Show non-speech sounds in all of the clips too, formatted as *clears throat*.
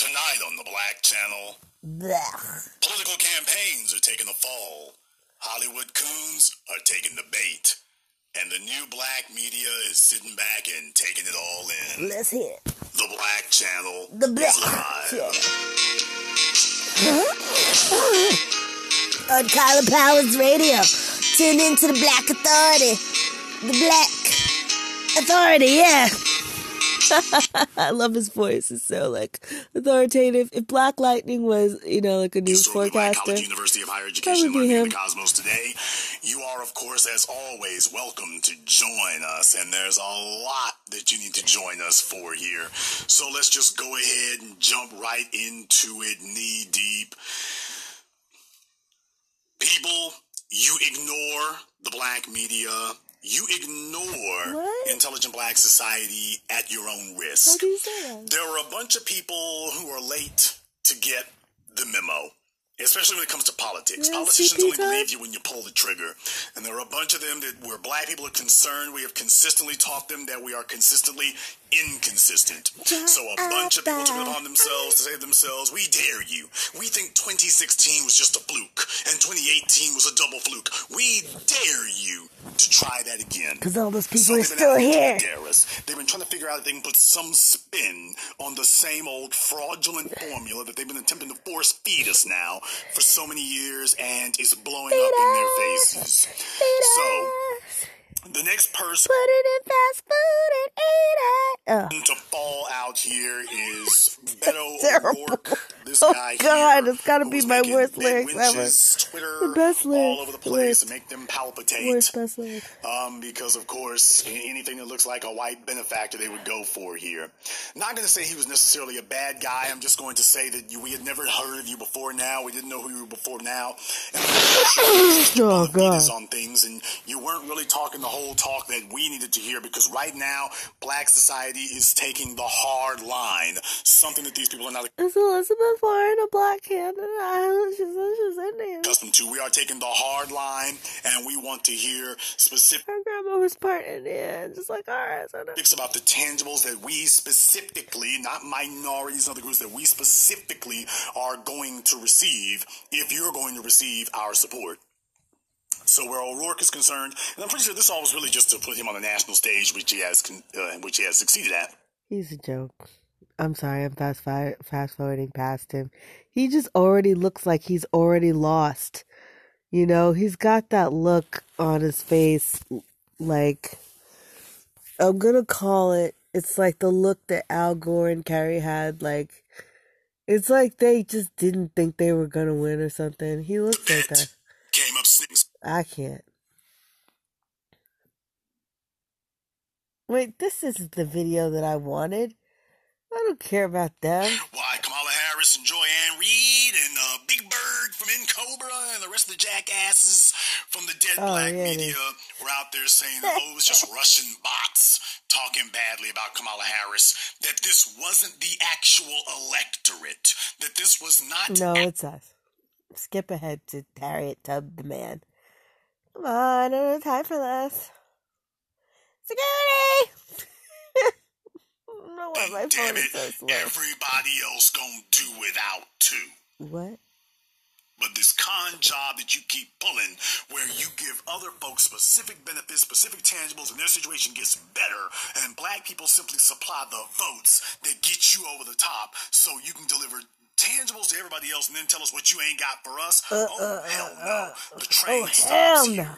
Tonight on the Black Channel, Blech. political campaigns are taking the fall. Hollywood coons are taking the bait. And the new black media is sitting back and taking it all in. Let's hear it. The Black Channel The Black. Channel. On Kaila Powerz Radio. Tune into the Black Authority. The Black Authority, yeah. *laughs* I love his voice. It's so like authoritative. If Black Lightning was, you know, like a news forecaster, University of Higher Education, Probably learning in him. cosmos today. You are, of course, as always, welcome to join us, and there's a lot that you need to join us for here. So let's just go ahead and jump right into it, knee deep. People, you ignore the black media. You ignore What? intelligent black society at your own risk. how do you say that? There are a bunch of people who are late to get the memo, especially when it comes to politics. Yeah, Politicians CP only time. believe you when you pull the trigger. And there are a bunch of them that where black people are concerned, we have consistently taught them that we are consistently inconsistent. So a bunch of people took it upon themselves to say to themselves, we dare you. We think 2016 was just a fluke and 2018 was a double fluke. We dare you to try that again. Because all those So people are they've been still here. dare us. They've been trying to figure out if they can put some spin on the same old fraudulent formula that they've been attempting to force feed us now for so many years, and it's blowing up in their faces. So the next person Put it in fast food and eat it. Oh. to fall out here is *laughs* Beto. O'Rourke. This Oh, guy God, here it's gotta be my worst lyrics ever. Twitter The best all lyrics. over the place Worst. make them palpitate. Worst best lyric. Um, because of course, anything that looks like a white benefactor, they would go for here. Not going to say he was necessarily a bad guy. I'm just going to say that you, we had never heard of you before now. We didn't know who you were before now. And *laughs* Oh, God. on things, and you weren't really talking the whole talk that we needed to hear because right now, black society is taking the hard line. Something that these people are not Is Elizabeth Warren a black candidate? I She's, she's in there. accustomed to. We are taking the hard line, and we want to hear specific. Her grandma was part Indian, just like ours. I know. about the tangibles that we specifically, not minorities and other groups, that we specifically are going to receive if you're going to receive our support. So where O'Rourke is concerned, and I'm pretty sure this all was really just to put him on the national stage, which he has, con- uh, which he has succeeded at. He's a joke. I'm sorry, I'm fast fi- fast forwarding past him. He just already looks like he's already lost. You know, he's got that look on his face, like I'm gonna call it. It's like the look that Al Gore and Kerry had. Like it's like they just didn't think they were gonna win or something. He looks like that. Came up six. I can't. Wait, this isn't the video that I wanted. I don't care about them. *laughs* Why Kamala Harris and Joy-Ann Reid and uh, Big Bird from N'COBRA and the rest of the jackasses from the dead Oh, black yeah, media were out there saying, *laughs* oh, it was just Russian bots talking badly about Kamala Harris, that this wasn't the actual electorate, that this was not No, it's us. Skip ahead to Harriet Tub the man. Come on, I don't have time for this. Security! I don't know why my phone damn is it, so slow. everybody else gonna do without too. What? But this con job that you keep pulling, where you give other folks specific benefits, specific tangibles, and their situation gets better, and black people simply supply the votes that get you over the top so you can deliver tangibles to everybody else and then tell us what you ain't got for us? Uh, oh, uh, hell uh, no. uh. The train Oh, stops hell here. no.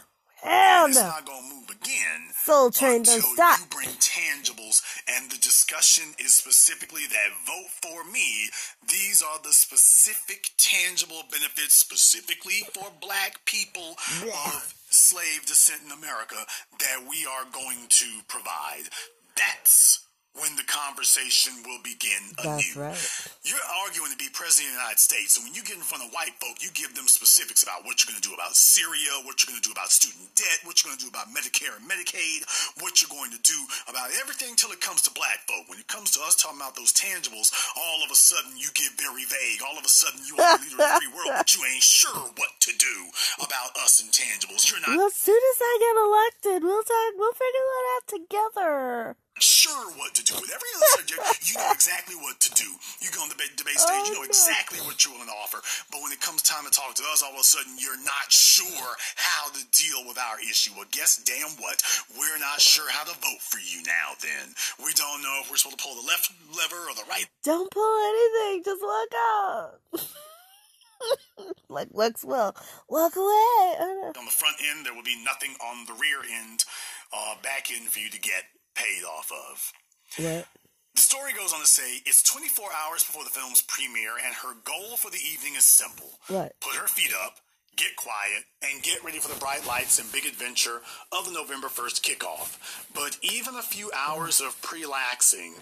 Hell It's no. not gonna move again Soul Train don't stop. you bring tangibles, and the discussion is specifically that vote for me. These are the specific tangible benefits, specifically for black people of slave descent in America, that we are going to provide. That's when the conversation will begin That's anew. right. You're arguing to be president of the United States, and when you get in front of white folk, you give them specifics about what you're going to do about Syria, what you're going to do about student debt, what you're going to do about Medicare and Medicaid, what you're going to do about everything till it comes to black folk. When it comes to us talking about those tangibles, all of a sudden you get very vague. All of a sudden you are the leader of the free world, but you ain't sure what to do about us intangibles. You're not Well, as soon as I get elected, we'll talk. We'll figure that out together. Sure what to do. With every other subject, you know exactly what to do. You go on the debate, debate stage, you know exactly what you're going to offer. But when it comes time to talk to us, all of a sudden you're not sure how to deal with our issue. Well, guess damn what? We're not sure how to vote for you now. Then we don't know if we're supposed to pull the left lever or the right. Don't pull anything. Just walk out. *laughs* like Lex will walk away. On the front end, there will be nothing on the rear end, uh, back end for you to get paid off of. What? The story goes on to say it's 24 hours before the film's premiere, and her goal for the evening is simple. What? Put her feet up, get quiet, and get ready for the bright lights and big adventure of the November 1st kickoff. But even a few hours of prelaxing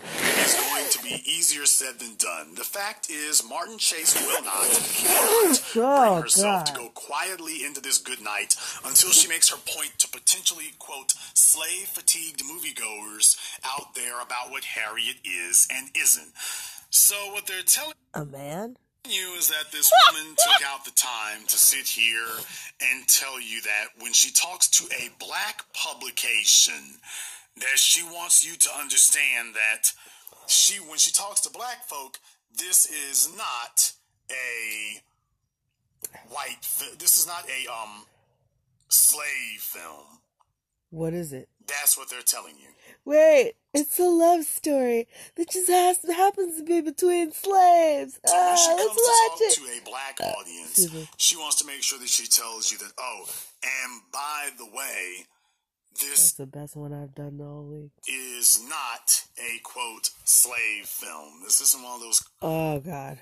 is going to be easier said than done. The fact is, Martin Chase will not, cannot Oh, bring herself to go quietly into this good night until she makes her point to potentially, quote, slave fatigued moviegoers out there about what Harriet is and isn't. So, what they're telling A man? You is that this woman took out the time to sit here and tell you that when she talks to a black publication that she wants you to understand that she when she talks to black folk this is not a white this is not a um slave film. What is it? that's what they're telling you. Wait, it's a love story that just has, happens to be between slaves. Ah, she let's comes to watch talk it. to a black audience, excuse me. she wants to make sure that she tells you that, oh, and by the way, That's this the best one I've done all week. is not a quote slave film. This isn't one of those. Oh God,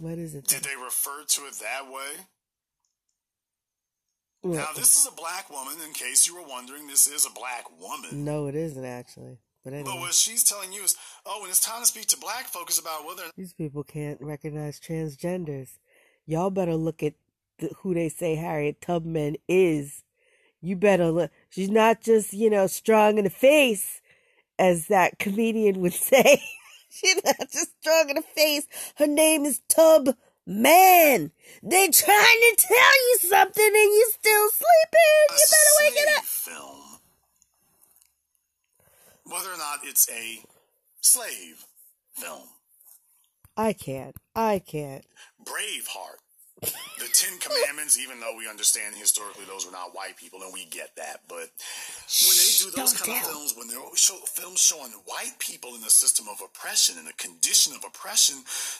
what is it? Did they refer to it that way? Now, this is a black woman, in case you were wondering. This is a black woman. No, it isn't actually. But But what she's telling you is, oh, when it's time to speak to black folks about whether these people can't recognize transgenders. Y'all better look at the, who they say Harriet Tubman is. You better look. She's not just you know strong in the face, as that comedian would *laughs* say. She's not just strong in the face. Her name is Tub Man. They trying to tell you something and you still sleeping. You better wake it up. film. Whether or not it's a slave film. I can't. I can't. Braveheart. The Ten *laughs* Commandments, even though we understand historically those were not white people, and we get that, but when they do those kind of films, when they're show, films showing white people in a system of oppression, in a condition of oppression,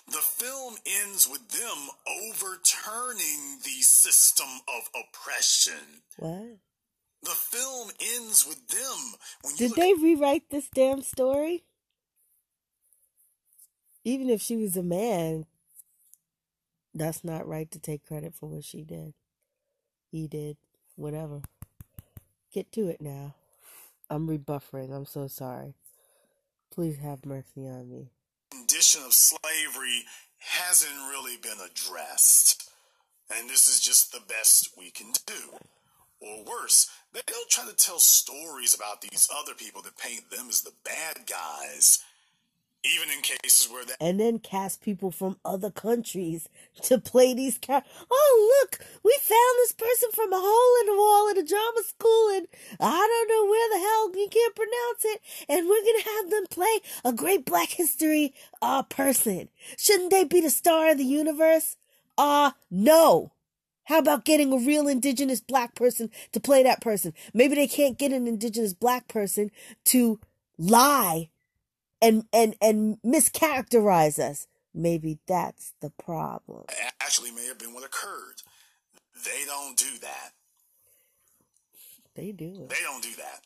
the film ends with them overturning the system of oppression. What? The film ends with them. When you Did they rewrite this damn story? Even if she was a man, that's not right to take credit for what she did. He did. Whatever. Get to it now. I'm rebuffering. I'm so sorry. Please have mercy on me. condition of slavery hasn't really been addressed. And this is just the best we can do. Or worse, they don't try to tell stories about these other people that paint them as the bad guys, even in cases where that And then cast people from other countries *laughs* to play these characters. Oh, look, we found this person from a hole in the wall at a drama school, and I don't know where the hell you can't pronounce it. And we're gonna have them play a great Black History uh person. Shouldn't they be the star of the universe? Uh, no. How about getting a real indigenous black person to play that person? Maybe they can't get an indigenous black person to lie and and and mischaracterize us. Maybe that's the problem. actually may have been what occurred. They don't do that. They do. They don't do that.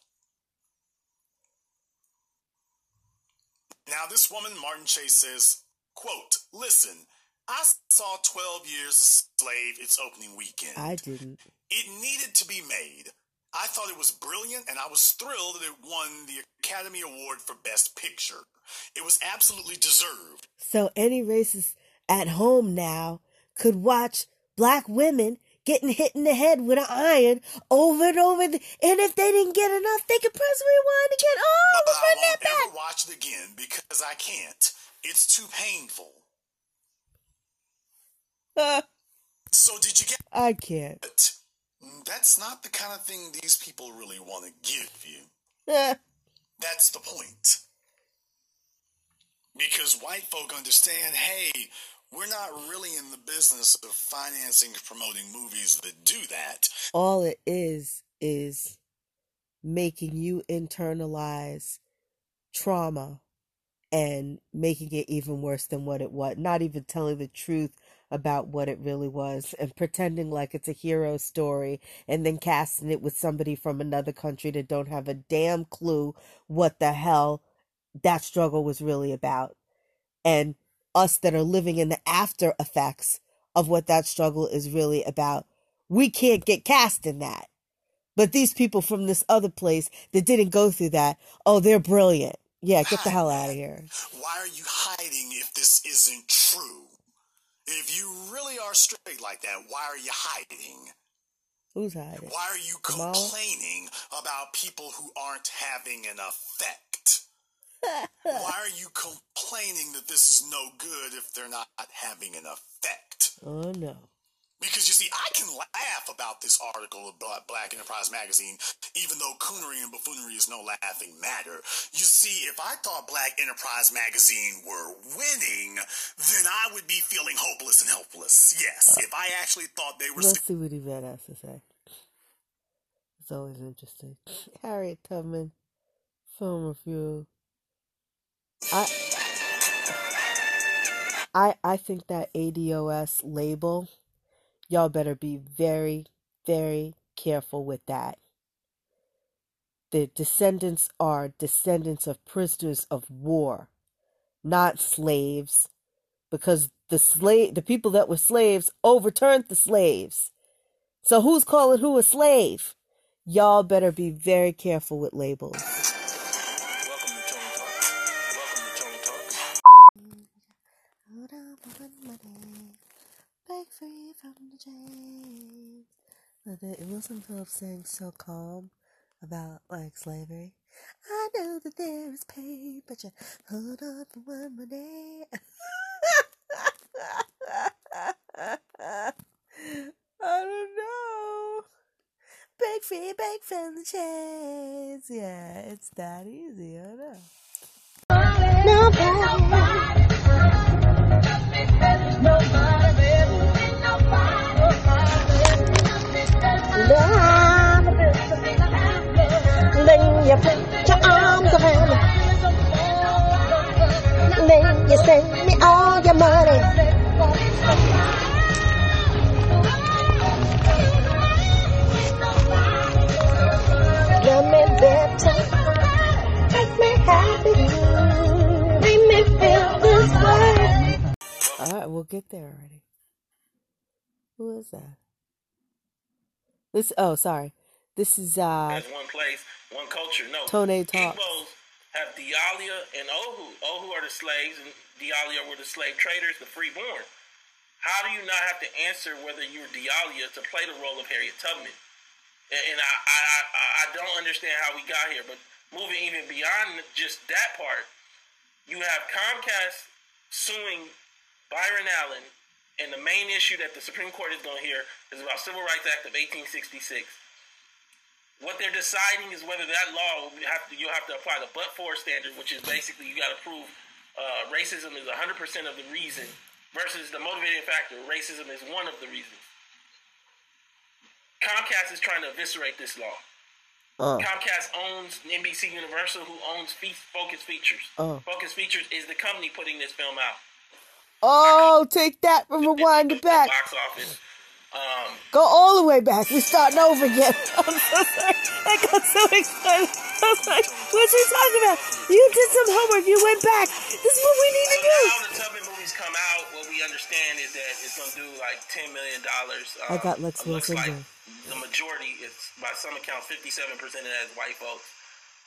Now, this woman, Martin Chase, says, quote, listen, I saw 12 Years a Slave its opening weekend. I didn't. It needed to be made. I thought it was brilliant, and I was thrilled that it won the Academy Award for Best Picture. It was absolutely deserved. So any racist at home now could watch black women getting hit in the head with an iron over and over. The, and if they didn't get enough, they could press rewind again. Oh, But let's I run that won't ever watch it again because I can't. It's too painful. So, did you get I can't. it? That's not the kind of thing these people really want to give you. *laughs* That's the point. Because white folk understand, hey, we're not really in the business of financing promoting movies that do that. All it is is making you internalize trauma and making it even worse than what it was. Not even telling the truth about what it really was and pretending like it's a hero story and then casting it with somebody from another country that don't have a damn clue what the hell that struggle was really about. And us that are living in the after effects of what that struggle is really about, we can't get cast in that. But these people from this other place that didn't go through that, oh, they're brilliant. Yeah, get the hell out of here. *laughs* Why are you hiding if this isn't true? If you really are straight like that, why are you hiding? Who's hiding? Why are you complaining about people who aren't having an effect? *laughs* Why are you complaining that this is no good if they're not having an effect? Oh no. Because you see, I can laugh about this article about Black Enterprise Magazine, even though coonery and buffoonery is no laughing matter. You see, if I thought Black Enterprise Magazine were winning, then I would be feeling hopeless and helpless. Yes, uh, if I actually thought they were. Let's see what Yvette has to say. It's always interesting. *laughs* Harriet Tubman, film review. I I I think that ADOS label, y'all better be very, very careful with that. The descendants are descendants of prisoners of war, not slaves, because the slave the people that were slaves overturned the slaves. So who's calling who a slave? Y'all better be very careful with labels. But the Wilson Phillips sang so calm about like slavery. I know that there is pain, but you hold on for one more day. *laughs* I don't know. Break free, break from the chains. Yeah, it's that easy. I know. You put your arms around me. Then you send me all your money. Love me better. Make me happy. Make me feel this way. All right, we'll get there already. Who is that? This oh, sorry. This is uh as one place, one culture. No. Tone Talks. Igbos have Diala and Ohu. Ohu are the slaves, and Diala were the slave traders, the freeborn. How do you not have to answer whether you're Diala to play the role of Harriet Tubman? And, and I, I, I, I don't understand how we got here, but moving even beyond just that part, you have Comcast suing Byron Allen, and the main issue that the Supreme Court is going to hear is about Civil Rights Act of 1866. What they're deciding is whether that law will have to, you'll have to apply the but-for standard, which is basically you got to prove uh, racism is 100% of the reason versus the motivating factor. Racism is one of the reasons. Comcast is trying to eviscerate this law. uh Comcast owns NBC Universal, who owns Focus Features. Oh. Focus Features is the company putting this film out. Oh, take that and rewind it back. Box office. Um, Go all the way back. We're starting over again. *laughs* I'm so sorry. I got so excited. I was like, what's he talking about? You did some homework. You went back. This is what we need to do. now the Tubman movies come out. What we understand is that it's going to do like ten million dollars. Um, I got Lex it looks Wilson like the majority is, by some accounts, fifty-seven percent of that is white folks.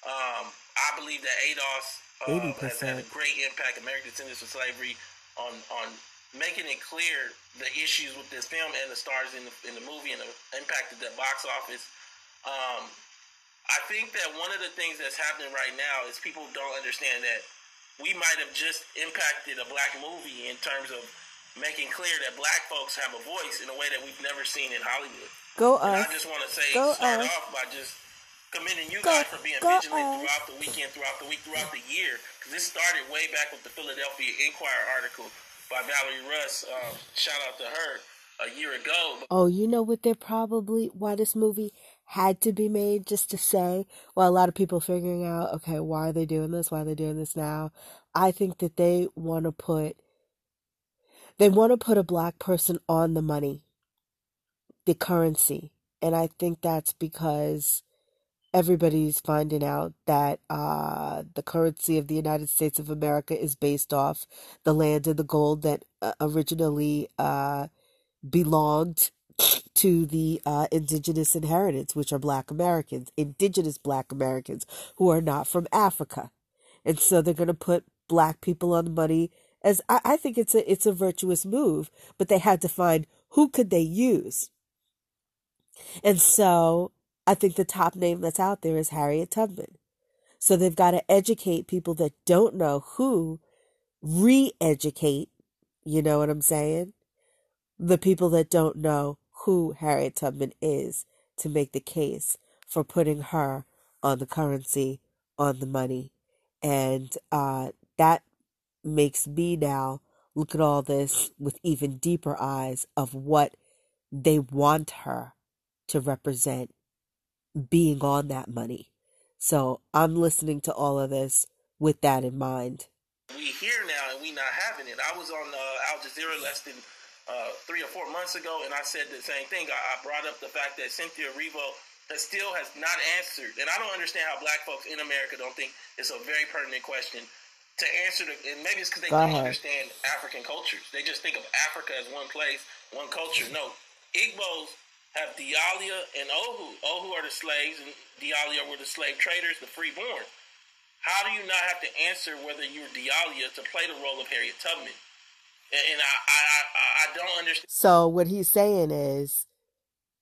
Um, I believe that ADOS uh, has had a 80%. great impact. American Descendants of Slavery on on making it clear the issues with this film and the stars in the in the movie and the impact of the box office. Um, I think that one of the things that's happening right now is people don't understand that we might have just impacted a black movie in terms of making clear that black folks have a voice in a way that we've never seen in Hollywood. Go And us. I just want to say, Go start us. off by just commending you Go- guys for being vigilant us. throughout the weekend, throughout the week, throughout the year. Because this started way back with the Philadelphia Inquirer article by Valerie Russ. Um, shout out to her a year ago. Oh, you know what they're probably why this movie had to be made just to say, well, a lot of people figuring out, okay, why are they doing this? Why are they doing this now? I think that they want to put they want to put a black person on the money, the currency. And I think that's because everybody's finding out that uh, the currency of the United States of America is based off the land and the gold that uh, originally uh, belonged to the uh, indigenous inheritance, which are black Americans, indigenous black Americans who are not from Africa. And so they're going to put black people on the money as I, I think it's a it's a virtuous move, but they had to find who could they use. And so I think the top name that's out there is Harriet Tubman. So they've got to educate people that don't know who, re educate, you know what I'm saying? The people that don't know who Harriet Tubman is to make the case for putting her on the currency, on the money. And uh, that makes me now look at all this with even deeper eyes of what they want her to represent being on that money. So I'm listening to all of this with that in mind. we here now and we not having it. I was on uh, Al Jazeera less than uh, three or four months ago, and I said the same thing. I, I brought up the fact that Cynthia Erivo that still has not answered, and I don't understand how black folks in America don't think it's a very pertinent question to answer. The, and maybe it's because they Go don't ahead. understand African cultures. They just think of Africa as one place, one culture. No, Igbos have Diala and Ohu. Ohu are the slaves, and Diala were the slave traders, the freeborn. How do you not have to answer whether you're Diala to play the role of Harriet Tubman? And, and I, I, I, I don't understand. So what he's saying is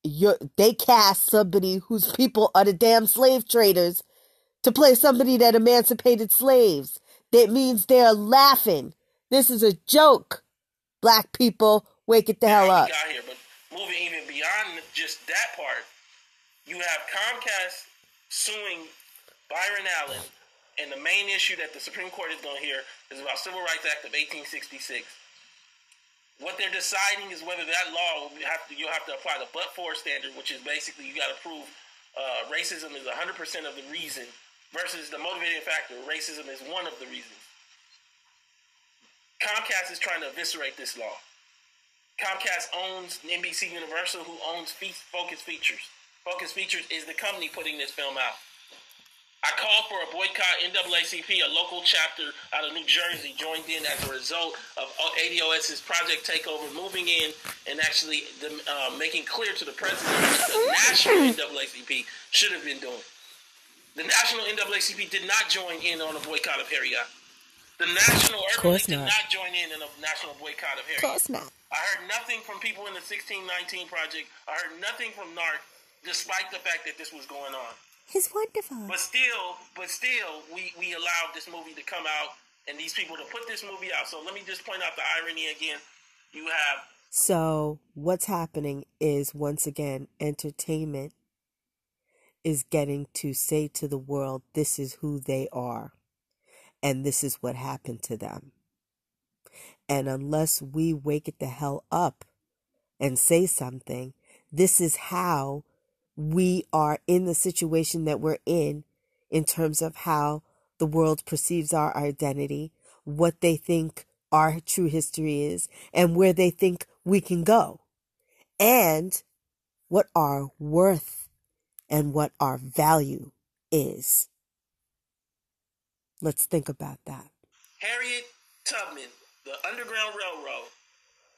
you they cast somebody whose people are the damn slave traders to play somebody that emancipated slaves. That means they're laughing. This is a joke. Black people, wake it the hell up. we got here. But moving even beyond just that part, you have Comcast suing Byron Allen, and the main issue that the Supreme Court is going to hear is about Civil Rights Act of 1866. What they're deciding is whether that law will have to, you'll have to apply the but-for standard, which is basically you got to prove uh, racism is 100% of the reason versus the motivating factor. Racism is one of the reasons. Comcast is trying to eviscerate this law. Comcast owns NBC Universal, who owns Focus Features. Focus Features is the company putting this film out. I called for a boycott. NAACP, a local chapter out of New Jersey, joined in as a result of ADOS's project takeover, moving in and actually uh, making clear to the president what the national NAACP should have been doing. The national NAACP did not join in on a boycott of Harriet. The national course did not. join in on a national boycott of Harriet. not. I heard nothing from people in the 1619 project. I heard nothing from NARC, despite the fact that this was going on. He's wonderful. But still, but still, we we allowed this movie to come out and these people to put this movie out. So let me just point out the irony again. You have So what's happening is once again, entertainment is getting to say to the world, this is who they are. And this is what happened to them. And unless we wake it the hell up and say something, this is how we are in the situation that we're in, in terms of how the world perceives our identity, what they think our true history is, and where they think we can go, and what our worth and what our value is. Let's think about that. Harriet Tubman, the Underground Railroad,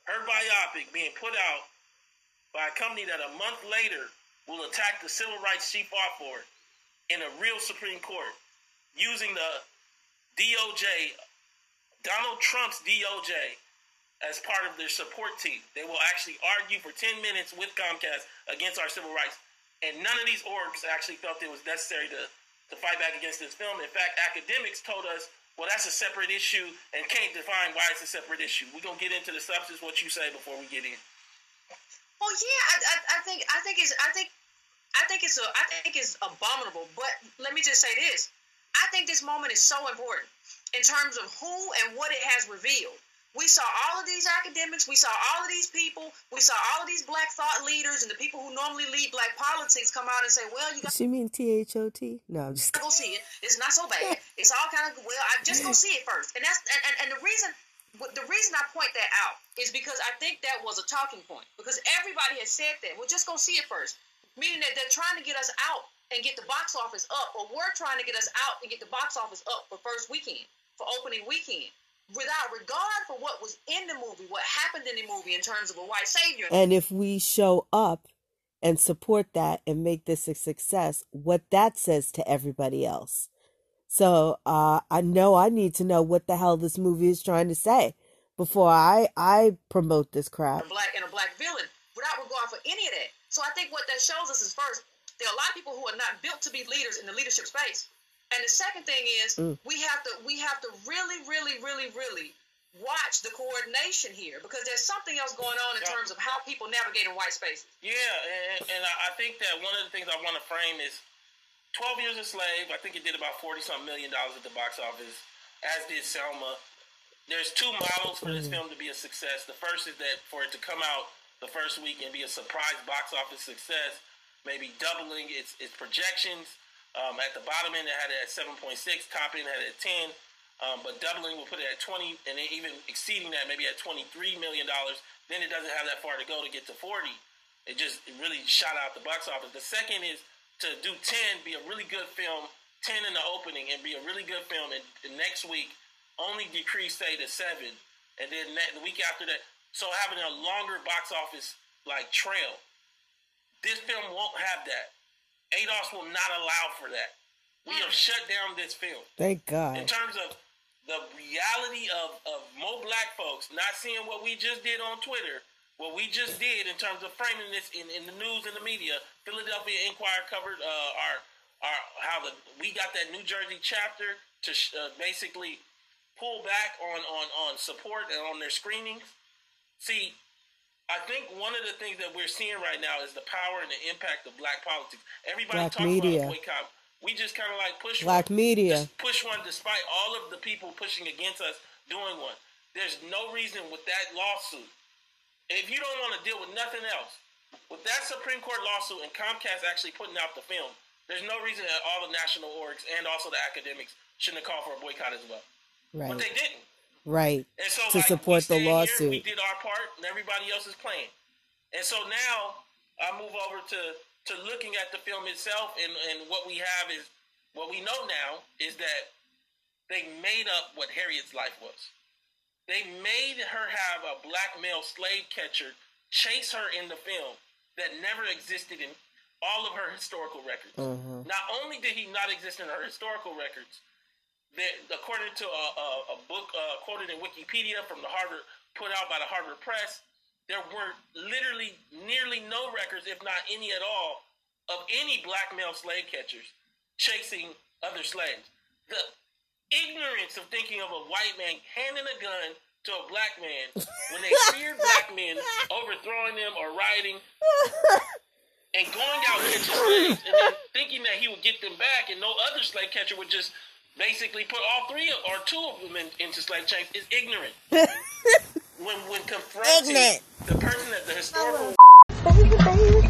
her biopic being put out by a company that a month later will attack the civil rights she fought for in a real Supreme Court using the DOJ, Donald Trump's DOJ, as part of their support team. They will actually argue for 10 minutes with Comcast against our civil rights. And none of these orgs actually felt it was necessary to, to fight back against this film. In fact, academics told us, well, that's a separate issue and can't define why it's a separate issue. We're going to get into the substance, what you say before we get in. Well, yeah, I, I, I think I think it's I think I think it's a, I think it's abominable. But let me just say this: I think this moment is so important in terms of who and what it has revealed. We saw all of these academics, we saw all of these people, we saw all of these black thought leaders and the people who normally lead black politics come out and say, "Well, you got She mean T H O T? No, I'm just to go see it. It's not so bad. *laughs* It's all kind of well. I just go *laughs* see it first. And that's and, and, and the reason the reason I point that out is because I think that was a talking point because everybody has said that. Well, just go see it first, meaning that they're trying to get us out and get the box office up, or we're trying to get us out and get the box office up for first weekend, for opening weekend without regard for what was in the movie, what happened in the movie in terms of a white savior. And if we show up and support that and make this a success, what that says to everybody else. So uh, I know I need to know what the hell this movie is trying to say before I I promote this crap. a black and a black villain without regard for any of that. So I think what that shows us is first, there are a lot of people who are not built to be leaders in the leadership space. And the second thing is Mm. we have to we have to really, really, really, really watch the coordination here because there's something else going on in Yeah. terms of how people navigate in white spaces. Yeah, and, and I I think that one of the things I want to frame is 12 Years a Slave. I think it did about 40 something million dollars at the box office, as did Selma. There's two models for this film to be a success. The first is that for it to come out the first week and be a surprise box office success, maybe doubling its, its projections. Um, at the bottom end, it had it at 7.6, top end had it at 10. Um, but doubling will put it at 20, and then even exceeding that, maybe at 23 million dollars. Then it doesn't have that far to go to get to 40. It just it really shot out the box office. The second is to do 10, be a really good film, 10 in the opening, and be a really good film. And, and next week, only decrease say to seven, and then that, the week after that. So having a longer box office like trail. This film won't have that. ADOS will not allow for that. We have shut down this film Thank God. in terms of the reality of, of more black folks not seeing what we just did on Twitter, what we just did in terms of framing this in, in the news and the media. Philadelphia Inquirer covered uh, our our how the we got that New Jersey chapter to sh- uh, basically pull back on, on on support and on their screenings. See, I think one of the things that we're seeing right now is the power and the impact of black politics. Everybody Black talks media. about boycott. We just kind of like push Black one. media. Just push one despite all of the people pushing against us doing one. There's no reason with that lawsuit. If you don't want to deal with nothing else, with that Supreme Court lawsuit and Comcast actually putting out the film, there's no reason that all the national orgs and also the academics shouldn't have called for a boycott as well. Right. But they didn't. Right. And so To like, support the stand here, lawsuit. we did our part, and everybody else is playing. And so now I move over to to looking at the film itself, and and what we have is what we know now is that they made up what Harriet's life was. They made her have a black male slave catcher chase her in the film that never existed in all of her historical records. Mhm. Not only did he not exist in her historical records, that according to a, a, a book uh, quoted in Wikipedia from the Harvard, put out by the Harvard Press, there were literally nearly no records, if not any at all, of any black male slave catchers chasing other slaves. The ignorance of thinking of a white man handing a gun to a black man when they feared black men overthrowing them or rioting and going out to catch slaves and then thinking that he would get them back and no other slave catcher would just basically put all three of, or two of them in, into slave chains is ignorant. *laughs* when when confronting Ignorant. the person that the historical Baby, baby.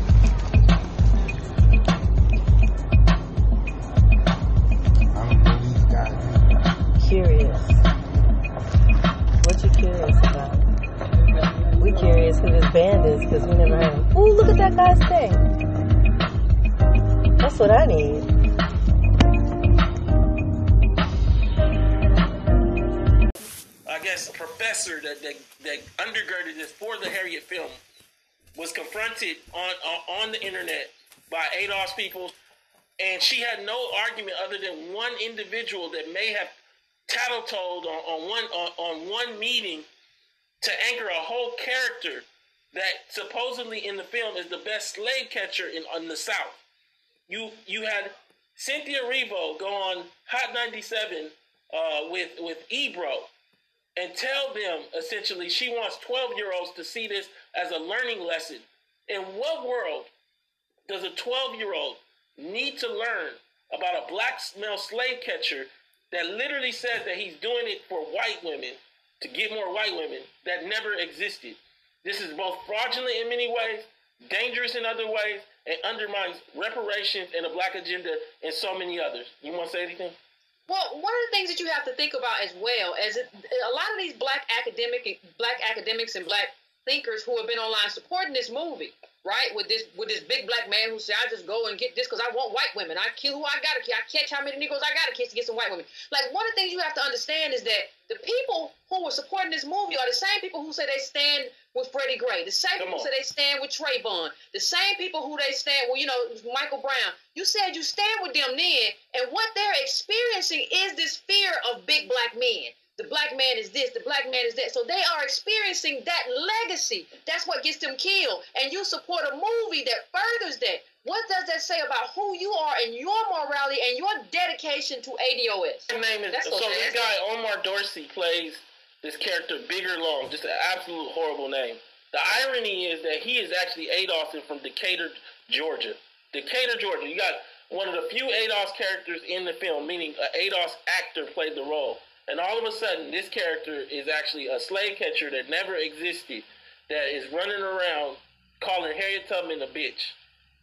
Curious. What you curious about? We curious who this band is because we never heard him. Ooh, look at that guy's thing. That's what I need. Guess, professor that, that, that undergirded this for the Harriet film was confronted on, on, on the internet by ADOS people, and she had no argument other than one individual that may have tattletold on, on one on, on one meeting to anchor a whole character that supposedly in the film is the best slave catcher in, in the South. You you had Cynthia Erivo go on Hot 97 uh, with with Ebro and tell them essentially she wants 12 year olds to see this as a learning lesson. In what world does a 12 year old need to learn about a black male slave catcher that literally says that he's doing it for white women to get more white women that never existed? This is both fraudulent in many ways, dangerous in other ways, and undermines reparations and the black agenda and so many others. You want to say anything? Well, one of the things that you have to think about as well it, a lot of these black academic, black academics and black thinkers who have been online supporting this movie, right? With this with this big black man who said, "I just go and get this because I want white women. I kill who I gotta kill. I catch how many Negroes I gotta catch to get some white women." Like one of the things you have to understand is that the people who were supporting this movie are the same people who say they stand with Freddie Gray, the same Come people on. say they stand with Trayvon, the same people who they stand well, you know, Michael Brown. You said you stand with them then, and what they're experiencing is this fear of big black men. The black man is this, the black man is that. So they are experiencing that legacy. That's what gets them killed. And you support a movie that furthers that. What does that say about who you are and your morality and your dedication to ADOS? His name is That's so so this guy Omar Dorsey plays this character Bigger Long, just an absolute horrible name. The irony is that he is actually Adolphin from Decatur, Georgia. Decatur, Georgia. You got one of the few ADOS characters in the film, meaning an ADOS actor played the role. And all of a sudden, this character is actually a slave catcher that never existed, that is running around calling Harriet Tubman a bitch.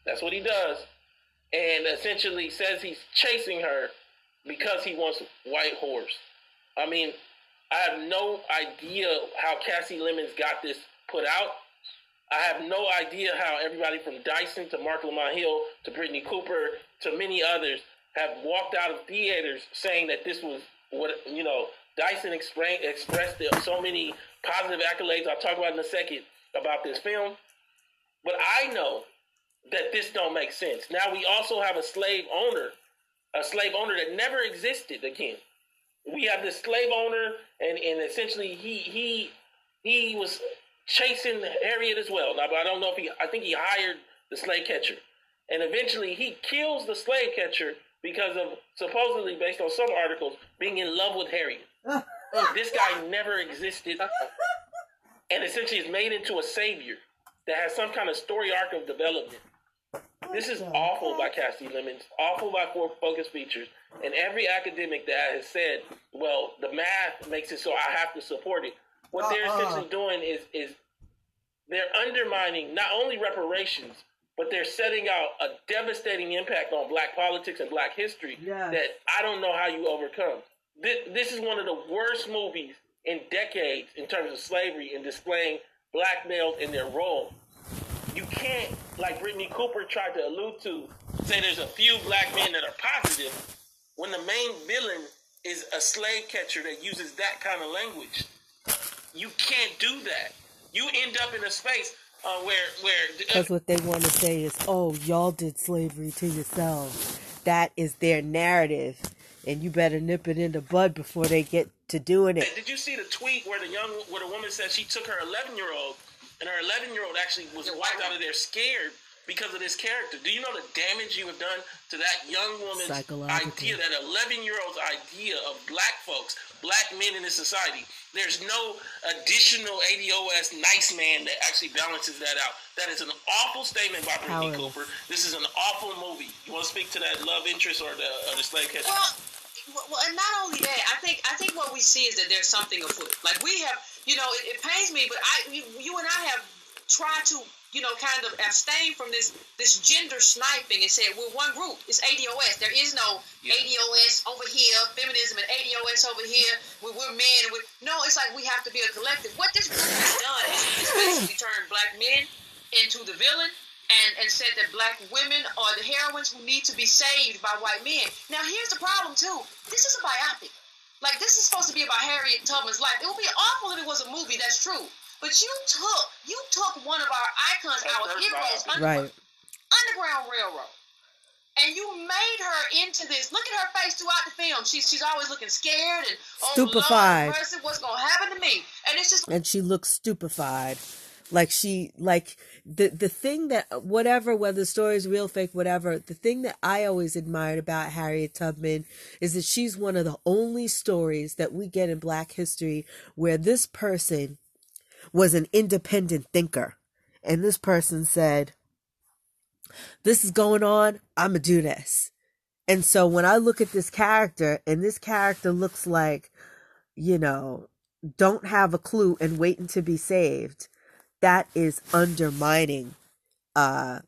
That's what he does. And essentially says he's chasing her because he wants white horse. I mean, I have no idea how Kasi Lemmons got this put out. I have no idea how everybody from Dyson to Marc Lamont Hill to Brittney Cooper to many others have walked out of theaters saying that this was what you know. Dyson expra- expressed so many positive accolades. I'll talk about in a second about this film, but I know that this don't make sense. Now we also have a slave owner, a slave owner that never existed again. We have this slave owner, and, and essentially he he he was chasing Harriet as well. Now, but I don't know if he. I think he hired the slave catcher, and eventually he kills the slave catcher because of supposedly, based on some articles, being in love with Harry. *laughs* this guy never existed, and essentially is made into a savior that has some kind of story arc of development. This is awful by Kasi Lemmons, awful by Four Focus Features, and every academic that has said, "Well, the math makes it so I have to support it." What they're Uh-uh. essentially doing is is they're undermining not only reparations, but they're setting out a devastating impact on Black politics and Black history Yes. that I don't know how you overcome. This, this is one of the worst movies in decades in terms of slavery and displaying black males in their role. You can't, like Brittney Cooper tried to allude to, say there's a few black men that are positive when the main villain is a slave catcher that uses that kind of language. You can't do that. You end up in a space uh, where where Because what they want to say is, oh, y'all did slavery to yourselves. That is their narrative. And you better nip it in the bud before they get to doing it. Did you see the tweet where the young, where the woman said she took her 11 year old, and her 11 year old actually was wiped out of there scared because of this character? Do you know the damage you have done to that young woman's idea, that 11 year old's idea of black folks, black men in this society? There's no additional ADOS nice man that actually balances that out. That is an awful statement by Brittany Powerless. Cooper. This is an awful movie. You want to speak to that love interest or the, or the slave catcher? Well, well, and not only that, I think I think what we see is that there's something afoot. Like we have, you know, it, it pains me, but I, you, you and I have tried to, you know, kind of abstain from this this gender sniping and said we're one group. It's ADOS. There is no Yeah. ADOS over here, feminism and ADOS over here. We, we're men. And we no, it's like we have to be a collective. What this group has done is, basically turn black men into the villain and, and said that black women are the heroines who need to be saved by white men. Now, here's the problem, too. This is a biopic. Like, this is supposed to be about Harriet Tubman's life. It would be awful if it was a movie, that's true. But you took you took one of our icons, our heroes, biopic. Underground, Right. Underground Railroad. And you made her into this. Look at her face throughout the film. She's she's always looking scared and oh Stupefied. Lord, mercy, what's gonna happen to me? And it's just and she looks stupefied like she like the the thing that whatever whether the story is real fake whatever the thing that i always admired about harriet tubman is that she's one of the only stories that we get in black history where this person was an independent thinker and this person said this is going on. I'm going to do this. And so when I look at this character and this character looks like, you know, don't have a clue and waiting to be saved, that is undermining uh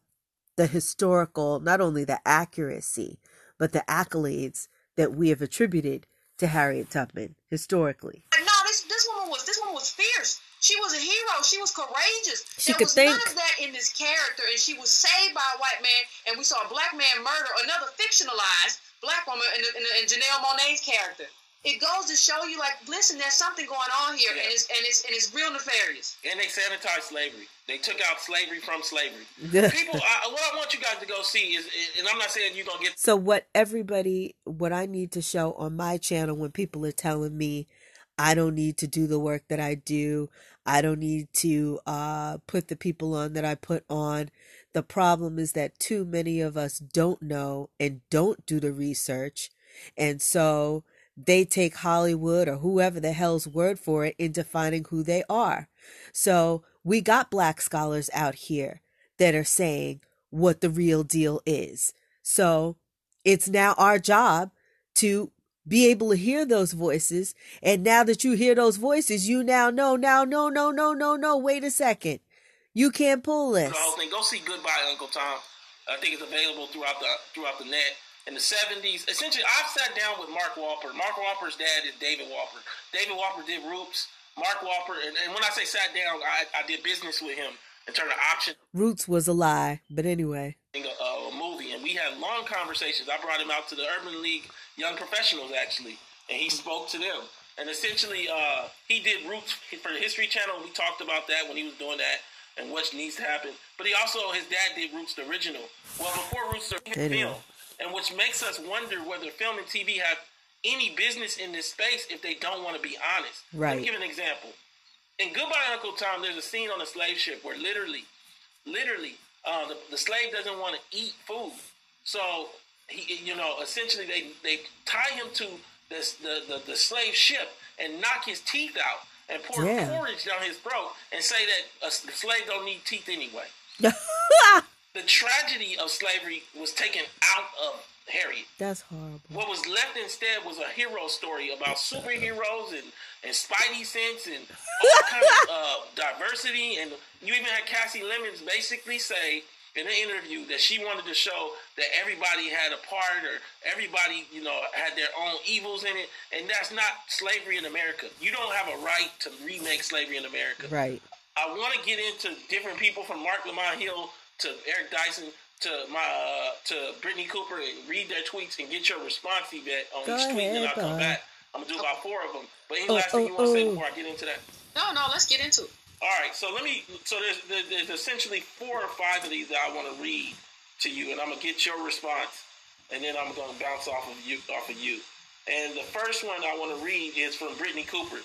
the historical, not only the accuracy, but the accolades that we have attributed to Harriet Tubman historically. No, this this woman was this woman was fierce. She was a hero. She was courageous. She there could was think. none of that in this character, and she was saved by a white man. And we saw a black man murder another fictionalized black woman in, in, in Janelle Monáe's character. It goes to show you, like, listen, there's something going on here, Yeah. and it's and it's and it's real nefarious. And they sanitized slavery. They took out slavery from slavery. People, I, what I want you guys to go see is, and I'm not saying you're gonna get So what everybody what I need to show on my channel when people are telling me I don't need to do the work that I do, I don't need to uh put the people on that I put on. The problem is that too many of us don't know and don't do the research. And so they take Hollywood or whoever the hell's word for it in defining who they are. So we got black scholars out here that are saying what the real deal is. So it's now our job to be able to hear those voices. And now that you hear those voices, you now know, now, no, no, no, no, no, wait a second. You can't pull this. the whole thing. Go see Goodbye Uncle Tom. I think it's available throughout the throughout the net. In the seventies, essentially, I've sat down with Mark Wolper. Mark Wolper's dad is David Wolper. David Wolper did Roots. Mark Wolper, and, and when I say sat down, I, I did business with him in terms of option Roots was a lie, but anyway. a, uh, a movie, and we had long conversations. I brought him out to the Urban League Young Professionals actually, and he spoke to them. And essentially, uh, he did Roots for the History Channel. We talked about that when he was doing that and what needs to happen. But he also, his dad did Roots the original. Well, before Roots the film, and which makes us wonder whether film and TV have any business in this space if they don't want to be honest. Let Right. me give an example. In Goodbye Uncle Tom, there's a scene on a slave ship where literally, literally, uh, the, the slave doesn't want to eat food. So, he, you know, essentially they, they tie him to this, the, the, the slave ship and knock his teeth out and pour Yeah. porridge down his throat and say that a slave don't need teeth anyway. *laughs* The tragedy of slavery was taken out of Harriet. That's horrible. What was left instead was a hero story about superheroes and, and Spidey sense and all kinds of uh, diversity. And you even had Kasi Lemmons basically say in an interview that she wanted to show that everybody had a part or everybody, you know, had their own evils in it. And that's not slavery in America. You don't have a right to remake slavery in America. Right. I want to get into different people from Marc Lamont Hill to Eric Dyson to my uh, to Brittney Cooper and read their tweets and get your response feedback on Go each tweet, and then I'll come bud. back. I'm gonna do about four of them. But any Oh, last thing you oh, want to say oh. before I get into that? No, no, let's get into it. All right, so let me. So there's there's, essentially four or five of these that I want to read to you, and I'm gonna get your response, and then I'm gonna bounce off of you off of you. And the first one I want to read is from Brittney Cooper.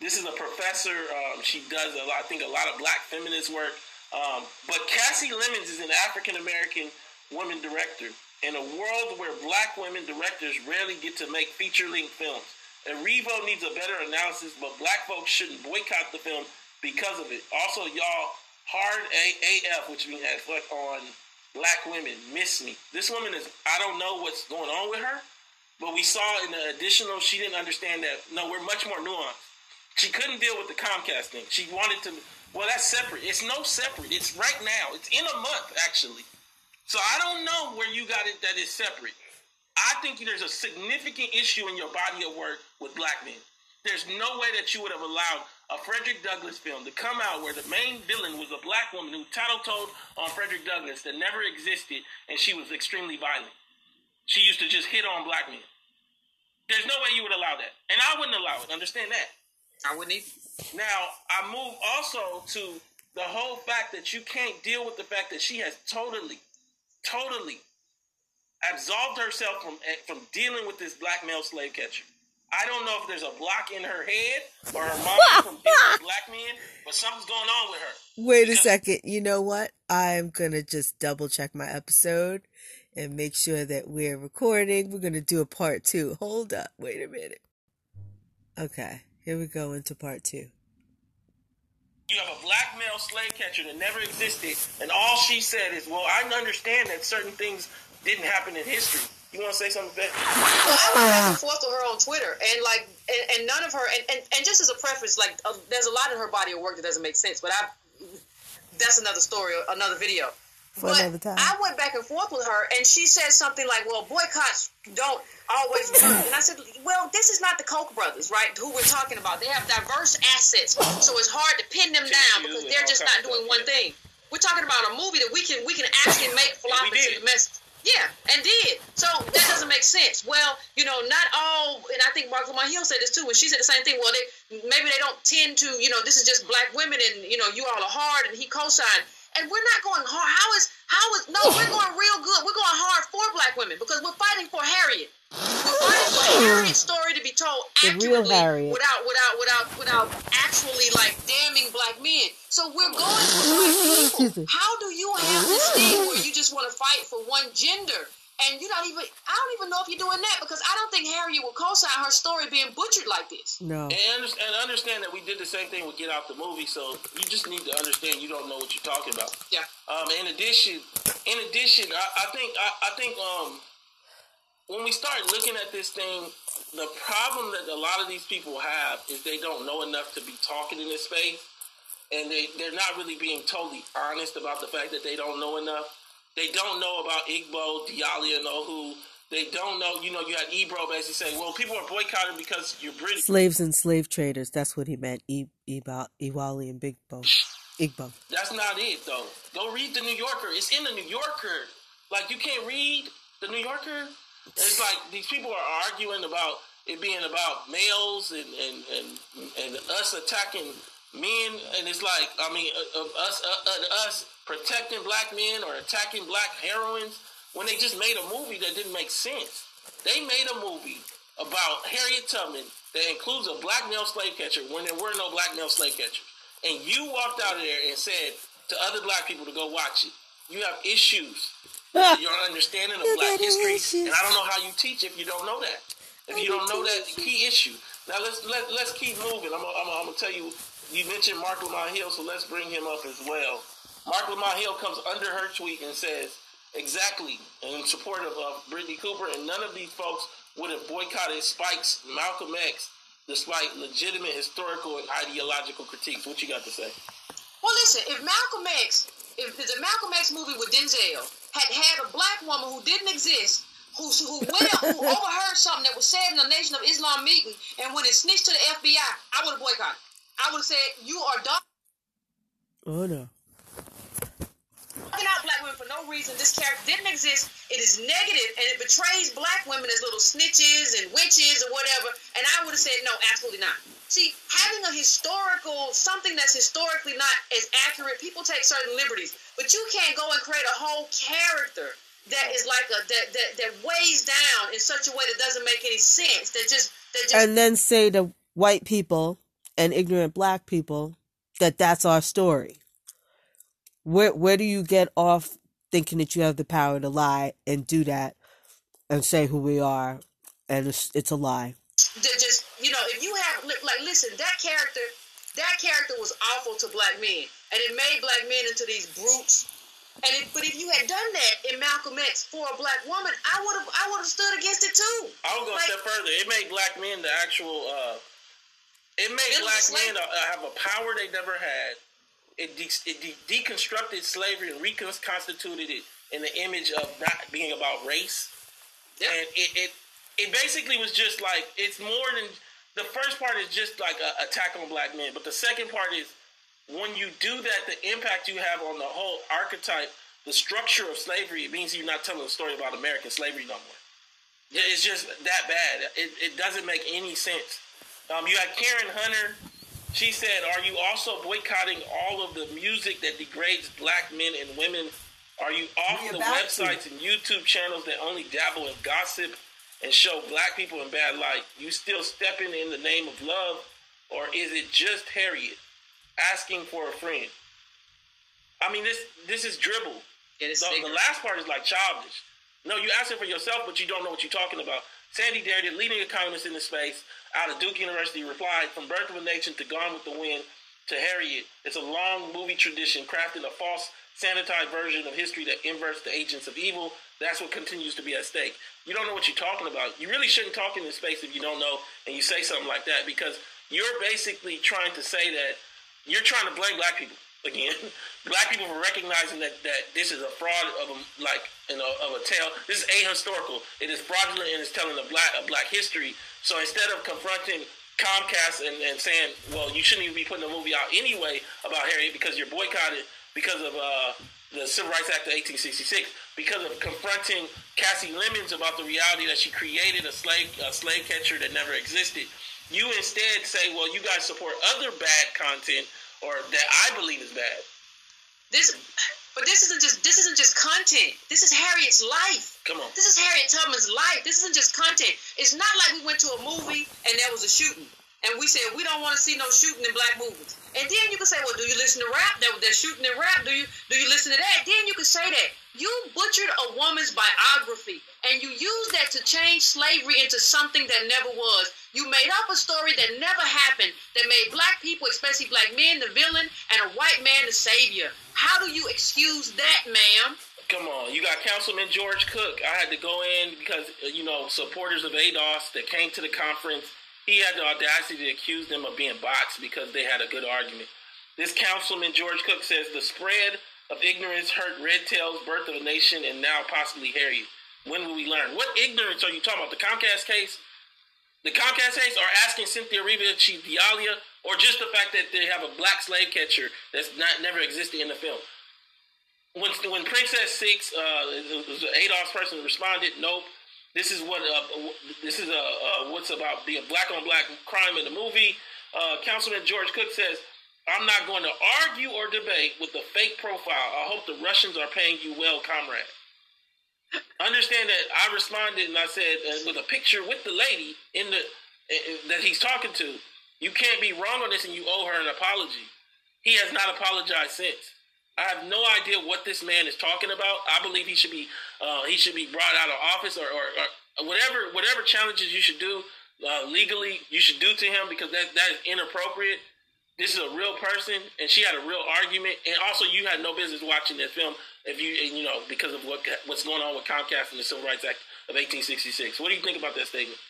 This is a professor. Um, she does a lot, I think, a lot of black feminist work. Um, but Kasi Lemmons is an African American woman director in a world where black women directors rarely get to make feature length films. Revo needs a better analysis, but black folks shouldn't boycott the film because of it. Also, y'all, hard AF, which means reflect on black women, miss me. This woman is, I don't know what's going on with her, but we saw in the additional, she didn't understand that, no, we're much more nuanced. She couldn't deal with the Comcast thing. She wanted to, well, that's separate. It's no separate. It's right now. It's in a month, actually. So I don't know where you got it that is separate. I think there's a significant issue in your body of work with black men. There's no way that you would have allowed a Frederick Douglass film to come out where the main villain was a black woman who tattletoed on Frederick Douglass that never existed and she was extremely violent. She used to just hit on black men. There's no way you would allow that. And I wouldn't allow it. Understand that. I wouldn't even. Now, I move also to the whole fact that you can't deal with the fact that she has totally, totally absolved herself from from dealing with this black male slave catcher. I don't know if there's a block in her head or her mom from black men, but something's going on with her. Wait a second. You know what? I'm going to just double check my episode and make sure that we're recording. We're going to do a part two. Hold up. Wait a minute. Okay. Here we go into part two. You have a black male slave catcher that never existed, and all she said is, "Well, I understand that certain things didn't happen in history." You want to say something, Beck? Well, I went back and forth with her on Twitter, and like, and, and none of her, and, and, and just as a preference, like, uh, there's a lot in her body of work that doesn't make sense, but I, that's another story, another video. For but another time. I went back and forth with her, and she said something like, "Well, boycotts don't always work." And I said, "Well, this is not the Koch brothers, right? Who we're talking about? They have diverse assets, so it's hard to pin them down because they're just not doing one thing. We're talking about a movie that we can we can actually make flop we into the mess. Yeah, and did. So that doesn't make sense. Well, you know, not all, and I think Marc Lamont Hill said this too, and she said the same thing. Well, they maybe they don't tend to, you know, this is just black women, and you know, you all are hard, and he co-signed, and we're not going hard. How is how is no? We're going real good. We're going hard for black women because we're fighting for Harriet. We're fighting for *sighs* Harriet's story to be told The real accurately without without without without actually like damning black men. So we're going for black people. *laughs* How do you have this thing where you just want to fight for one gender? And you don't even I don't even know if you're doing that because I don't think Harriet will co-sign her story being butchered like this. No. And, and understand that we did the same thing with Get Out the movie, so you just need to understand you don't know what you're talking about. Yeah. Um, in addition, in addition, I, I think I, I think um, when we start looking at this thing, the problem that a lot of these people have is they don't know enough to be talking in this space, and they they're not really being totally honest about the fact that they don't know enough. They don't know about Igbo, Diala, and Ohu. They don't know. You know, you had Ebro basically saying, "Well, people are boycotting because you're British." Slaves and slave traders. That's what he meant. E- Eba- Iwali and Big Bo. Igbo. That's not it though. Go read the New Yorker. It's in the New Yorker. Like you can't read the New Yorker. It's like these people are arguing about it being about males and and and, and us attacking men, and it's like I mean uh, uh, us uh, uh, us protecting black men or attacking black heroines when they just made a movie that didn't make sense. They made a movie about Harriet Tubman that includes a black male slave catcher when there were no black male slave catchers. And you walked out of there and said to other black people to go watch it. You have issues *laughs* with your understanding of black history, issues. and I don't know how you teach if you don't know that. If you don't know that key issue. Now let's let, let's keep moving. I'm, gonna- I'm, gonna- I'm gonna tell you. You mentioned Marc Lamont Hill, so let's bring him up as well. Marc Lamont Hill comes under her tweet and says exactly in support of uh, Brittney Cooper, and none of these folks would have boycotted Spike's Malcolm X despite legitimate historical and ideological critiques. What you got to say? Well, listen, if Malcolm X, if the Malcolm X movie with Denzel had had a black woman who didn't exist, who who went out, who *laughs* overheard something that was said in the Nation of Islam meeting, and when it snitched to the FBI, I would have boycotted. I would have said, "You are done." Oh no. Out black women for no reason. This character didn't exist. It is negative, and it betrays black women as little snitches and witches or whatever. And I would have said, no, absolutely not. See, having a historical something that's historically not as accurate, people take certain liberties, but you can't go and create a whole character that is like a that that, that weighs down in such a way that doesn't make any sense. That just that just And then say to white people and ignorant black people that that's our story. Where where do you get off thinking that you have the power to lie and do that and say who we are and it's, it's a lie? that just you know if you have like listen that character that character was awful to black men and it made black men into these brutes and it, but if you had done that in Malcolm X for a black woman I would have I would have stood against it too I would go a Like- step further. It made black men the actual. Uh, it made It black men uh, have a power they never had. It, de- it de- deconstructed slavery and reconstituted it in the image of not being about race. And it, it it basically was just like it's more than the first part is just like a attack on black men, but the second part is when you do that, the impact you have on the whole archetype, the structure of slavery. It means you're not telling a story about American slavery no more. It's just that bad. It, it doesn't make any sense. Um, you had Karen Hunter. She said, "Are you also boycotting all of the music that degrades black men and women? Are you off We the about to. websites and YouTube channels that only dabble in gossip and show black people in bad light? You still stepping in the name of love, or is it just Harriet asking for a friend? I mean, this this is dribble. Yeah, this The, the last part is like childish. No, you asking for yourself, but you don't know what you're talking about. Sandy Dare, the leading economist in the space out of Duke University, replied, "From birth of a nation to Gone with the Wind, to Harriet. It's a long movie tradition crafting a false, sanitized version of history that inverts the agents of evil. That's what continues to be at stake. You don't know what you're talking about. You really shouldn't talk in this space if you don't know and you say something like that because you're basically trying to say that you're trying to blame black people again. *laughs* black people for recognizing that, that this is a fraud of a, like you know of a tale. This is ahistorical. It is fraudulent and it's telling a black a black history. So instead of confronting Comcast and, and saying, well, you shouldn't even be putting a movie out anyway about Harriet because you're boycotted because of uh, the Civil Rights Act of 1866, because of confronting Kasi Lemmons about the reality that she created a slave a slave catcher that never existed. You instead say, well, you guys support other bad content or that I believe is bad. This, but this isn't just this isn't just content. This is Harriet's life. Come on. This is Harriet Tubman's life. This isn't just content. It's not like we went to a movie and there was a shooting. And we said we don't want to see no shooting in black movies. And then you can say, well, do you listen to rap? They're, they're shooting in rap. Do you do you listen to that? Then you can say that you butchered a woman's biography and you used that to change slavery into something that never was. You made up a story that never happened that made black people, especially black men, the villain, and a white man the savior. How do you excuse that, ma'am? Come on, you got Councilman George Cook. I had to go in because uh, you know supporters of ADOS that came to the conference. He had the audacity to accuse them of being bots because they had a good argument. This Councilman George Cook says the spread of ignorance hurt Red Tail's birth of a nation and now possibly Harry. When will we learn? What ignorance are you talking about? The Comcast case? The Comcast case are asking Cynthia Erivo to chief Diala or just the fact that they have a black slave catcher that's not never existed in the film. When when Princess Six, uh, ADOS person responded, nope. This is what uh, this is a uh, what's about the black on black crime in the movie. Uh, Councilman George Cook says, "I'm not going to argue or debate with the fake profile. I hope the Russians are paying you well, comrade." Understand that I responded and I said uh, with a picture with the lady in the uh, that he's talking to. You can't be wrong on this, and you owe her an apology. He has not apologized since. I have no idea what this man is talking about. I believe he should be uh, he should be brought out of office or, or, or whatever whatever challenges you should do uh, legally you should do to him because that that is inappropriate. This is a real person, and she had a real argument. And also, you had no business watching this film if you you know because of what what's going on with Comcast and the Civil Rights Act of 1866. What do you think about that statement?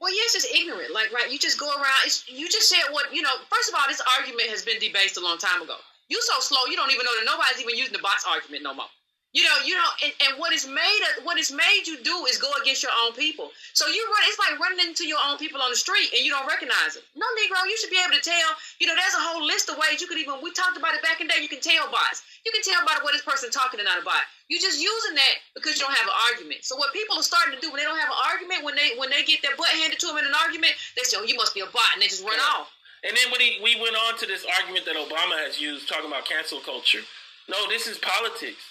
Well, you're just ignorant. Like, right? You just go around. It's, you just said what you know. First of all, this argument has been debased a long time ago. You so slow, you don't even know that nobody's even using the box argument no more. You know, you know, and, and what is made what is made you do is go against your own people. So you run, it's like running into your own people on the street and you don't recognize it. No, Negro, you should be able to tell. You know, there's a whole list of ways you could even. We talked about it back in the day. You can tell bots. You can tell by what this person talking and not a bot. You just using that because you don't have an argument. So what people are starting to do when they don't have an argument, when they when they get their butt handed to them in an argument, they say, "Oh, you must be a bot," and they just run yeah. off. And then when he, we went on to this argument that Obama has used, talking about cancel culture. No, this is politics.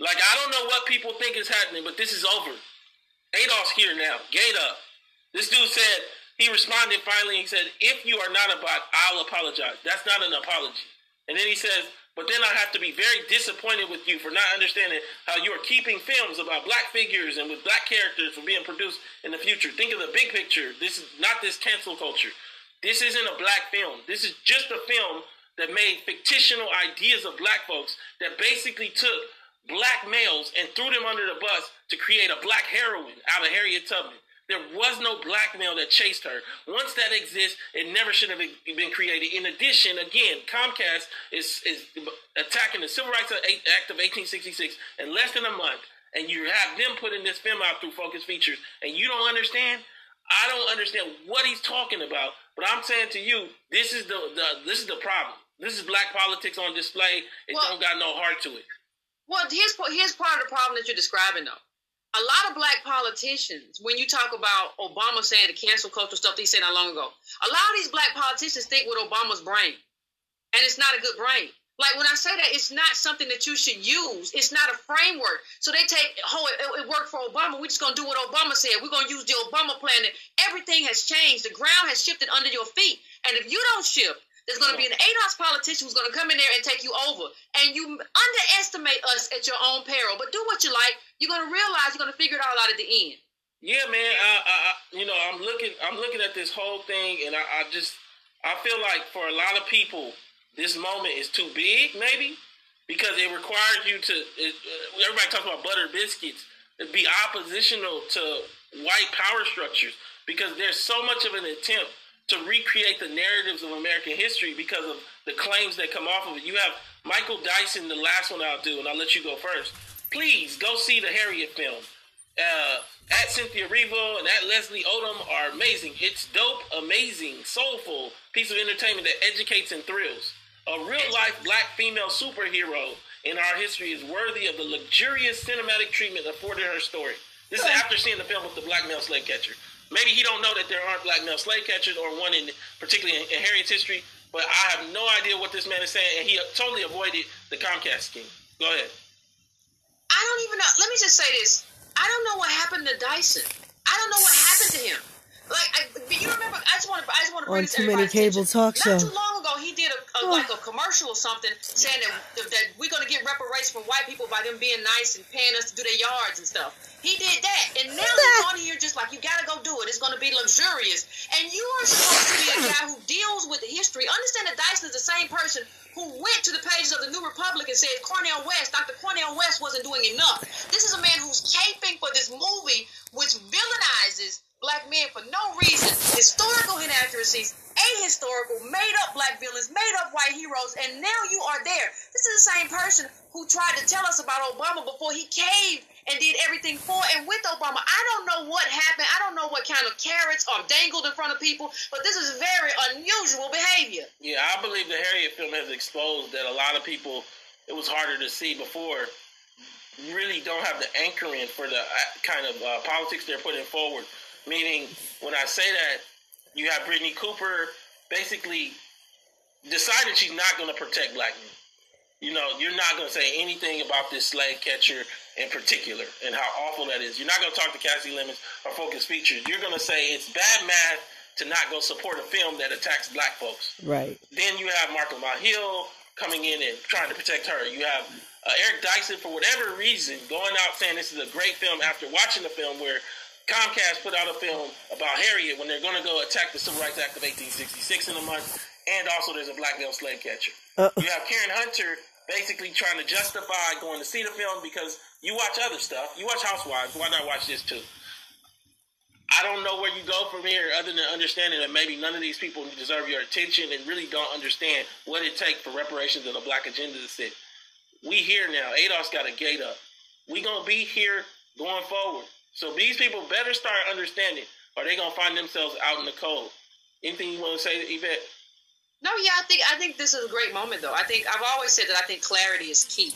Like I don't know what people think is happening, but this is over. ADOS here now. Gate up. This dude said he responded finally. He said, "If you are not a bot, I'll apologize." That's not an apology. And then he says, "But then I have to be very disappointed with you for not understanding how you are keeping films about black figures and with black characters from being produced in the future. Think of the big picture. This is not this cancel culture. This isn't a black film. This is just a film that made fictional ideas of black folks that basically took black males and threw them under the bus to create a black heroine out of Harriet Tubman. There was no black male that chased her. Once that exists, it never should have been created. In addition, again, Comcast is, is attacking the Civil Rights Act of 1866 in less than a month, and you have them putting this film out through Focus Features, and you don't understand. I don't understand what he's talking about but I'm saying to you, this is the, the this is the problem. This is black politics on display. It well, don't got no heart to it. Well, here's here's part of the problem that you're describing, though. A lot of black politicians, when you talk about Obama saying the cancel culture stuff he said not long ago, a lot of these black politicians think with Obama's brain, and it's not a good brain. Like when I say that, it's not something that you should use. It's not a framework. So they take, oh, it, it worked for Obama. We're just gonna do what Obama said. We're gonna use the Obama plan. Everything has changed. The ground has shifted under your feet. And if you don't shift, there's gonna be an ADOS politician who's gonna come in there and take you over. And you underestimate us at your own peril. But do what you like. You're gonna realize you're gonna figure it all out at the end. Yeah, man. I, I, you know, I'm looking, I'm looking at this whole thing, and I, I just I feel like for a lot of people, this moment is too big, maybe, because it requires you to. It, uh, everybody talks about butter biscuits. To be oppositional to white power structures because there's so much of an attempt to recreate the narratives of American history because of the claims that come off of it. You have Michael Dyson, the last one I'll do, and I'll let you go first. Please go see the Harriet film. Uh, at Cynthia Erivo and at Leslie Odom are amazing. It's dope, amazing, soulful piece of entertainment that educates and thrills. A real life black female superhero in our history is worthy of the luxurious cinematic treatment afforded her story. This is after seeing the film with the black male slave catcher. Maybe he don't know that there aren't black male slave catchers or one in particularly in, in Harriet's history, but I have no idea what this man is saying, and he totally avoided the Comcast scheme. Go ahead. I don't even know. Let me just say this. I don't know what happened to Dyson. I don't know what happened to him. Like, I, you remember? I just want to. I just want to bring On too many cable talk show. Not too long ago, he did a, a like a commercial or something saying that, that we're going to get reparations from white people by them being nice and paying us to do their yards and stuff. He did that, and now he's *laughs* on here just like you got to go do it. It's going to be luxurious, and you are supposed to be a guy who deals with the history. Understand that Dyson is the same person who went to the pages of the New Republic and said Cornel West, Dr. Cornel West wasn't doing enough. This is a man who's caping for this movie which villainizes black men for no reason, historical inaccuracies, ahistorical, made up black villains, made up white heroes, and now you are there. This is the same person who tried to tell us about Obama before he caved and did everything for and with Obama. I don't know what happened. I don't know what kind of carrots are dangled in front of people, but this is very unusual behavior. Yeah, I believe the Harriet film has exposed that a lot of people it was harder to see before really don't have the anchoring for the uh, kind of uh, politics they're putting forward. Meaning, when I say that, you have Brittney Cooper basically decided she's not going to protect black men. You know, you're not going to say anything about this slave catcher in particular and how awful that is. You're not going to talk to Kasi Lemmons or Focus Features. You're going to say it's bad math to not go support a film that attacks black folks. Right. Then you have Marco Hill coming in and trying to protect her. You have uh, Eric Dyson, for whatever reason, going out saying this is a great film after watching the film where Comcast put out a film about Harriet when they're going to go attack the Civil Rights Act of 1866 in a month, and also there's a black male slave catcher. Uh, You have Karen Hunter basically trying to justify going to see the film because you watch other stuff. You watch Housewives. Why not watch this too? I don't know where you go from here other than understanding that maybe none of these people deserve your attention and really don't understand what it takes for reparations and a black agenda to sit. We here now. ADOS got a gate up. We gonna be here going forward. So these people better start understanding or they gonna find themselves out in the cold. Anything you wanna say, Yvette? No, yeah, I think I think this is a great moment though. I think I've always said that I think clarity is key.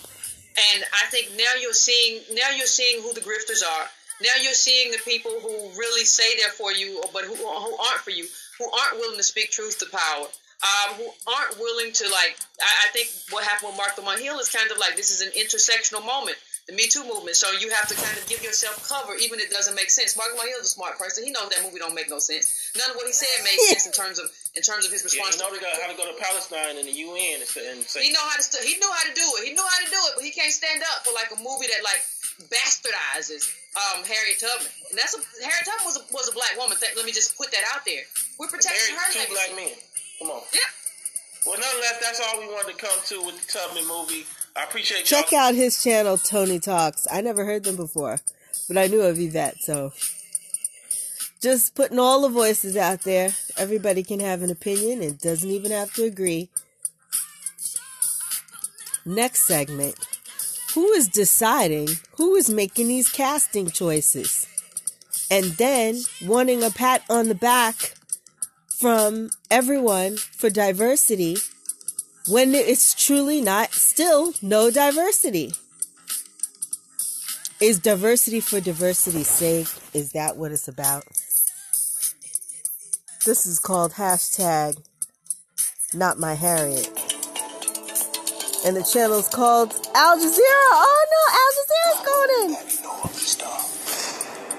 And I think now you're seeing now you're seeing who the grifters are. Now you're seeing the people who really say they're for you, but who, who aren't for you, who aren't willing to speak truth to power, um, who aren't willing to like. I, I think what happened with Lamont Hill is kind of like this is an intersectional moment, the Me Too movement. So you have to kind of give yourself cover, even if it doesn't make sense. Marc Lamont Hill is a smart person. He knows that movie don't make no sense. None of what he said made sense in terms of in terms of his Yeah, response. you know to how to go to Palestine and the UN and say, and say he know how to st- he knew how to do it. He knew how to do it, but he can't stand up for like a movie that like bastardizes um, Harriet Tubman. And that's a, Harriet Tubman was a, was a black woman. Th- let me just put that out there. We're protecting her two legacy. black men. Come on. Yeah. Well, nonetheless, that's all we wanted to come to with the Tubman movie. I appreciate check y'all. out his channel, Tony Talks. I never heard them before, but I knew of Yvette, so just putting all the voices out there. Everybody can have an opinion and doesn't even have to agree. Next segment. Who is deciding who is making these casting choices? And then wanting a pat on the back from everyone for diversity when it's truly not still no diversity. Is diversity for diversity's sake? Is that what it's about? This is called hashtag not my Harriet. And the channel is called Al Jazeera. Oh no, Al Jazeera's going in. Have you know of the star?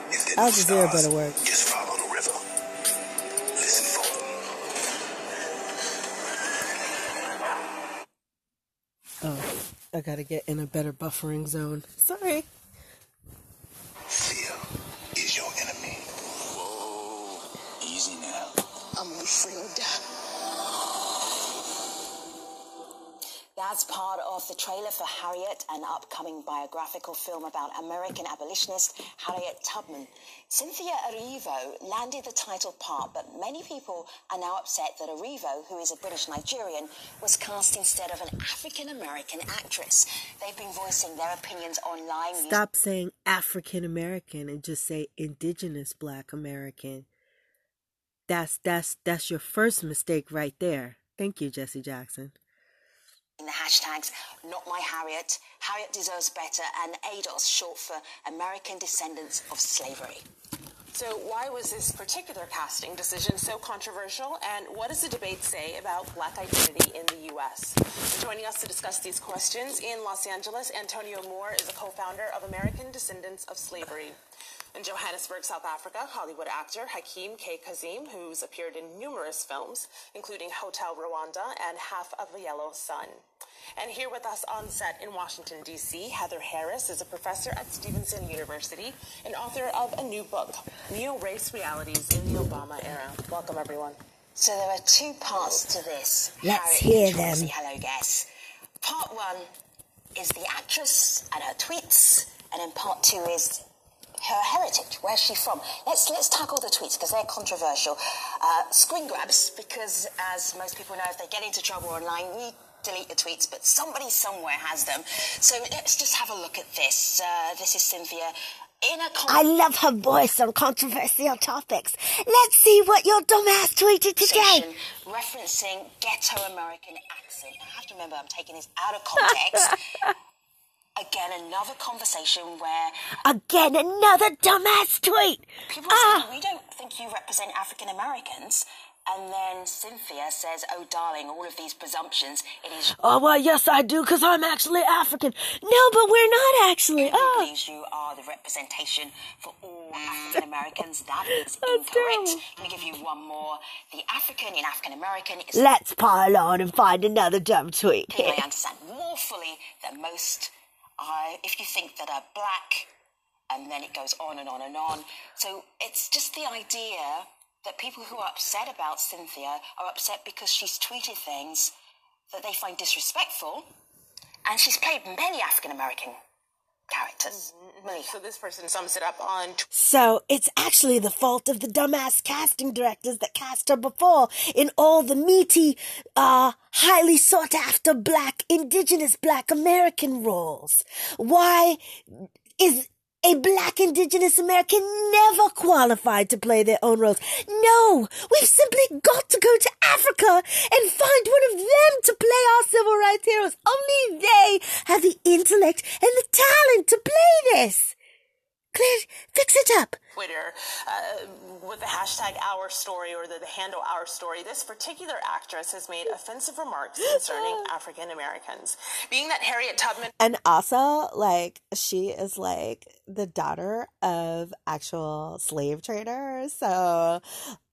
If they're Al Jazeera better work. I gotta get in a better buffering zone. Sorry. Fear is your enemy. Whoa, easy now. I'm afraid of die. That's part of the trailer for Harriet, an upcoming biographical film about American abolitionist Harriet Tubman. Cynthia Erivo landed the title part, but many people are now upset that Erivo, who is a British Nigerian, was cast instead of an African American actress. They've been voicing their opinions online. Stop saying African American and just say indigenous black American. That's that's that's your first mistake right there. Thank you, Jesse Jackson the hashtags not my harriet. Harriet deserves better and ados short for american descendants of slavery. So why was this particular casting decision so controversial and what does the debate say about black identity in the us joining us to discuss these questions in los angeles antonio moore is a co-founder of american descendants of slavery in Johannesburg, South Africa, Hollywood actor Hakeem Kae-Kazim, who's appeared in numerous films, including Hotel Rwanda and Half of a Yellow Sun. And here with us on set in Washington, D.C., Heather Harris is a professor at Stevenson University and author of a new book, Neo Race Realities in the Obama Era. Welcome, everyone. So there are two parts to this. Let's hear them. Hello, guess. Part one is the actress and her tweets, and then part two is her heritage. Where's she from? Let's let's tackle the tweets because they're controversial. Uh, screen grabs because, as most people know, if they get into trouble online, we delete the tweets, but somebody somewhere has them. So let's just have a look at this. Uh, this is Cynthia. In a I love her voice on controversial topics. Let's see what your dumbass tweeted today. Referencing ghetto American accent. I have to remember I'm taking this out of context. *laughs* Again, another conversation where. Again, another dumbass tweet! People ah. say, we don't think you represent African Americans. And then Cynthia says, Oh, darling, all of these presumptions, it is. Oh, well, yes, I do, because I'm actually African. No, but we're not actually. Oh. believes you are the representation for all African Americans. That is *laughs* incorrect. Let me give you one more. The African in African American is. Let's pile on and find another dumb tweet. I *laughs* understand more fully than most I, if you think that are black, and then it goes on and on and on. So it's just the idea that people who are upset about Cynthia are upset because she's tweeted things that they find disrespectful, and she's played many African American characters. Mm-hmm. So this person sums it up on. So it's actually the fault of the dumbass casting directors that cast her before in all the meaty, uh, highly sought after black, indigenous black American roles. Why is a black indigenous American never qualified to play their own roles. No, we've simply got to go to Africa and find one of them to play our civil rights heroes. Only they have the intellect and the talent to play this. Claire, fix it up. Twitter uh, with the hashtag Our Story or the, the handle Our Story. This particular actress has made offensive remarks concerning *gasps* African Americans. Being that Harriet Tubman. And also, like, she is like the daughter of actual slave traders. So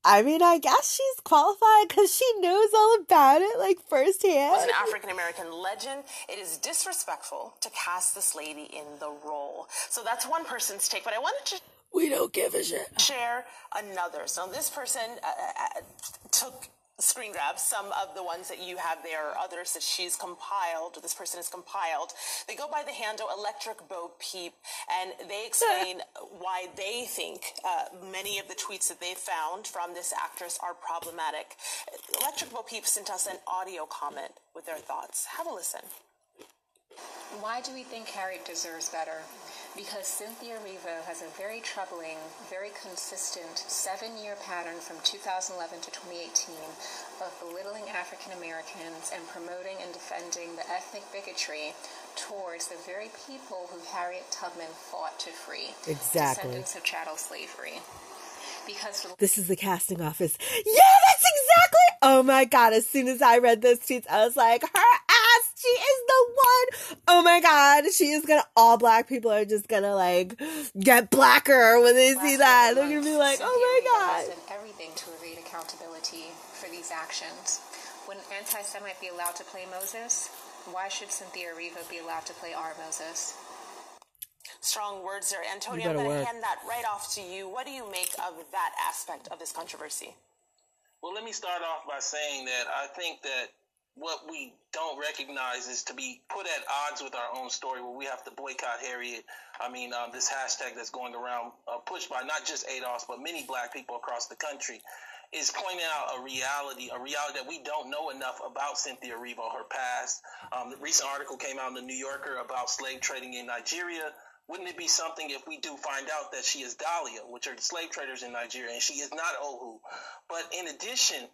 I mean, I guess she's qualified because she knows all about it, like firsthand. As an African American legend, it is disrespectful to cast this lady in the role. So that's one person's take. But I wanted to. We don't give a shit. Share another. So this person uh, uh, took screen grabs, some of the ones that you have there, or others that she's compiled, this person has compiled. They go by the handle Electric Bo Peep, and they explain *laughs* why they think uh, many of the tweets that they found from this actress are problematic. Electric Bo Peep sent us an audio comment with their thoughts. Have a listen. Why do we think Harriet deserves better? Because Cynthia Erivo has a very troubling, very consistent seven year pattern from 2011 to 2018 of belittling African Americans and promoting and defending the ethnic bigotry towards the very people who Harriet Tubman fought to free. Exactly. Descendants of chattel slavery. Because this is the casting office. Yeah, that's exactly. Oh my god! As soon as I read those tweets, I was like, her she is the one. Oh my god, she is gonna. All black people are just gonna like get blacker when they see that. They're gonna be like, oh my god. Everything to evade accountability for these actions. When anti-Semite be allowed to play Moses, why should Cynthia Erivo be allowed to play our Moses? Strong words there, Antonio. I'm going to hand that right off to you. What do you make of that aspect of this controversy? Well, let me start off by saying that I think that what we don't recognize is to be put at odds with our own story where we have to boycott Harriet. I mean, um, this hashtag that's going around, uh, pushed by not just ADOS, but many black people across the country, is pointing out a reality, a reality that we don't know enough about Cynthia Erivo, her past. Um, the recent article came out in the New Yorker about slave trading in Nigeria. Wouldn't it be something if we do find out that she is Diala, which are the slave traders in Nigeria, and she is not Ohu? But in addition,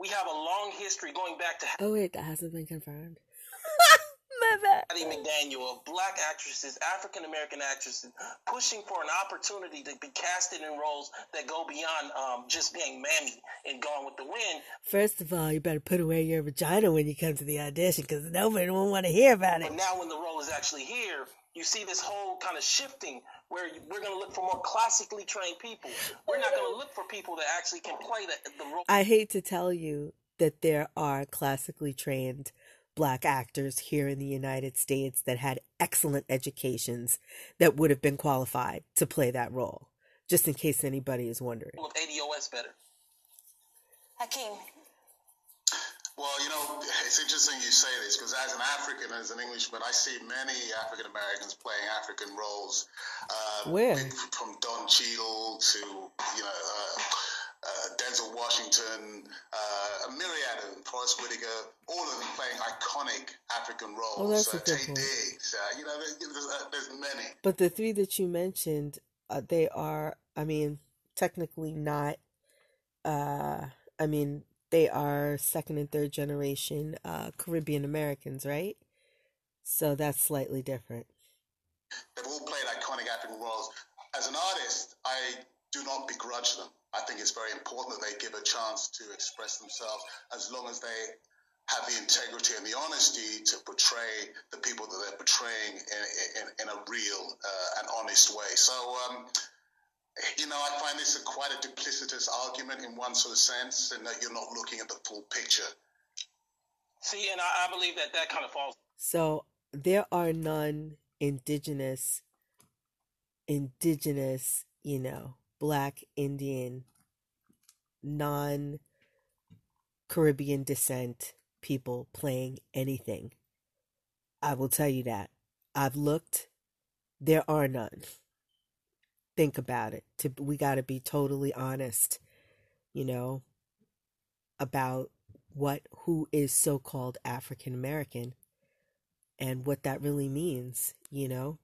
we have a long history going back to Oh wait, that hasn't been confirmed. *laughs* My bad. Hattie McDaniel of black actresses, African American actresses, pushing for an opportunity to be casted in roles that go beyond um, just being Mammy and Gone with the Wind. First of all, you better put away your vagina when you come to the audition because nobody won't want to hear about it. But now, when the role is actually here, you see this whole kind of shifting where we're going to look for more classically trained people. We're not going to look for people that actually can play the, the role. I hate to tell you that there are classically trained black actors here in the United States that had excellent educations that would have been qualified to play that role, just in case anybody is wondering. of ADOS better. Hakeem, Well, you know, it's interesting you say this because as an African, as an Englishman, I see many African Americans playing African roles. Uh, Where? From Don Cheadle to, you know, uh, uh, Denzel Washington, uh, a myriad of them, Forest Whitaker, all of them playing iconic African roles. Oh, that's a good Taye. Diggs, uh, you know, there's, uh, there's many. But the three that you mentioned, uh, they are, I mean, technically not, uh, I mean, they are second and third generation uh, Caribbean Americans, right? So that's slightly different. They've all played iconic African roles. As an artist, I do not begrudge them. I think it's very important that they give a chance to express themselves as long as they have the integrity and the honesty to portray the people that they're portraying in, in, in a real uh, and honest way. So, um, you know, I find this a quite a duplicitous argument in one sort of sense, and that you're not looking at the full picture. See, and I, I believe that that kind of falls So there are none indigenous, indigenous, you know, black, Indian, non Caribbean descent people playing anything. I will tell you that. I've looked, there are none. Think about it. To we got to be totally honest, you know, about what who is so-called African American and what that really means, you know?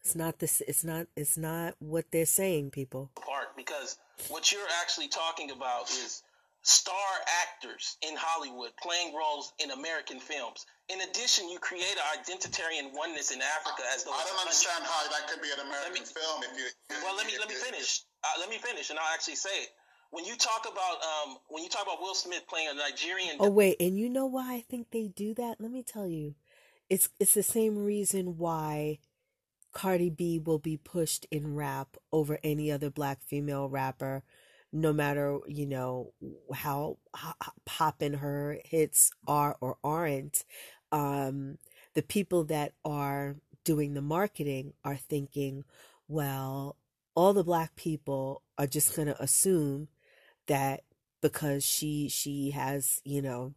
It's not this it's not it's not what they're saying, people. apart because what you're actually talking about is star actors in Hollywood playing roles in American films. In addition, you create an identitarian oneness in Africa as though I it's a don't country. understand how that could be an American me- film if you. Well, let me let me finish. Uh, let me finish, and I'll actually say it. When you talk about um, when you talk about Will Smith playing a Nigerian Oh wait, and you know why I think they do that? Let me tell you. It's it's the same reason why Cardi B will be pushed in rap over any other black female rapper no matter, you know, how, how poppin' her hits are or aren't. Um the people that are doing the marketing are thinking, well, all the black people are just going to assume that because she she has you know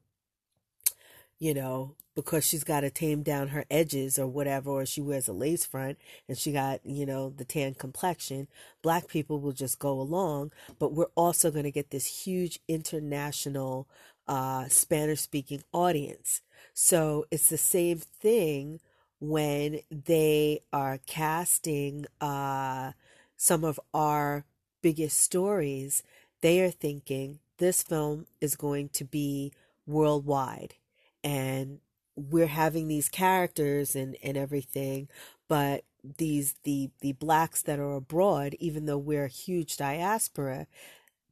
you know because she's got to tame down her edges or whatever or she wears a lace front and she got you know the tan complexion black people will just go along. But we're also going to get this huge international uh spanish speaking audience. So it's the same thing when they are casting uh some of our biggest stories. They are thinking this film is going to be worldwide and we're having these characters and, and everything but these the the blacks that are abroad even though we're a huge diaspora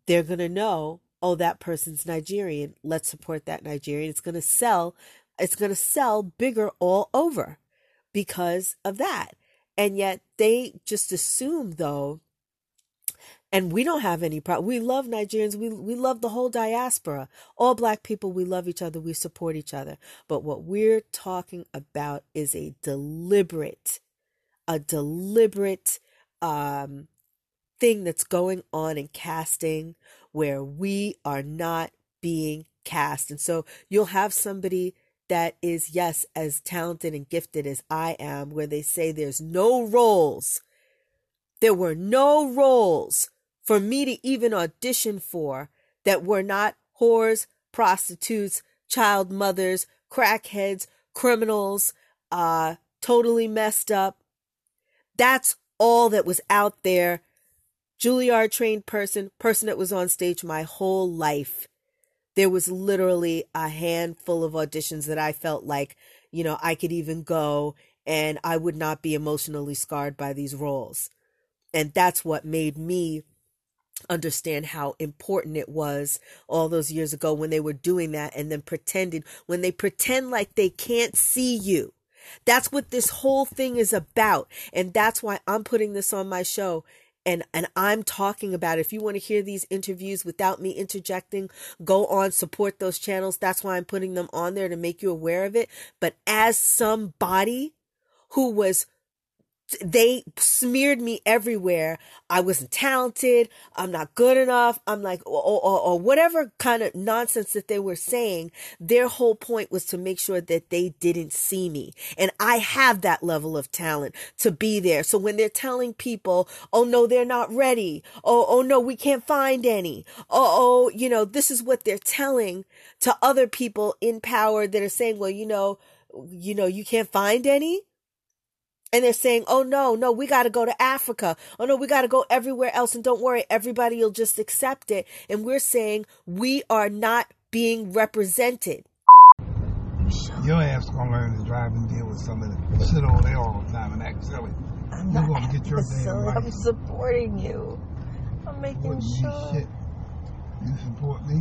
they're going to know oh that person's nigerian. Let's support that nigerian. It's going to sell it's going to sell bigger all over because of that. And yet they just assume though and we don't have any problem. We love Nigerians. We we love the whole diaspora. All black people, we love each other. We support each other. But what we're talking about is a deliberate, a deliberate um, thing that's going on in casting where we are not being cast. And so you'll have somebody that is, yes, as talented and gifted as I am, where they say there's no roles. There were no roles for me to even audition for that were not whores, prostitutes, child mothers, crackheads, criminals, uh, totally messed up. That's all that was out there. Juilliard trained person, person that was on stage my whole life. There was literally a handful of auditions that I felt like, you know, I could even go and I would not be emotionally scarred by these roles. And that's what made me understand how important it was all those years ago when they were doing that and then pretending when they pretend like they can't see you. That's what this whole thing is about. And that's why i'm putting this on my show. And and i'm talking about it. if you want to hear these interviews without me interjecting go on support those channels. That's why i'm putting them on there to make you aware of it. But as somebody who was they smeared me everywhere. I wasn't talented. I'm not good enough. I'm like, or, or, or, whatever kind of nonsense that they were saying. Their whole point was to make sure that they didn't see me. And I have that level of talent to be there. So when they're telling people, oh no, they're not ready. Oh, oh no, we can't find any. Oh, oh, you know, this is what they're telling to other people in power that are saying, well, you know, you know, you can't find any and they're saying, oh no, no, we got to go to Africa. Oh no, we got to go everywhere else. And don't worry, everybody will just accept it. And we're saying we are not being represented. Your ass gonna learn to drive and deal with some of the shit over there all the time and act silly. I'm You're not gonna get your acting damn silly. life. I'm supporting you. I'm making Supporting me, sure. shit. You support me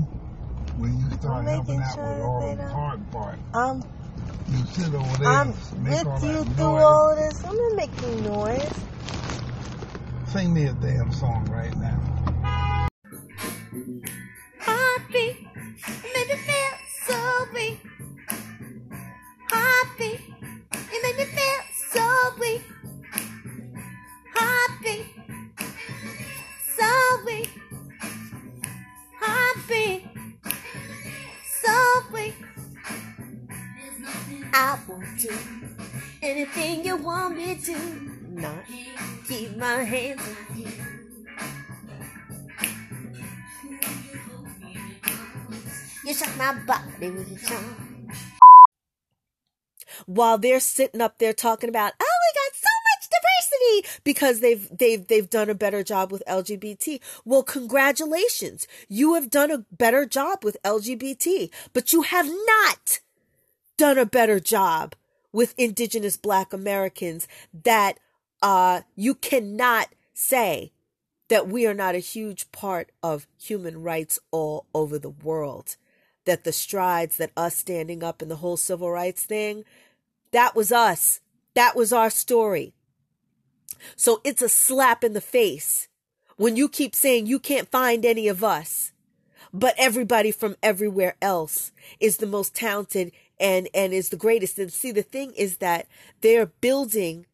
when you start I'm helping making out sure with all they the don't- hard part. I'm You sit over there, I'm and make all with you through all of this. I'm not making noise. Sing me a damn song right now. Heartbeat, made me feel so weak. Heartbeat, it made me feel so weak. Heartbeat, so weak. Heartbeat, so weak. I won't do anything you want me to. Not keep my hands on you. You shock my body with your tongue. While they're sitting up there talking about, oh, we got so much diversity because they've they've they've done a better job with LGBT. Well, congratulations. You have done a better job with LGBT, but you have not done a better job with indigenous black Americans that uh you cannot say that we are not a huge part of human rights all over the world. That the strides that us standing up in the whole civil rights thing, that was us. That was our story. So it's a slap in the face when you keep saying you can't find any of us, but everybody from everywhere else is the most talented and and is the greatest. And see, the thing is that they're building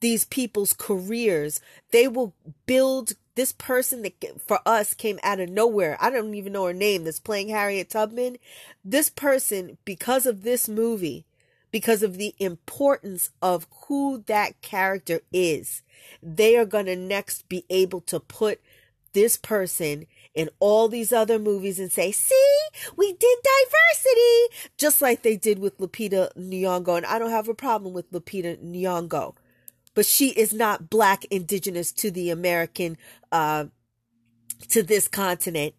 these people's careers. They will build this person that for us came out of nowhere. I don't even know her name that's playing Harriet Tubman. This person, because of this movie, because of the importance of who that character is, they are going to next be able to put this person in all these other movies and say, see, we did diversity, just like they did with Lupita Nyong'o. And I don't have a problem with Lupita Nyong'o but she is not black indigenous to the American, uh, to this continent.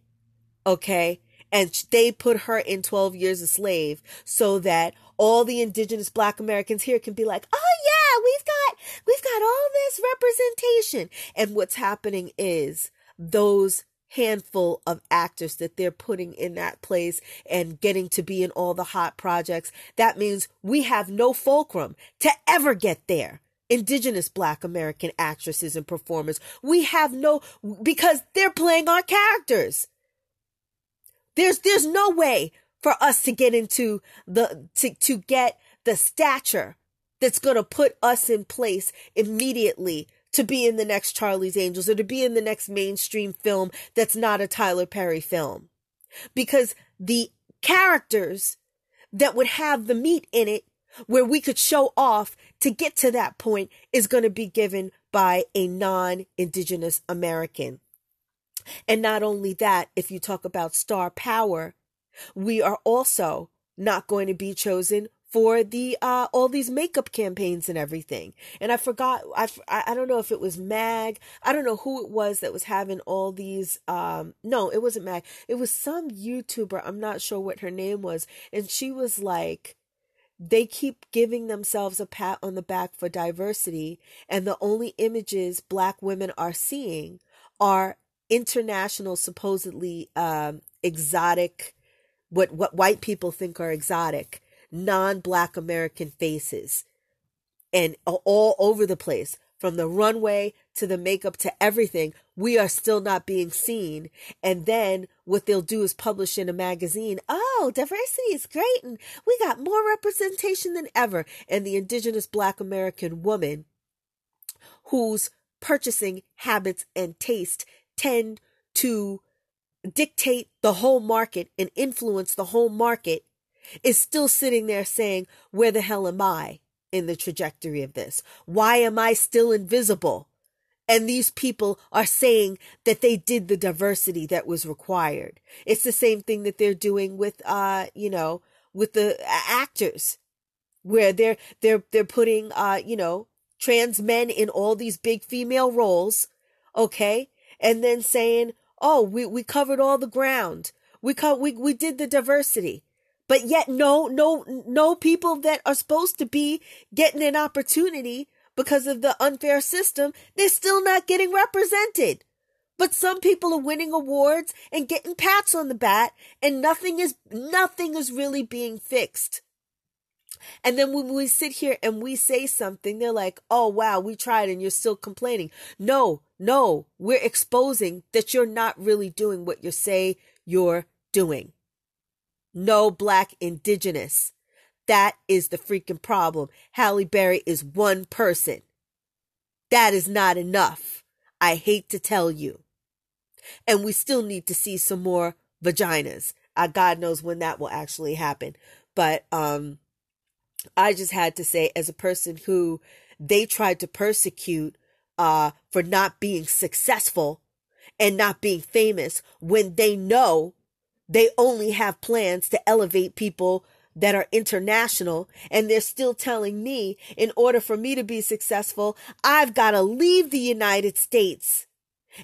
Okay. And they put her in 12 years a slave so that all the indigenous black Americans here can be like, oh yeah, we've got, we've got all this representation. And what's happening is those handful of actors that they're putting in that place and getting to be in all the hot projects. That means we have no fulcrum to ever get there indigenous black American actresses and performers. We have no, because they're playing our characters. There's, there's no way for us to get into the, to, to get the stature that's going to put us in place immediately to be in the next Charlie's Angels or to be in the next mainstream film that's not a Tyler Perry film. Because the characters that would have the meat in it where we could show off to get to that point is going to be given by a non Indigenous American. And not only that, if you talk about star power, we are also not going to be chosen for the uh all these makeup campaigns and everything. And I forgot I I don't know if it was Mag, I don't know who it was that was having all these um no, it wasn't Mag. It was some YouTuber, I'm not sure what her name was, and she was like they keep giving themselves a pat on the back for diversity and the only images black women are seeing are international supposedly um exotic what what white people think are exotic non-black American faces and all over the place from the runway to the makeup to everything we are still not being seen. And then what they'll do is publish in a magazine oh diversity is great and we got more representation than ever. And the indigenous black american woman whose purchasing habits and taste tend to dictate the whole market and influence the whole market is still sitting there saying, Where the hell am I in the trajectory of this? Why am I still invisible? And these people are saying that they did the diversity that was required. It's the same thing that they're doing with, uh, you know, with the actors, where they're they're they're putting, uh, you know, trans men in all these big female roles, okay, and then saying, "Oh, we we covered all the ground. We co- we we did the diversity." But yet no no no people that are supposed to be getting an opportunity because of the unfair system, they're still not getting represented. But some people are winning awards and getting pats on the back and nothing is nothing is really being fixed. And then when we sit here and we say something, they're like, oh, wow, we tried and you're still complaining. No, no, we're exposing that you're not really doing what you say you're doing no black indigenous. That is the freaking problem. Halle Berry is one person. That is not enough. I hate to tell you. And we still need to see some more vaginas. Uh, God knows when that will actually happen. But um, I just had to say, as a person who they tried to persecute uh, for not being successful and not being famous when they know they only have plans to elevate people that are international. And they're still telling me in order for me to be successful, I've got to leave the United States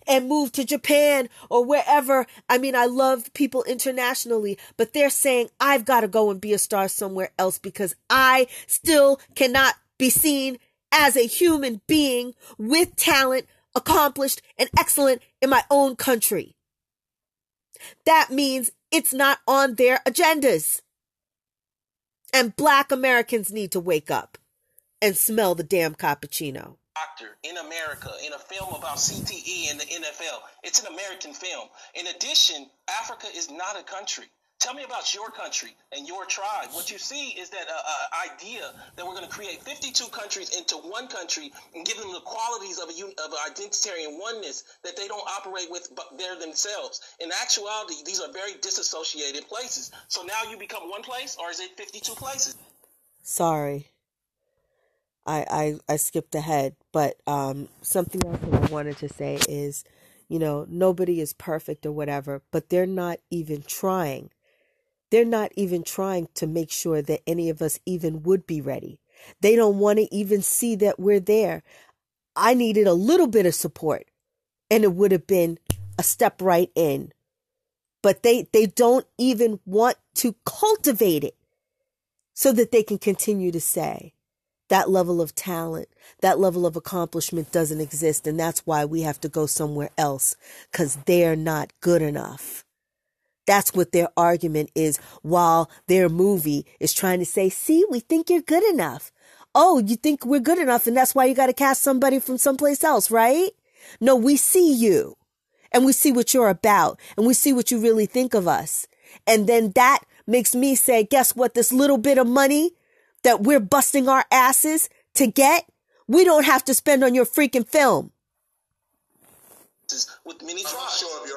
and move to Japan or wherever. I mean, I love people internationally, but they're saying I've got to go and be a star somewhere else because I still cannot be seen as a human being with talent, accomplished and excellent in my own country. That means it's not on their agendas. And black Americans need to wake up and smell the damn cappuccino. Doctor in America in a film about CTE and the NFL. It's an American film. In addition, Africa is not a country. Tell me about your country and your tribe. What you see is that uh, uh, idea that we're going to create 52 countries into one country and give them the qualities of a of an identitarian oneness that they don't operate with but they're themselves. In actuality, these are very disassociated places. So now you become one place, or is it 52 places? Sorry. I, I, I skipped ahead, but um, something else that I wanted to say is, you know, nobody is perfect or whatever, but they're not even trying they're not even trying to make sure that any of us even would be ready. They don't want to even see that we're there. I needed a little bit of support and it would have been a step right in. But they, they don't even want to cultivate it so that they can continue to say that level of talent, that level of accomplishment doesn't exist. And that's why we have to go somewhere else because they're not good enough. That's what their argument is while their movie is trying to say, see, we think you're good enough. Oh, you think we're good enough and that's why you got to cast somebody from someplace else, right? No, we see you and we see what you're about and we see what you really think of us. And then that makes me say, guess what? This little bit of money that we're busting our asses to get, we don't have to spend on your freaking film. With many tribes. Sure,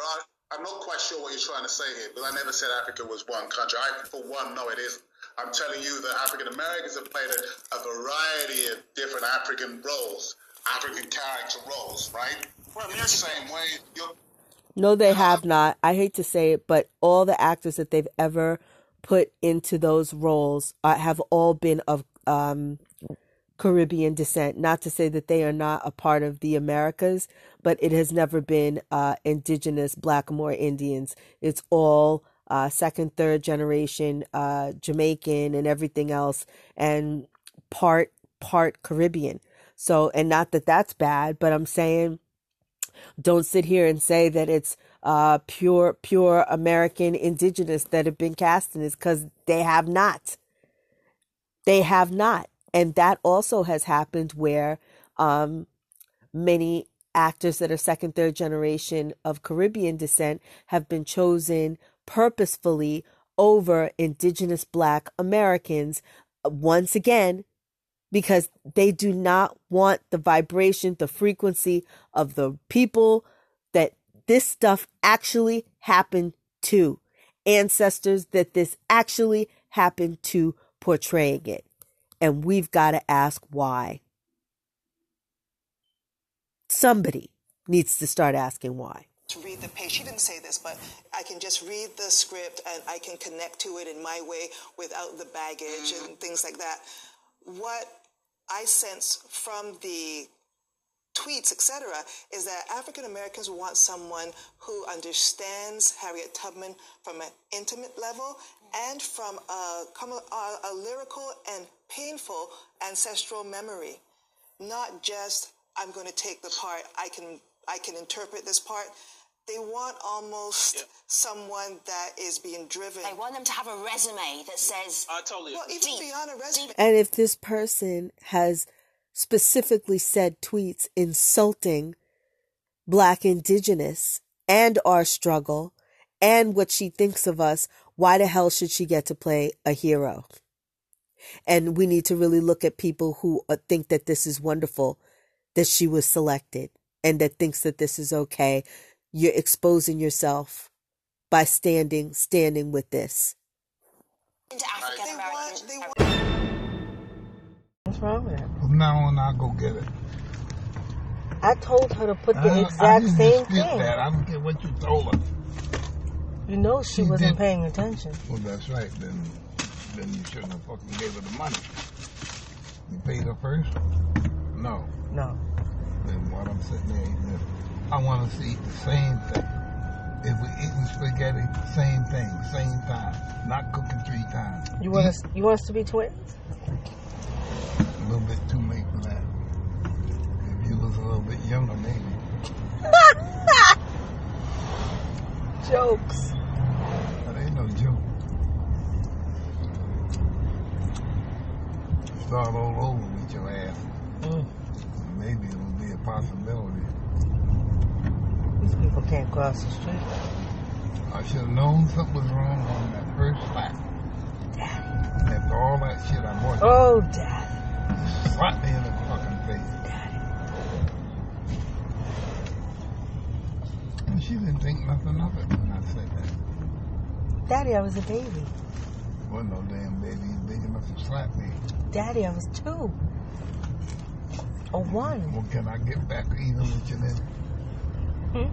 I'm not quite sure what you're trying to say here, but I never said Africa was one country. I, for one, no, it isn't. I'm telling you that African Americans have played a, a variety of different African roles, African character roles, right? Well, in the same way, you're, No, they have not. I hate to say it, but all the actors that they've ever put into those roles uh, have all been of um, Caribbean descent. Not to say that they are not a part of the Americas, but it has never been uh, indigenous Blackamoor Indians. It's all uh, second, third generation uh, Jamaican and everything else, and part part Caribbean. So, and not that that's bad, but I'm saying don't sit here and say that it's uh, pure pure American indigenous that have been cast in this because they have not. They have not, and that also has happened where um, many actors that are second, third generation of Caribbean descent have been chosen purposefully over indigenous Black Americans. Once again, because they do not want the vibration, the frequency of the people that this stuff actually happened to, ancestors that this actually happened to portraying it. And we've got to ask why. Somebody needs to start asking why. to read the page. She didn't say this, but I can just read the script and I can connect to it in my way without the baggage and things like that. What I sense from the tweets, etc., is that African Americans want someone who understands Harriet Tubman from an intimate level and from a, a, a lyrical and painful ancestral memory, not just I'm going to take the part. I can I can interpret this part. They want almost someone that is being driven. They want them to have a resume that says. I totally Well, even beyond a resume. And if this person has specifically said tweets insulting Black Indigenous and our struggle and what she thinks of us, why the hell should she get to play a hero? And we need to really look at people who uh, think that this is wonderful, that she was selected, and that thinks that this is okay. You're exposing yourself by standing, standing with this. Into African American. What's wrong with it? From now on, I'll go get it. I told her to put the I exact didn't same thing. That. I don't care what you told her. You know she, She wasn't did. paying attention. Well, that's right. Then, then you shouldn't have fucking gave her the money. You paid her first? No. No. Then what I'm sitting there eating this, I want to see the same thing. If we eating spaghetti, same thing, same time. Not cooking three times. You want us? You want us to be twins? A little bit too late for that. If you was a little bit younger, maybe. *laughs* Jokes. That ain't no joke. Start all over with your ass. Mm. Maybe it'll be a possibility. These people can't cross the street. I should have known something was wrong on that first slap. Daddy. After all that shit I bought, Oh, Dad. you slapped me in the fucking face. And she didn't think nothing of it when I said that. Daddy, I was a baby. Wasn't no damn baby big enough to slap me. Daddy, I was two. Or one. Well, can I get back even with you then? Hmm?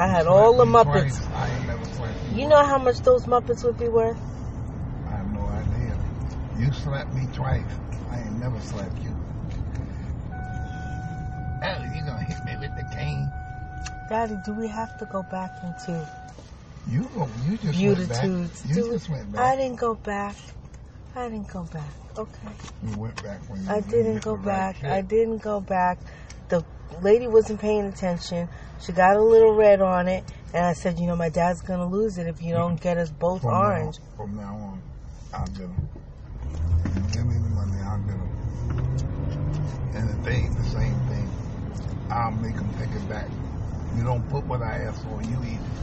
I had all the Muppets. I never slapped you. Know how much those Muppets would be worth? I have no idea. You slapped me twice. I ain't never slapped you. Hell, you gonna hit me with the cane? Daddy, do we have to go back into You go. You just went back. You Do- just went back. I didn't go back. I didn't go back. Okay. You went back when you I didn't go the right back. I didn't go back. The lady wasn't paying attention. She got a little red on it, and I said, you know, my dad's gonna lose it if you don't get us both From orange. Now, from now on, I'll get them. You give me the money, I'll get them. And if they ain't the same thing, I'll make them take it back. You don't put what I ask for, you eat it.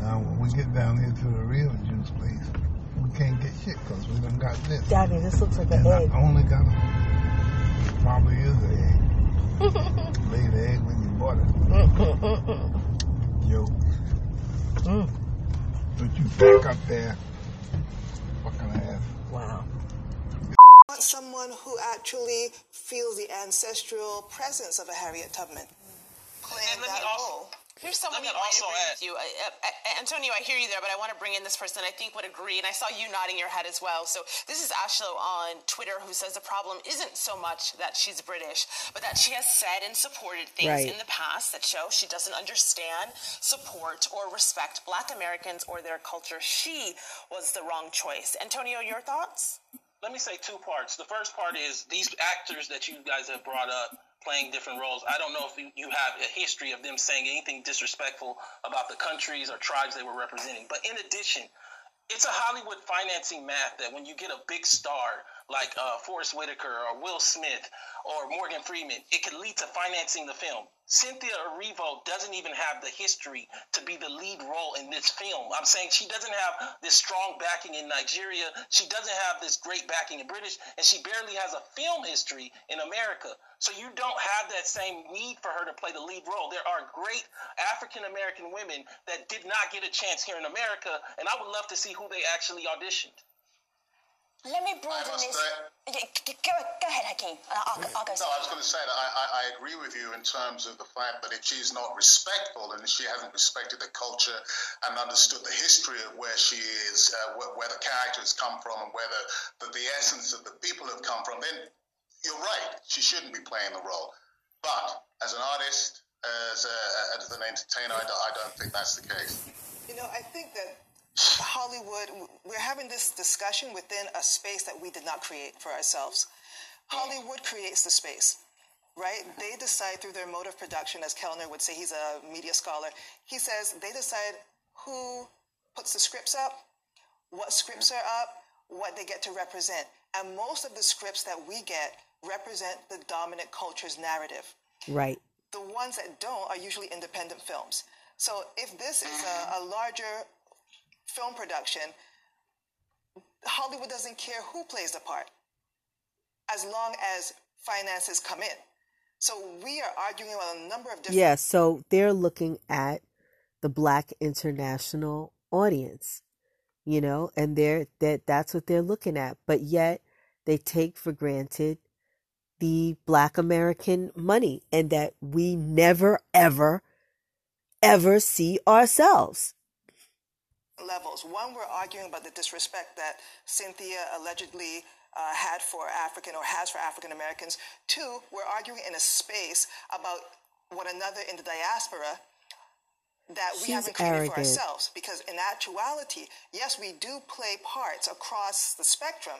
Now, when we get down here to the real juice place, we can't get shit because we done got this. Daddy, this looks like an And I egg. only got a probably is an egg. *laughs* Lay the egg when you bought it. Yo. Mm. But you back up there. Fucking ass. Wow. want someone who actually feels the ancestral presence of a Harriet Tubman playing And let me that also- role. Here's someone Let me that might agree add- with you. I, I, I- Antonio, I hear you there, but I want to bring in this person I think would agree, and I saw you nodding your head as well. So this is Ashlo on Twitter who says the problem isn't so much that she's British, but that she has said and supported things Right. in the past that show she doesn't understand, support, or respect black Americans or their culture. She was the wrong choice. Antonio, your thoughts? let me say two parts. The first part is these actors that you guys have brought up playing different roles. I don't know if you, have a history of them saying anything disrespectful about the countries or tribes they were representing. But in addition, it's a Hollywood financing math that when you get a big star like uh, Forest Whitaker or Will Smith or Morgan Freeman, it could lead to financing the film. Cynthia Erivo doesn't even have the history to be the lead role in this film. I'm saying she doesn't have this strong backing in Nigeria. She doesn't have this great backing in British, and she barely has a film history in America. So you don't have that same need for her to play the lead role. There are great African American women that did not get a chance here in America, and I would love to see who they actually auditioned. Let me broaden this. say- Go, go ahead, Hakeem. I'll, I'll, I'll go. No, I was going to say that I, I, I agree with you in terms of the fact that if she's not respectful and she hasn't respected the culture and understood the history of where she is, uh, where, where the characters come from, and where the, the, the essence of the people have come from, then you're right. She shouldn't be playing the role. But as an artist, as, a, as an entertainer, I, don't- I don't think that's the case. You know, I think that Hollywood, we're having this discussion within a space that we did not create for ourselves. Hollywood creates the space, right? They decide through their mode of production, as Kellner would say, he's a media scholar. He says they decide who puts the scripts up, what scripts are up, what they get to represent. And most of the scripts that we get represent the dominant culture's narrative Right. the ones that don't are usually independent films. So if this is a, a larger film production, Hollywood doesn't care who plays the part, as long as finances come in. So we are arguing about a number of different. Yeah, so they're looking at the black international audience, you know, and they're that that's what they're looking at. But yet they take for granted the black American money and that we never ever ever see ourselves. Levels. One, we're arguing about the disrespect that Cynthia allegedly uh, had for African or has for African Americans. Two, we're arguing in a space about one another in the diaspora that we haven't created arrogant. for ourselves. Because in actuality, yes, we do play parts across the spectrum.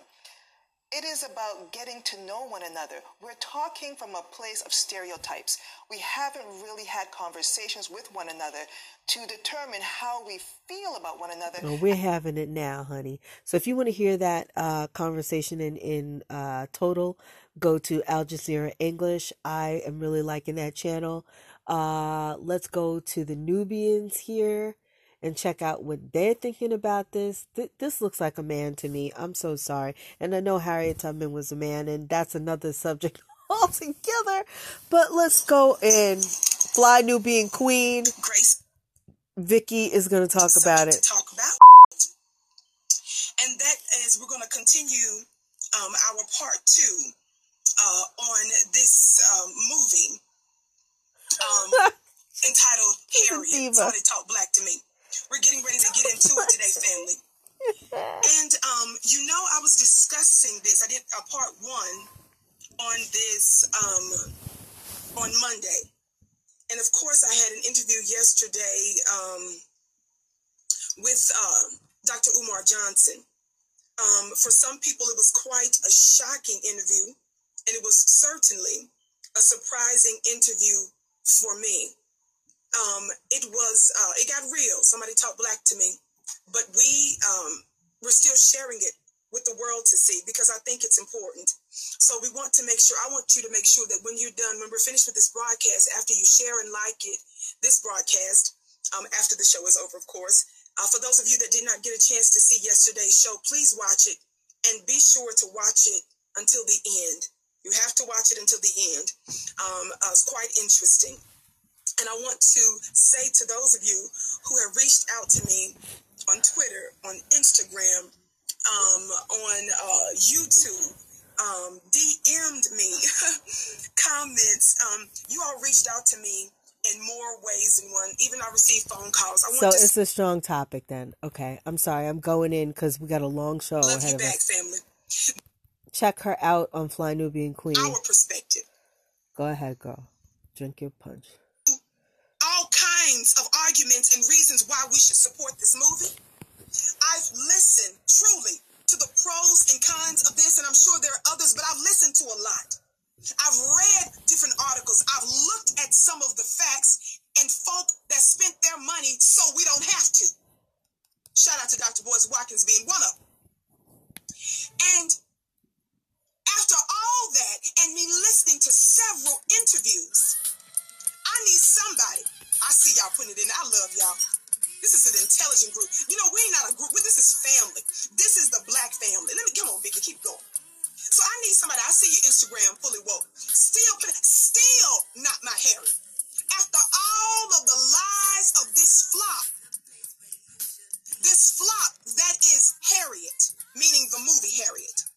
It is about getting to know one another. We're talking from a place of stereotypes. We haven't really had conversations with one another to determine how we feel about one another. Well, we're having it now, honey. So if you want to hear that uh, conversation in in uh, total, go to Al Jazeera English. I am really liking that channel. Uh, let's go to the Nubians here and check out what they're thinking about this. Th- this looks like a man to me. I'm so sorry, and I know Harriet Tubman was a man, and that's another subject *laughs* altogether. But let's go and fly Nubian Queen. Grace Vicki is going to talk about it. talk about. And that is, we're going to continue um, our part two uh, on this um, movie um, *laughs* entitled Harriet. Somebody talk black to me. We're getting ready to get into it today, family. And um, you know, I was discussing this. I did a part one on this um, on Monday, and of course, I had an interview yesterday um, with uh, Dr. Umar Johnson. Um, for some people, it was quite a shocking interview, and it was certainly a surprising interview for me. Um, it was uh, it got real. Somebody talked black to me, but we um, we're still sharing it with the world to see because I think it's important. So we want to make sure. I want you to make sure that when you're done, when we're finished with this broadcast, after you share and like it, this broadcast, um, after the show is over, of course. Uh, for those of you that did not get a chance to see yesterday's show, please watch it and be sure to watch it until the end You have to watch it until the end. Um, uh, it's quite interesting. And I want to say to those of you who have reached out to me on Twitter, on Instagram, um, on uh, YouTube, um, DM'd me *laughs* comments. Um, you all reached out to me in more ways than one. Even I received phone calls. I So to it's a strong topic then. Okay. I'm sorry. I'm going in because we got a long show love ahead you of back, us. family. Check her out on Fly Nubian Queen. Our perspective. Go ahead, girl. Drink your punch. All kinds of arguments and reasons why we should support this movie. I've listened truly to the pros and cons of this, and I'm sure there are others, but I've listened to a lot. I've read different articles. I've looked at some of the facts and folk that spent their money so we don't have to. Shout out to Dr. Boyce Watkins being one of them. And after all that, and me listening to several interviews, I need somebody. I see y'all putting it in. I love y'all. This is an intelligent group. You know, we ain't not a group. This is family. This is the black family. Let me come on, Vicki, keep going. So I need somebody. I see your Instagram fully woke. Still, still not my Harry. After all of the lies of this flop, this flop that is Harriet, meaning the movie Harriet.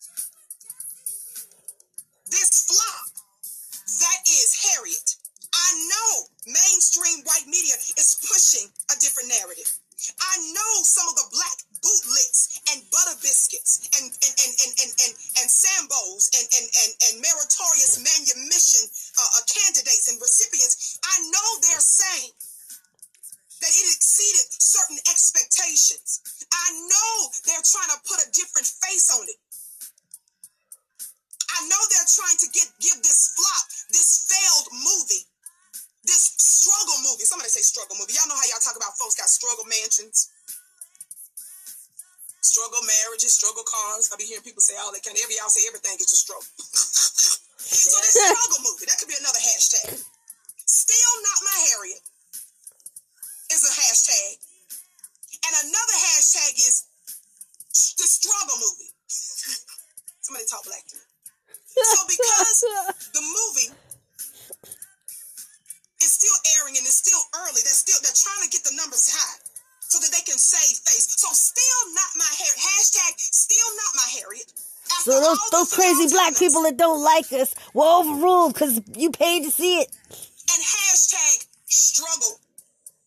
All that kind of every y'all say everything is a struggle. Crazy black people that don't like us were overruled because you paid to see it. and hashtag struggle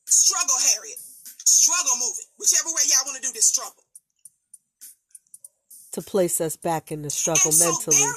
struggle Harriet struggle movie whichever way y'all want to do this struggle. To place us back in the struggle And so mentally. there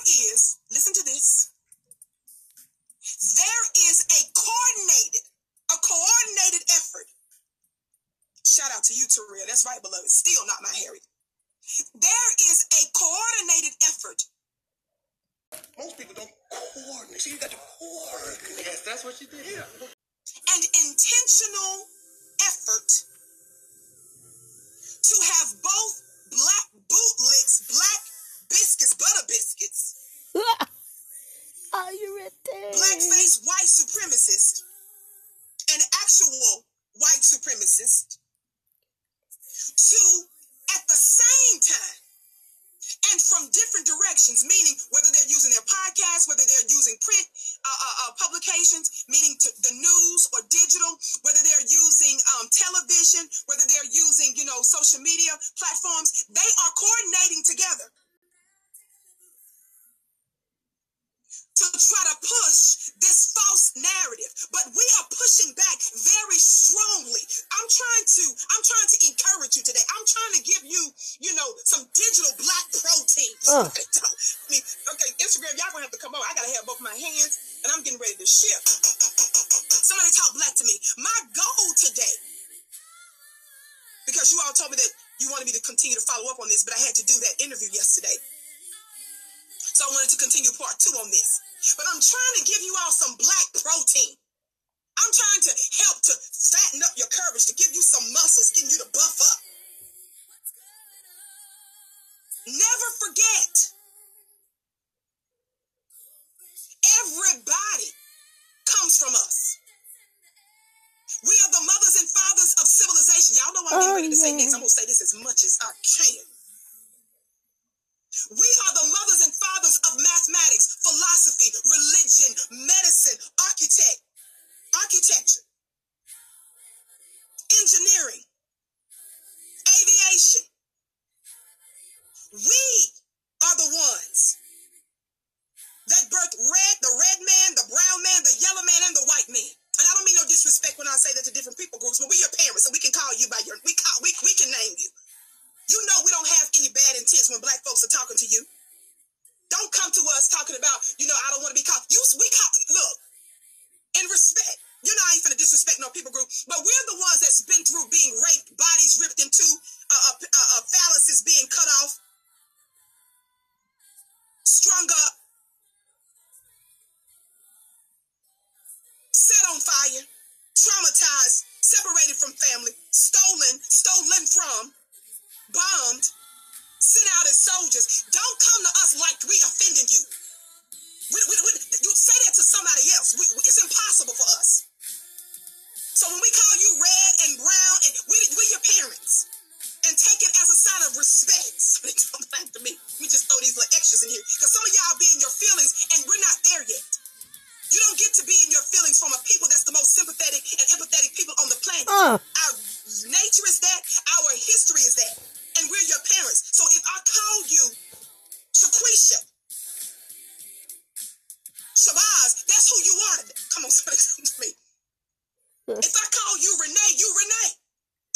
If I call you Renee, you Renee.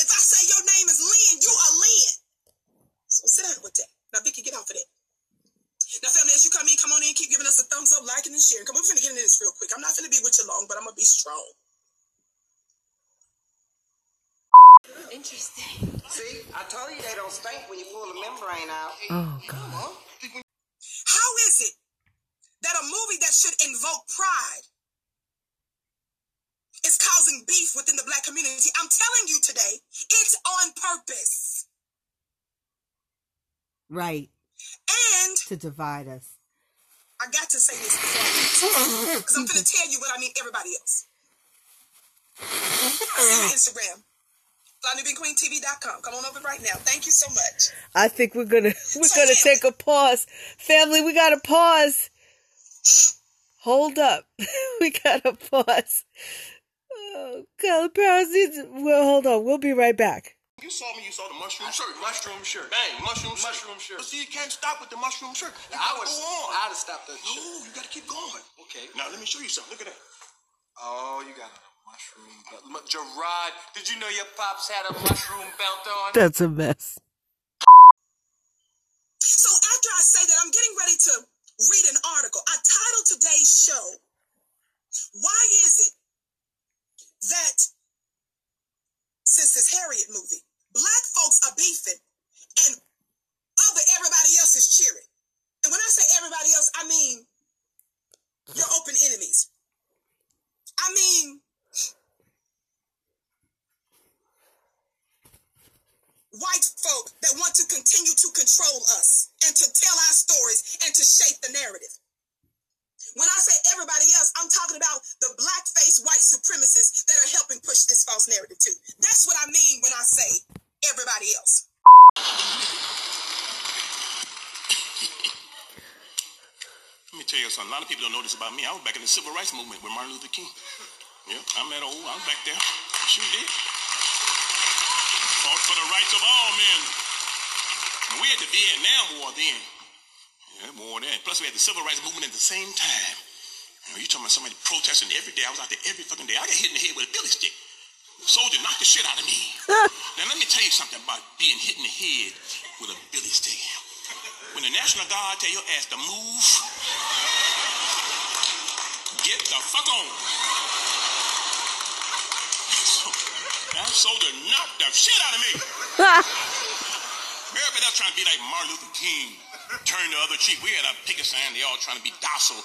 If I say your name is Lynn, you are Lynn. So sit down with that. Now, Vicki, get off of that. Now, family, as you come in, come on in, keep giving us a thumbs up, liking, and sharing. Come on, we're finna get into this real quick. I'm not finna be with you long, but I'm gonna be strong. Interesting. See, I told you they don't stink when you pull the membrane out. Oh, oh God. How is it that a movie that should invoke pride is causing beef within the black community? I'm telling you today, it's on purpose. Right. And To divide us. I got to say this because I'm gonna tell you what I mean everybody else. I see your Instagram. FlyNubianQueenTV.com. Come on over right now. Thank you so much. I think we're gonna *laughs* we're gonna take a pause. Family, we gotta pause. Hold up. *laughs* we gotta pause. Oh God, Powers needs well hold on, we'll be right back. You saw me, you saw the mushroom shirt. Mushroom shirt. Bang, mushroom shirt. Mushroom shirt. But see, you can't stop with the mushroom shirt. You I gotta would, go on. I'd have stopped that No, shit. you gotta keep going. Okay. Now let me show you something. Look at that. Oh, you got a mushroom belt. Gerard, did you know your pops had a mushroom belt on? That's a mess. So after I say that, I'm getting ready to read an article. I titled today's show, Why is it that since this Harriet movie, black folks are beefing and other everybody else is cheering? And when I say everybody else, I mean your open enemies. I mean white folk that want to continue to control us and to tell our stories and to shape the narrative. When I say everybody else, I'm talking about the black-faced white supremacists that are helping push this false narrative too. That's what I mean when I say everybody else. Let me tell you something. A lot of people don't know this about me. I was back in the civil rights movement with Martin Luther King. Yeah, I'm that old. I was back there. Sure did. Fought for the rights of all men. We had the Vietnam War then. Yeah, war then. Plus we had the civil rights movement at the same time. You know, you talking about somebody protesting every day. I was out there every fucking day. I got hit in the head with a billy stick. Soldier knocked the shit out of me. *laughs* now let me tell you something about being hit in the head with a billy stick. When the National Guard tell your ass to move, get the fuck on. So, that soldier knocked the shit out of me. *laughs* Everybody else trying to be like Martin Luther King. Turn the other cheek. We had a picket sign. They all trying to be docile,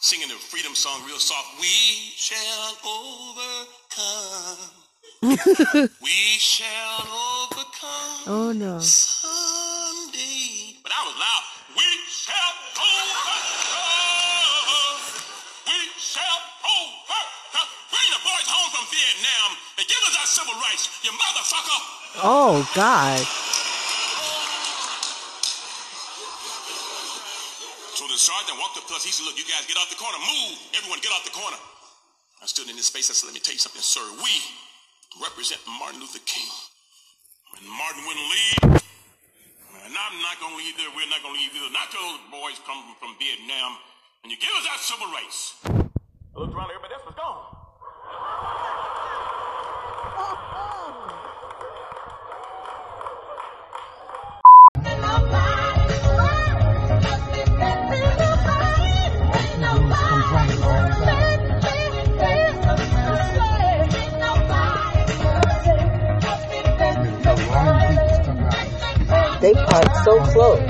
singing the freedom song real soft. We shall overcome. *laughs* we shall overcome Oh no. someday. But I was loud. We shall overcome. We shall overcome. Bring the boys home from Vietnam and give us our civil rights, you motherfucker. Oh God. Sergeant walked up to us. He said, Look, you guys get off the corner. Move. Everyone get off the corner. I stood in his space. I said, Let me tell you something, sir. We represent Martin Luther King. And Martin wouldn't leave. And I'm not going to leave there. We're not going to leave either. Not till those boys come from Vietnam. And you give us our civil rights. I looked around, everybody They park so close.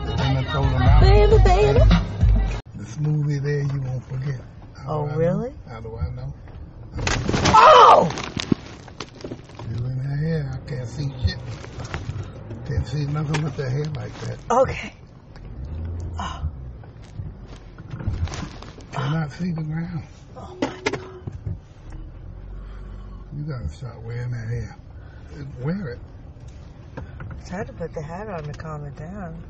Baby, baby. This movie there you won't forget. How Oh, do I know? really? How do I know? Oh! You in her hair, I can't see shit. Can't see nothing with the hair like that. Okay. I cannot see the ground. Oh You gotta start wearing that hair. Wear it. It's hard to put the hat on to calm it down.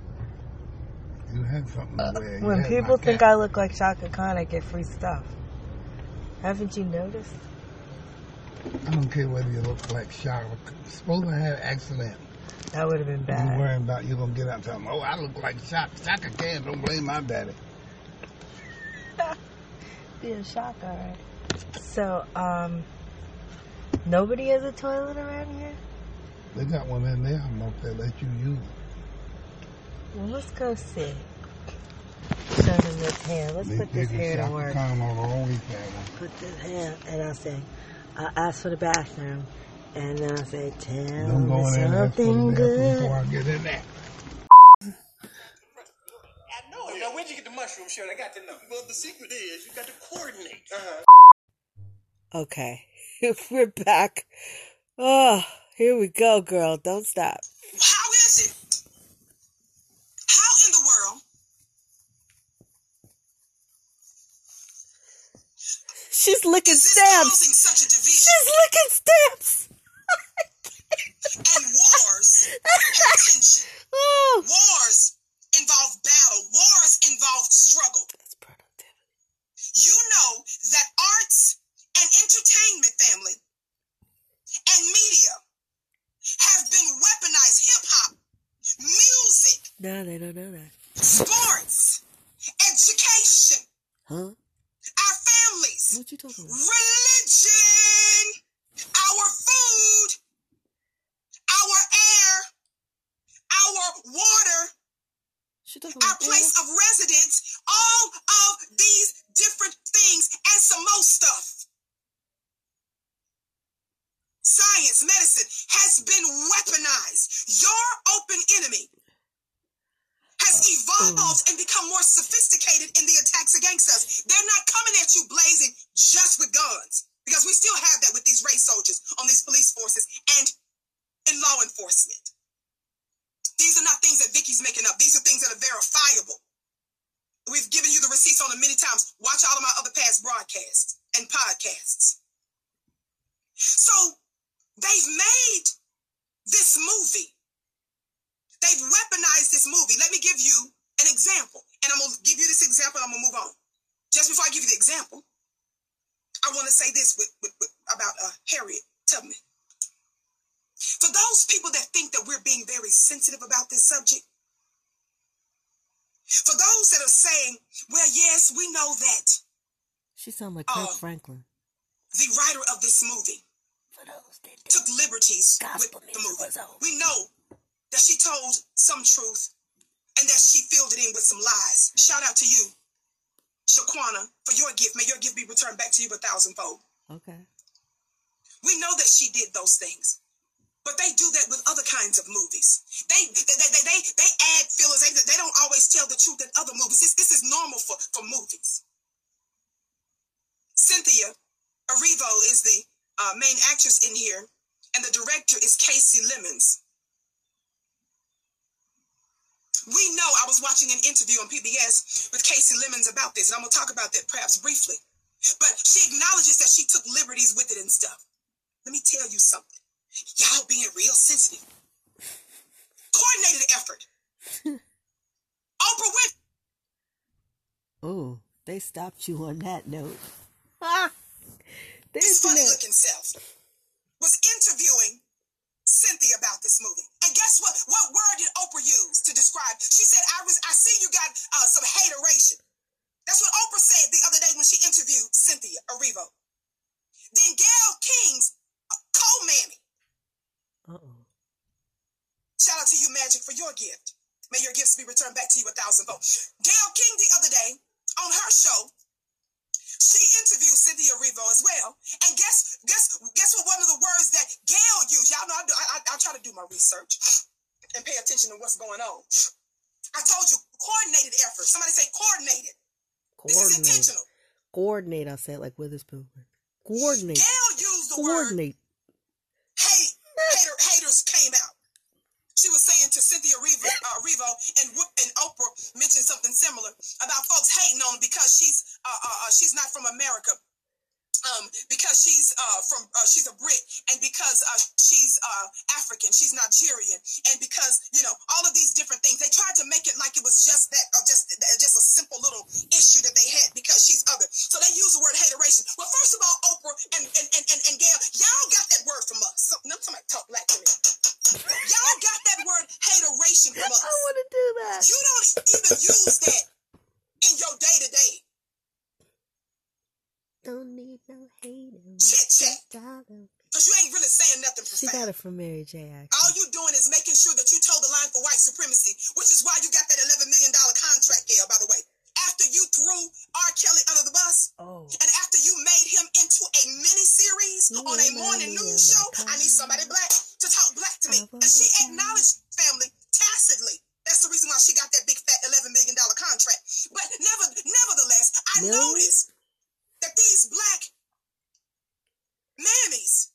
You had something to wear. You When had people my think cap. I look like Chaka Khan, I get free stuff. Haven't you noticed? I don't care whether you look like Chaka. Suppose I had an accident. That would have been bad. You worrying about you gonna get out and tell them, oh, I look like Chaka. Chaka can. Don't blame my daddy. *laughs* Be a shock, alright. So, um, nobody has a toilet around here? They got one in there. I don't know if they let you use it. Well, let's go see. Show them this hair. Let's They put this hair to Chaka work. Khan on the OnlyFans. Put this hair, and I'll say, I ask for the bathroom, and I'll say, tell Don't go me in there and ask for the something bathroom before I good. get in there. I know it. Now, where'd you get the mushroom shirt? I got to know. Well, the secret is you got to coordinate. Uh-huh. Okay, *laughs* we're back. Oh, here we go, girl. Don't stop. How is it? How in the world? She's licking stamps. causing such a division? She's licking stamps. and wars. *laughs* Oh. Wars involve battle. Wars involve struggle. You know that arts and entertainment family and media have been weaponized. Hip hop, music, No, they don't know that. sports, education, Huh? our families, What you talking about? religion, our food, our air, our water, our place of residence, all of these different things and some more stuff. Science, medicine has been weaponized. Your open enemy has oh, evolved mm. and become more sophisticated in the attacks against us. They're not coming at you blazing just with guns because we still have that with these race soldiers on these police forces and in law enforcement. These are not things that Vicki's making up. These are things that are verifiable. We've given you the receipts on them many times. Watch all of my other past broadcasts and podcasts. So they've made this movie. They've weaponized this movie. Let me give you an example. And I'm going to give you this example I'm going to move on. Just before I give you the example, I want to say this with, with, with about uh, Harriet Tubman. For those people that think that we're being very sensitive about this subject, for those that are saying, well, yes, we know that She sound like Kirk Oh. Franklin. the writer of this movie took liberties with the movie. We know that she told some truth and that she filled it in with some lies. Shout out to you, Shaquana, for your gift. May your gift be returned back to you a thousandfold. Okay. We know that she did those things. But they do that with other kinds of movies. They they, they, they, they, they add fillers. They, they don't always tell the truth in other movies. This, this is normal for, for movies. Cynthia Erivo is the uh, main actress in here, and the director is Kasi Lemmons. We know I was watching an interview on PBS with Kasi Lemmons about this, and I'm going to talk about that perhaps briefly. But she acknowledges that she took liberties with it and stuff. Let me tell you something. Y'all being real sensitive. Coordinated effort. *laughs* Oprah Winfrey. Oh, they stopped you on that note. Ah, This funny looking self was interviewing Cynthia about this movie. And guess what? What word did Oprah use to describe? She said, I was I see you got uh, some hateration. That's what Oprah said the other day when she interviewed Cynthia Erivo. Then Gayle King's uh, co-mammy. Uh-oh. Shout out to you, Magic, for your gift. May your gifts be returned back to you a thousandfold. Gayle King the other day on her show, she interviewed Cynthia Erivo as well. And guess guess guess what? One of the words that Gayle used. Y'all know I do. I, I, I try to do my research and pay attention to what's going on. I told you, coordinated effort. Somebody say coordinated. This is intentional. Coordinate. I'll say it like Witherspoon. Coordinate. Gail used the word Coordinate. hate. Hater, haters came out. She was saying to Cynthia Erivo, uh, Revo and and Oprah mentioned something similar about folks hating on her because she's uh, uh, uh, she's not from America. Um, because she's uh, from uh, she's a Brit, and because uh, she's uh, African, she's Nigerian, and because you know all of these different things, they tried to make it like it was just that, uh, just just a simple little issue that they had because she's other. So they use the word hateration. Well, first of all, Oprah and and and, and, and Gayle, y'all got that word from us. So, no, somebody talk black to me. Y'all got that word hateration from us. I want to do that. You don't even use that in your day to day Don't need. Chit chat because you ain't really saying nothing She got it from Mary J. Actually. All you doing is making sure that you toe the line for white supremacy, which is why you got that $11 million contract, Gayle, by the way. After you threw R. Kelly under the bus, Oh. and after you made him into a mini series on a morning news show, I need somebody black to talk black to me. And she acknowledged family tacitly. That's the reason why she got that big fat $11 million contract. But never, nevertheless, I noticed that these black mammies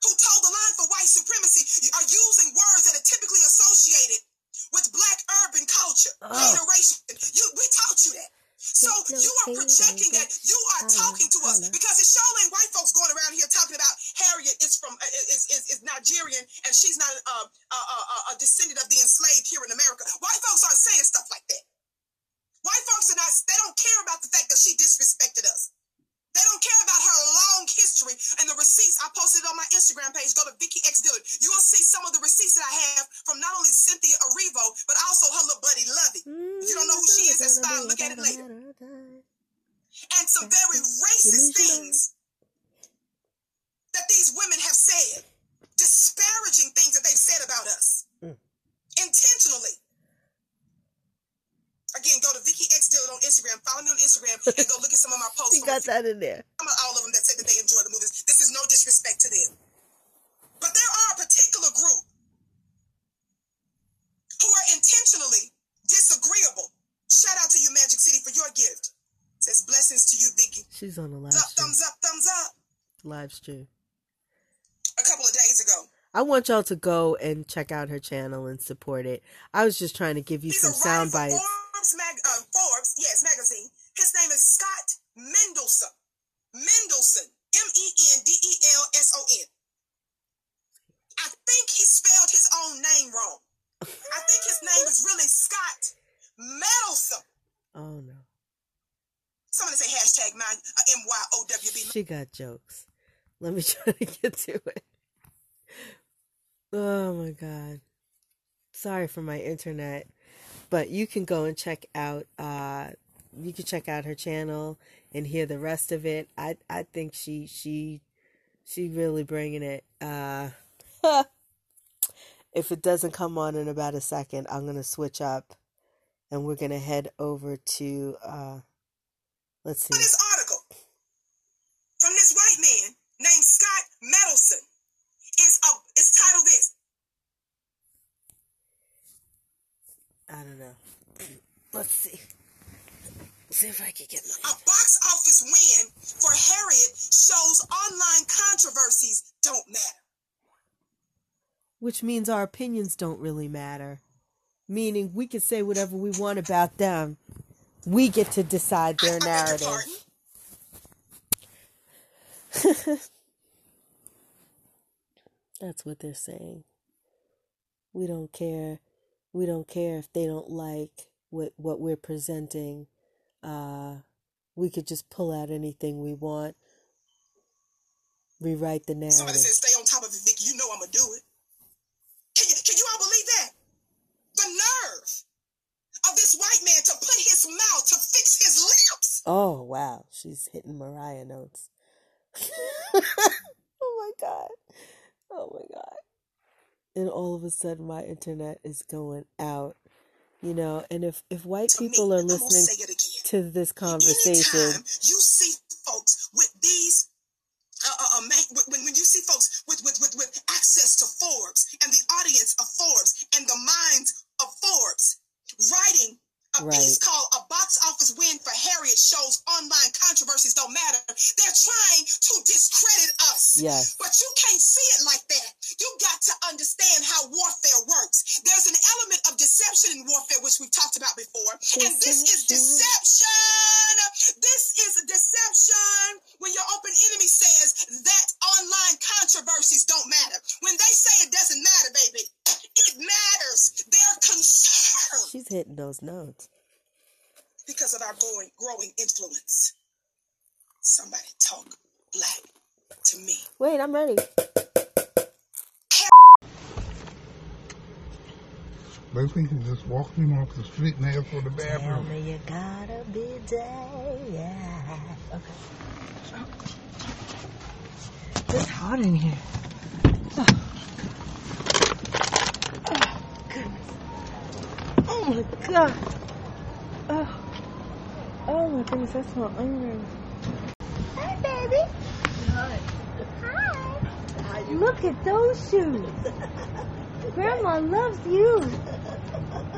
who told the line for white supremacy are using words that are typically associated with black urban culture. Ugh. Hateration. You, we taught you that. So no you are projecting that you are there's talking to us because it's ain't white folks going around here talking about Harriet is from uh, is, is, is Nigerian and she's not uh, uh, uh, uh, a descendant of the enslaved here in America. White folks aren't saying stuff like that. White folks are not. They don't care about the fact that she disrespected us. They don't care about her long history and the receipts. I posted on my Instagram page. Go to Vicki X Dillard. You will see some of the receipts that I have from not only Cynthia Erivo, but also her little buddy Lovey. Mm, you don't know who she is? That's fine. Look at it later. And some very racist things that these women have said, disparaging things that they've said about us, mm. intentionally. Again, go to Vicki X Dillard on Instagram. Follow me on Instagram *laughs* and go look at some of my posts. From got that in there. some of all of them that said that they enjoy the movies. This is no disrespect to them. But there are a particular group who are intentionally disagreeable. Shout out to you, Magic City, for your gift. Says blessings to you, Vicki. She's on the live Thumbs up, stream. thumbs up, thumbs up. Live stream. A couple of days ago. I want y'all to go and check out her channel and support it. I was just trying to give you some sound bites. Forbes, mag, uh, Forbes, yes, magazine. His name is Scott Mendelson. Mendelson. M E N D E L S O N. I think he spelled his own name wrong. I think his name is really Scott Mendelson. Oh no. Somebody say hashtag my uh, M Y O W B. She got jokes. Let me *laughs* try to get to it. Oh my god. Sorry for my internet. But you can go and check out uh you can check out her channel and hear the rest of it. I I think she she she really bringing it. Uh *laughs* if it doesn't come on in about a second, I'm going to switch up and we're going to head over to uh let's see. This article from this white man named Scott Mendelson is uh, is titled this. I don't know. Let's see. See if I can get my A box office win for Harriet shows online controversies don't matter. which means our opinions don't really matter. Meaning we can say whatever we want about them. We get to decide their narrative. *laughs* That's what they're saying. We don't care. We don't care if they don't like what what we're presenting. Uh, we could just pull out anything we want, rewrite the narrative. Somebody said, "Stay on top of it, Vicki." You know I'm gonna do it. Can you, can you all believe that? The nerve of this white man to put his mouth to fix his lips. Oh wow, she's hitting Mariah notes. *laughs* oh my god. Oh my god. And all of a sudden my internet is going out. You know, and if if white people are listening to this conversation, Anytime you see folks with these. Uh, uh, uh, when, when you see folks with, with, with, with access to Forbes and the audience of Forbes and the minds of Forbes writing a Right. piece called A Box Office Win for Harriet shows online controversies don't matter. They're trying to discredit us. Yes. But you can't see it like that. You got to understand how warfare works. There's an element of deception in warfare, which we've talked about before. And this is deception. This is deception. When your open enemy says that online controversies don't matter. When they say it doesn't matter, baby, it matters. They're concerned she's hitting those notes. because of our growing, growing influence. Somebody talk black to me. Wait, I'm ready. They think you just walked in off the street and asked for the bathroom. Tell bathroom. me you gotta be there. Okay. It's hot in here. Oh, my god. Oh. Oh my goodness, that's my onion. Hey, baby. Hi. Hi. Look at those shoes. Grandma loves you.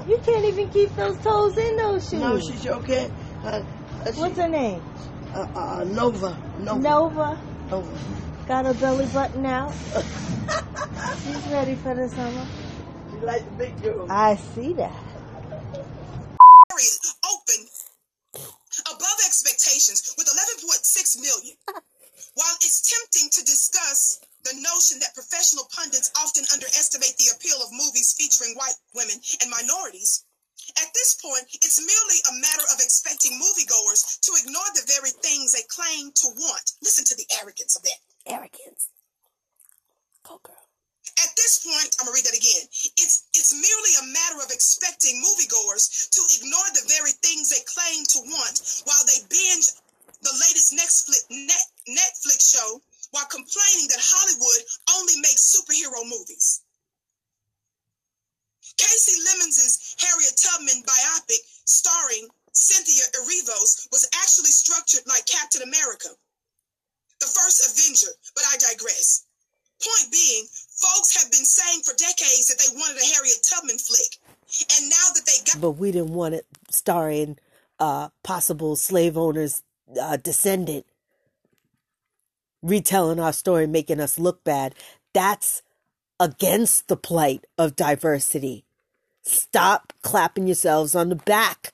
You can't even keep those toes in those shoes. No, she's okay. Uh, uh, What's her name? Uh, uh, Nova. Nova. Nova. Nova. Got her belly button out. *laughs* She's ready for the summer. She like the big girl. I see that. Harriet opened above expectations with 11.6 million. While it's tempting to discuss the notion that professional pundits often underestimate the appeal of movies featuring white women and minorities, at this point, it's merely a matter of expecting moviegoers to ignore the very things to want. Listen to the arrogance of that. Arrogance. Go, girl. At this point, I'm gonna read that again. It's it's merely a matter of expecting moviegoers to ignore the very things they claim to want while they binge the latest Netflix net, Netflix show while complaining that Hollywood only makes superhero movies. Kasi Lemmons' Harriet Tubman biopic starring Cynthia Erivos was actually structured like Captain America, the first Avenger, but I digress. Point being, folks have been saying for decades that they wanted a Harriet Tubman flick. And now that they got But we didn't want it starring uh possible slave owners uh descendant retelling our story making us look bad. That's against the plight of diversity. Stop clapping yourselves on the back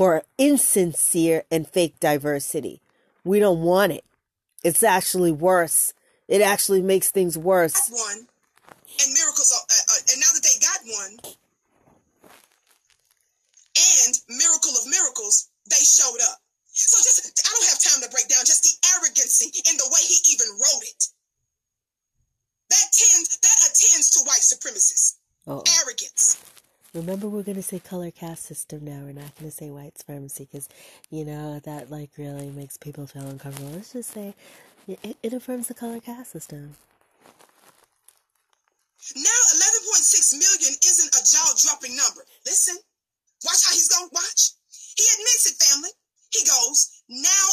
for insincere and fake diversity. We don't want it. It's actually worse. It actually makes things worse. one, and miracles, are, uh, uh, and now that they got one, and miracle of miracles, they showed up. So just, I don't have time to break down just the arrogancy in the way he even wrote it. That tends, that attends to white supremacists. Oh. Arrogance. Remember, we're going to say color caste system now. We're not going to say white supremacy because, you know, that like really makes people feel uncomfortable. Let's just say it, it affirms the color caste system. Now 11.6 million isn't a jaw-dropping number. Listen, watch how he's gonna watch. He admits it, family. He goes, now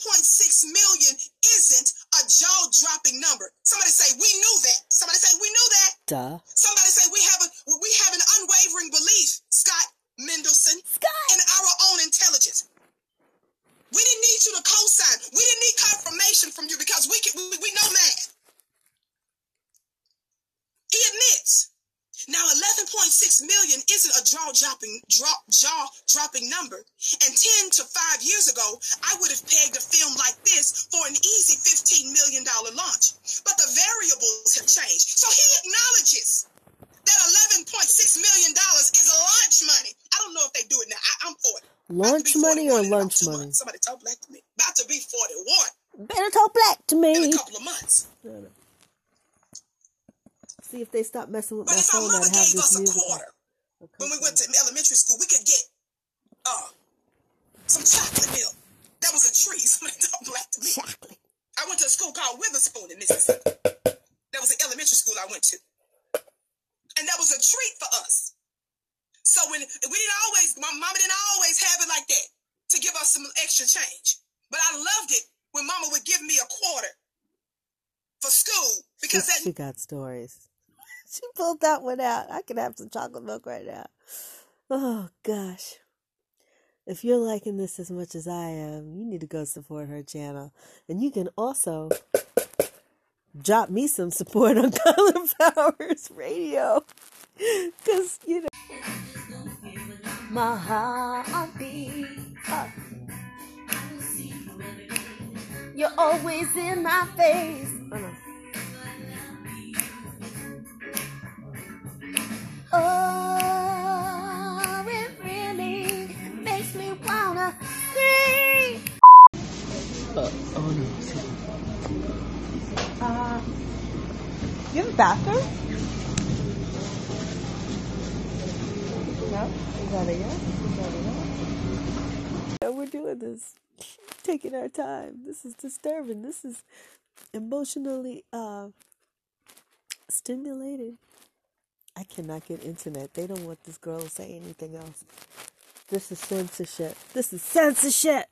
11.6 million isn't a jaw-dropping number. Somebody say, we knew that. Somebody say, we knew that. Duh. Somebody say, we have a we have an unwavering belief, Scott Mendelson, Scott. in our own intelligence. We didn't need you to co-sign. We didn't need confirmation from you because we can, we, we know math. He admits. Now, 11.6 million isn't a jaw dropping drop jaw dropping number. And 10 to 5 years ago, I would have pegged a film like this for an easy $15 million launch. But the variables have changed. So he acknowledges that $11.6 million is launch money. I don't know if they do it now. I, I'm for it. Lunch money or lunch money? Somebody talk black to me. About to be 41 Better talk black to me. in a couple of months. See if they stop messing with But my if our phone. I'd have gave this us a music. quarter when we went to elementary school, we could get uh some chocolate milk. That was a tree. *laughs* Somebody black to me. Chocolate. I went to a school called Witherspoon in Mississippi. That was an elementary school I went to. And that was a treat for us. So when we didn't always, my mama didn't always have it like that to give us some extra change. But I loved it when mama would give me a quarter for school She, because that she got stories. *laughs* She pulled that one out. I could have some chocolate milk right now. Oh gosh. If you're liking this as much as I am, you need to go support her channel. And you can also drop me some support on *laughs* Kaila Powerz Radio. Because, you know. My heart. Uh, You're always in my face. Oh, no. Oh, it really makes me wanna scream. Uh, oh no. Uh, you have a bathroom? No? Is that a yes? Is that a yes? Yeah, we're doing this. Taking our time. This is disturbing. This is emotionally uh stimulated. I cannot get internet. They don't want this girl to say anything else. This is censorship. This is censorship.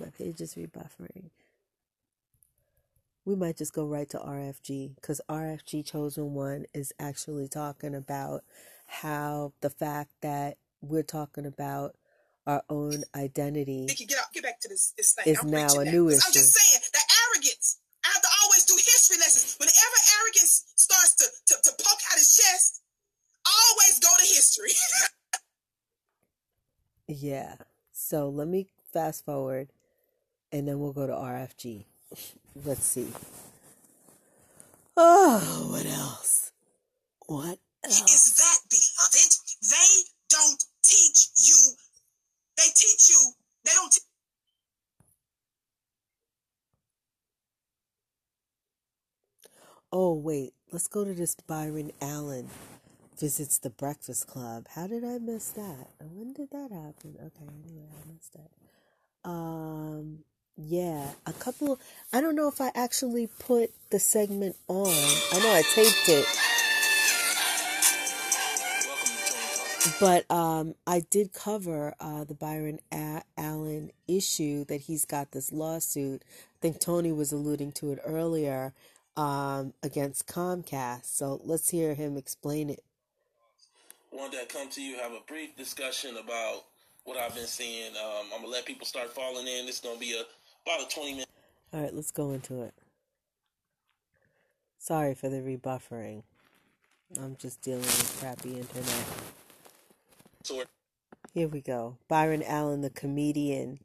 My page is rebuffering. We might just go right to RFG because RFG Chosen One is actually talking about how the fact that we're talking about our own identity get out, get back to this, this thing. is I'm now a new issue. I'm just saying that arrogance. I have to always do history lessons. Whenever arrogance to, to, poke out his chest, always go to history. *laughs* Yeah. So let me fast forward and then we'll go to RFG. Let's see. Oh, what else? What is that, beloved? They don't teach you. They teach you. They don't. Te- Oh, wait. Let's go to this Byron Allen visits the Breakfast Club. How did I miss that? When did that happen? Okay, anyway, I missed it. Um, yeah, a couple. I don't know if I actually put the segment on. I know I taped it. But um, I did cover uh, the Byron A- Allen issue that he's got this lawsuit. I think Tony was alluding to it earlier um, against Comcast. So let's hear him explain it. wanted to come to you, have a brief discussion about what I've been seeing. Um, I'm gonna let people start falling in. It's gonna be a about a 20 minute. All right, let's go into it. Sorry for the rebuffering. I'm just dealing with crappy internet. Here we go. Byron Allen, the comedian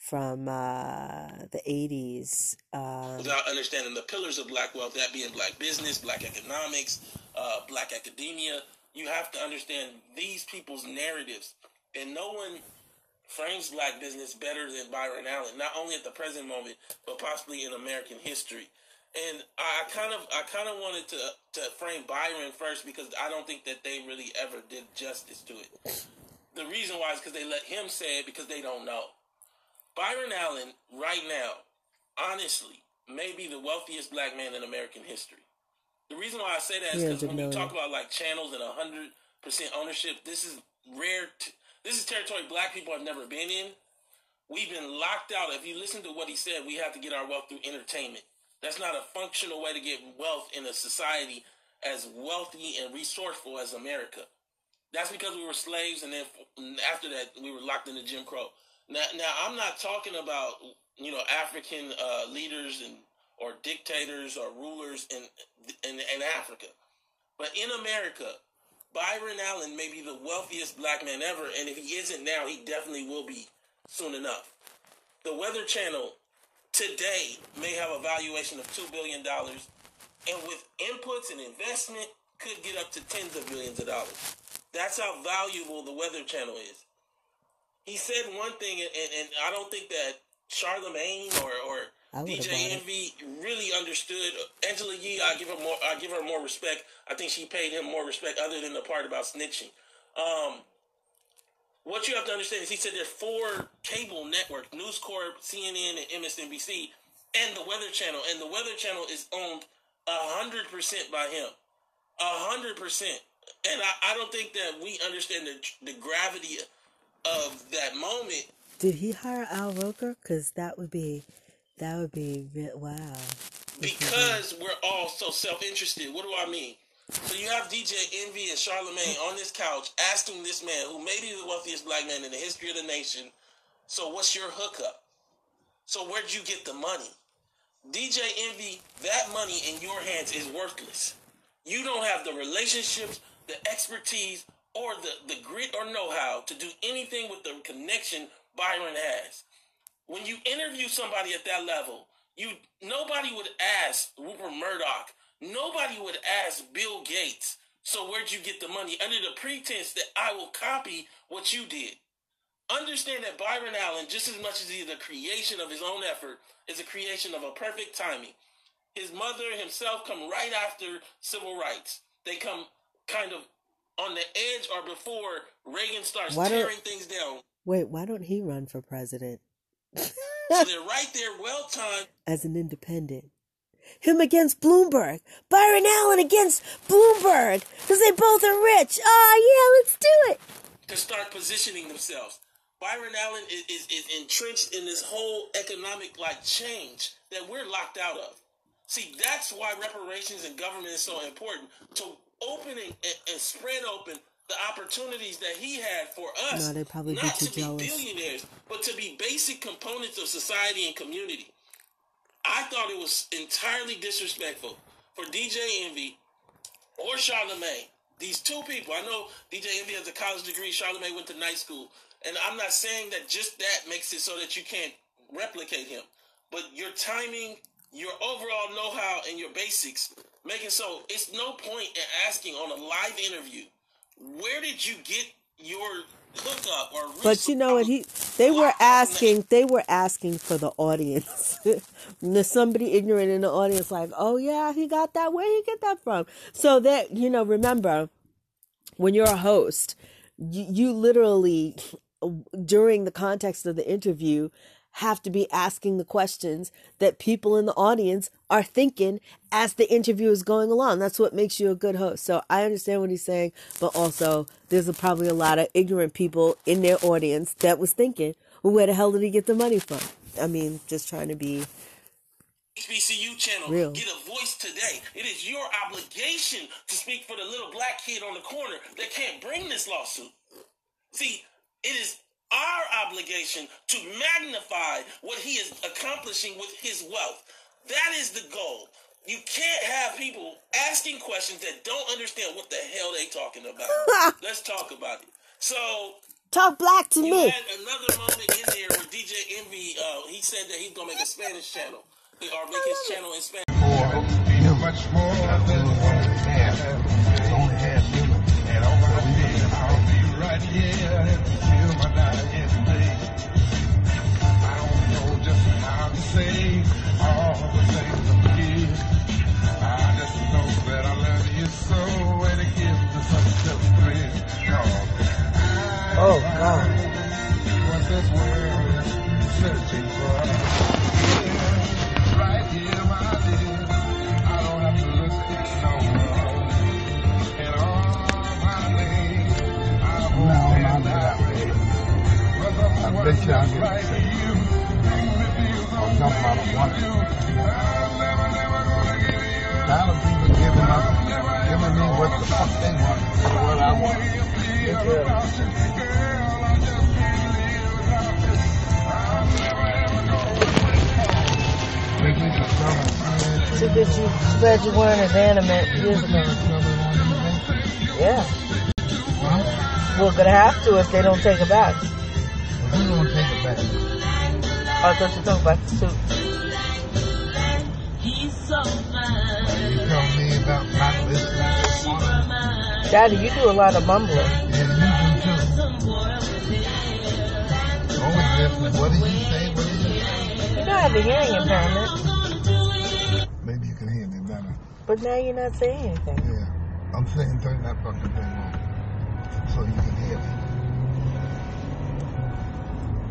from uh, the 80s. Um, without understanding the pillars of black wealth, that being black business, black economics, uh, black academia. You have to understand these people's narratives, and no one frames black business better than Byron Allen. Not only at the present moment, but possibly in American history. And I kind of, I kind of wanted to to frame Byron first because I don't think that they really ever did justice to it. The reason why is because they let him say it because they don't know. Byron Allen, right now, honestly, may be the wealthiest black man in American history. The reason why I say that is because when we million. talk about like channels and hundred percent ownership, this is rare. T- this is territory black people have never been in. We've been locked out. If you listen to what he said, we have to get our wealth through entertainment. That's not a functional way to get wealth in a society as wealthy and resourceful as America. That's because we were slaves, and then after that, we were locked into Jim Crow. Now, now I'm not talking about you know African uh, leaders and or dictators or rulers in, in in Africa, but in America, Byron Allen may be the wealthiest black man ever, and if he isn't now, he definitely will be soon enough. The Weather Channel today may have a valuation of two billion dollars. and with inputs and investment, could get up to tens of billions of dollars. That's how valuable the Weather Channel is. He said one thing, and, and I don't think that Charlemagne or, or DJ. Envy really understood. Angela Yee, I give her more. I give her more respect. I think she paid him more respect, other than the part about snitching. Um, what you have to understand is he said there's four cable networks: News Corp, CNN, and MSNBC, and the Weather Channel. And the Weather Channel is owned hundred percent by him, hundred percent. And I, I don't think that we understand the the gravity of that moment Did he hire Al Roker? Because that would be, that would be wow. because we're all so self-interested. What do I mean? So you have DJ Envy and Charlemagne on this couch asking this man, who may be the wealthiest black man in the history of the nation, so what's your hookup? So where'd you get the money? DJ Envy, that money in your hands is worthless. You don't have the relationships, the expertise, or the, the grit or know-how to do anything with the connection Byron has. When you interview somebody at that level, you nobody would ask Rupert Murdoch, nobody would ask Bill Gates. So where'd you get the money? Under the pretense that I will copy what you did. Understand that Byron Allen, just as much as he is a creation of his own effort, is a creation of a perfect timing. His mother himself come right after civil rights. They come kind of on the edge or before Reagan starts Why tearing things down. Wait, why don't he run for president So they're right there, well timed. as an independent? Him against Bloomberg. Byron Allen against Bloomberg. Because they both are rich. Oh, yeah, let's do it. to start positioning themselves. Byron Allen is, is, is entrenched in this whole economic like change that we're locked out of. See, that's why reparations and government is so important to open and, and, spread open the opportunities that he had for us. No, they'd probably be not too to be jealous. billionaires, but to be basic components of society and community. I thought it was entirely disrespectful for DJ Envy or Charlemagne. These two people. I know DJ Envy has a college degree. Charlemagne went to night school, and I'm not saying that just that makes it so that you can't replicate him. But your timing, your overall know-how, and your basics it so it's no point in asking on a live interview where did you get your hookup or But you know what? He they were asking they were asking for the audience. *laughs* There's somebody ignorant in the audience, like, oh yeah, he got that. Where he get that from? So that you know, remember, when you're a host, you, you literally during the context of the interview have to be asking the questions that people in the audience are thinking as the interview is going along. That's what makes you a good host. So I understand what he's saying, but also there's a, probably a lot of ignorant people in their audience that was thinking, well, where the hell did he get the money from? I mean, just trying to be HBCU channel. Real. Get a voice today. It is your obligation to speak for the little black kid on the corner that can't bring this lawsuit. See, it is our obligation to magnify what he is accomplishing with his wealth. That is the goal. You can't have people asking questions that don't understand what the hell they talking about. *laughs* Let's talk about it. So Talk black to you me. had another moment in there where DJ Envy, uh, he said that he's gonna make a Spanish channel or make his channel in Spanish. Feel Oh, God. What this world is searching for. Right here, my dear. I don't have to look no more. And all my days, I won't have that way. But the I bet you I'll get right to you. I'll jump out of one. Now people giving up, giving me what the fuck they want, and what I want. Too good you glad you weren't as animate years ago. Yeah. We're gonna have to if they don't take it back. Who's gonna take it back? I thought you talking about the suit. Because about not listening. Daddy, you do a lot of mumbling. Always listening. What did you say? What did you say? You don't have a hearing impairment, Maybe you can hear me better. but now you're not saying anything. Yeah. I'm saying turn that fucking thing on. So you can hear me.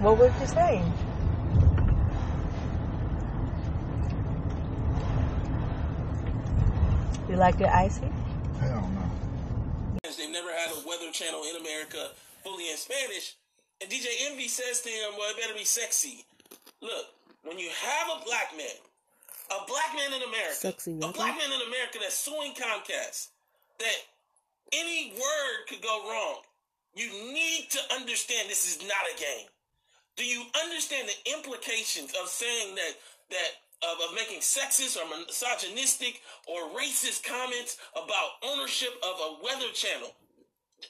What was you saying? You like it icy? Hell no. They've never had a weather channel in America fully in Spanish. And DJ Envy says to him, well, it better be sexy. Look, when you have a black man, a black man in America, Sexy a black man in America that's suing Comcast, that any word could go wrong, you need to understand this is not a game. Do you understand the implications of saying that that of, of making sexist or misogynistic or racist comments about ownership of a weather channel?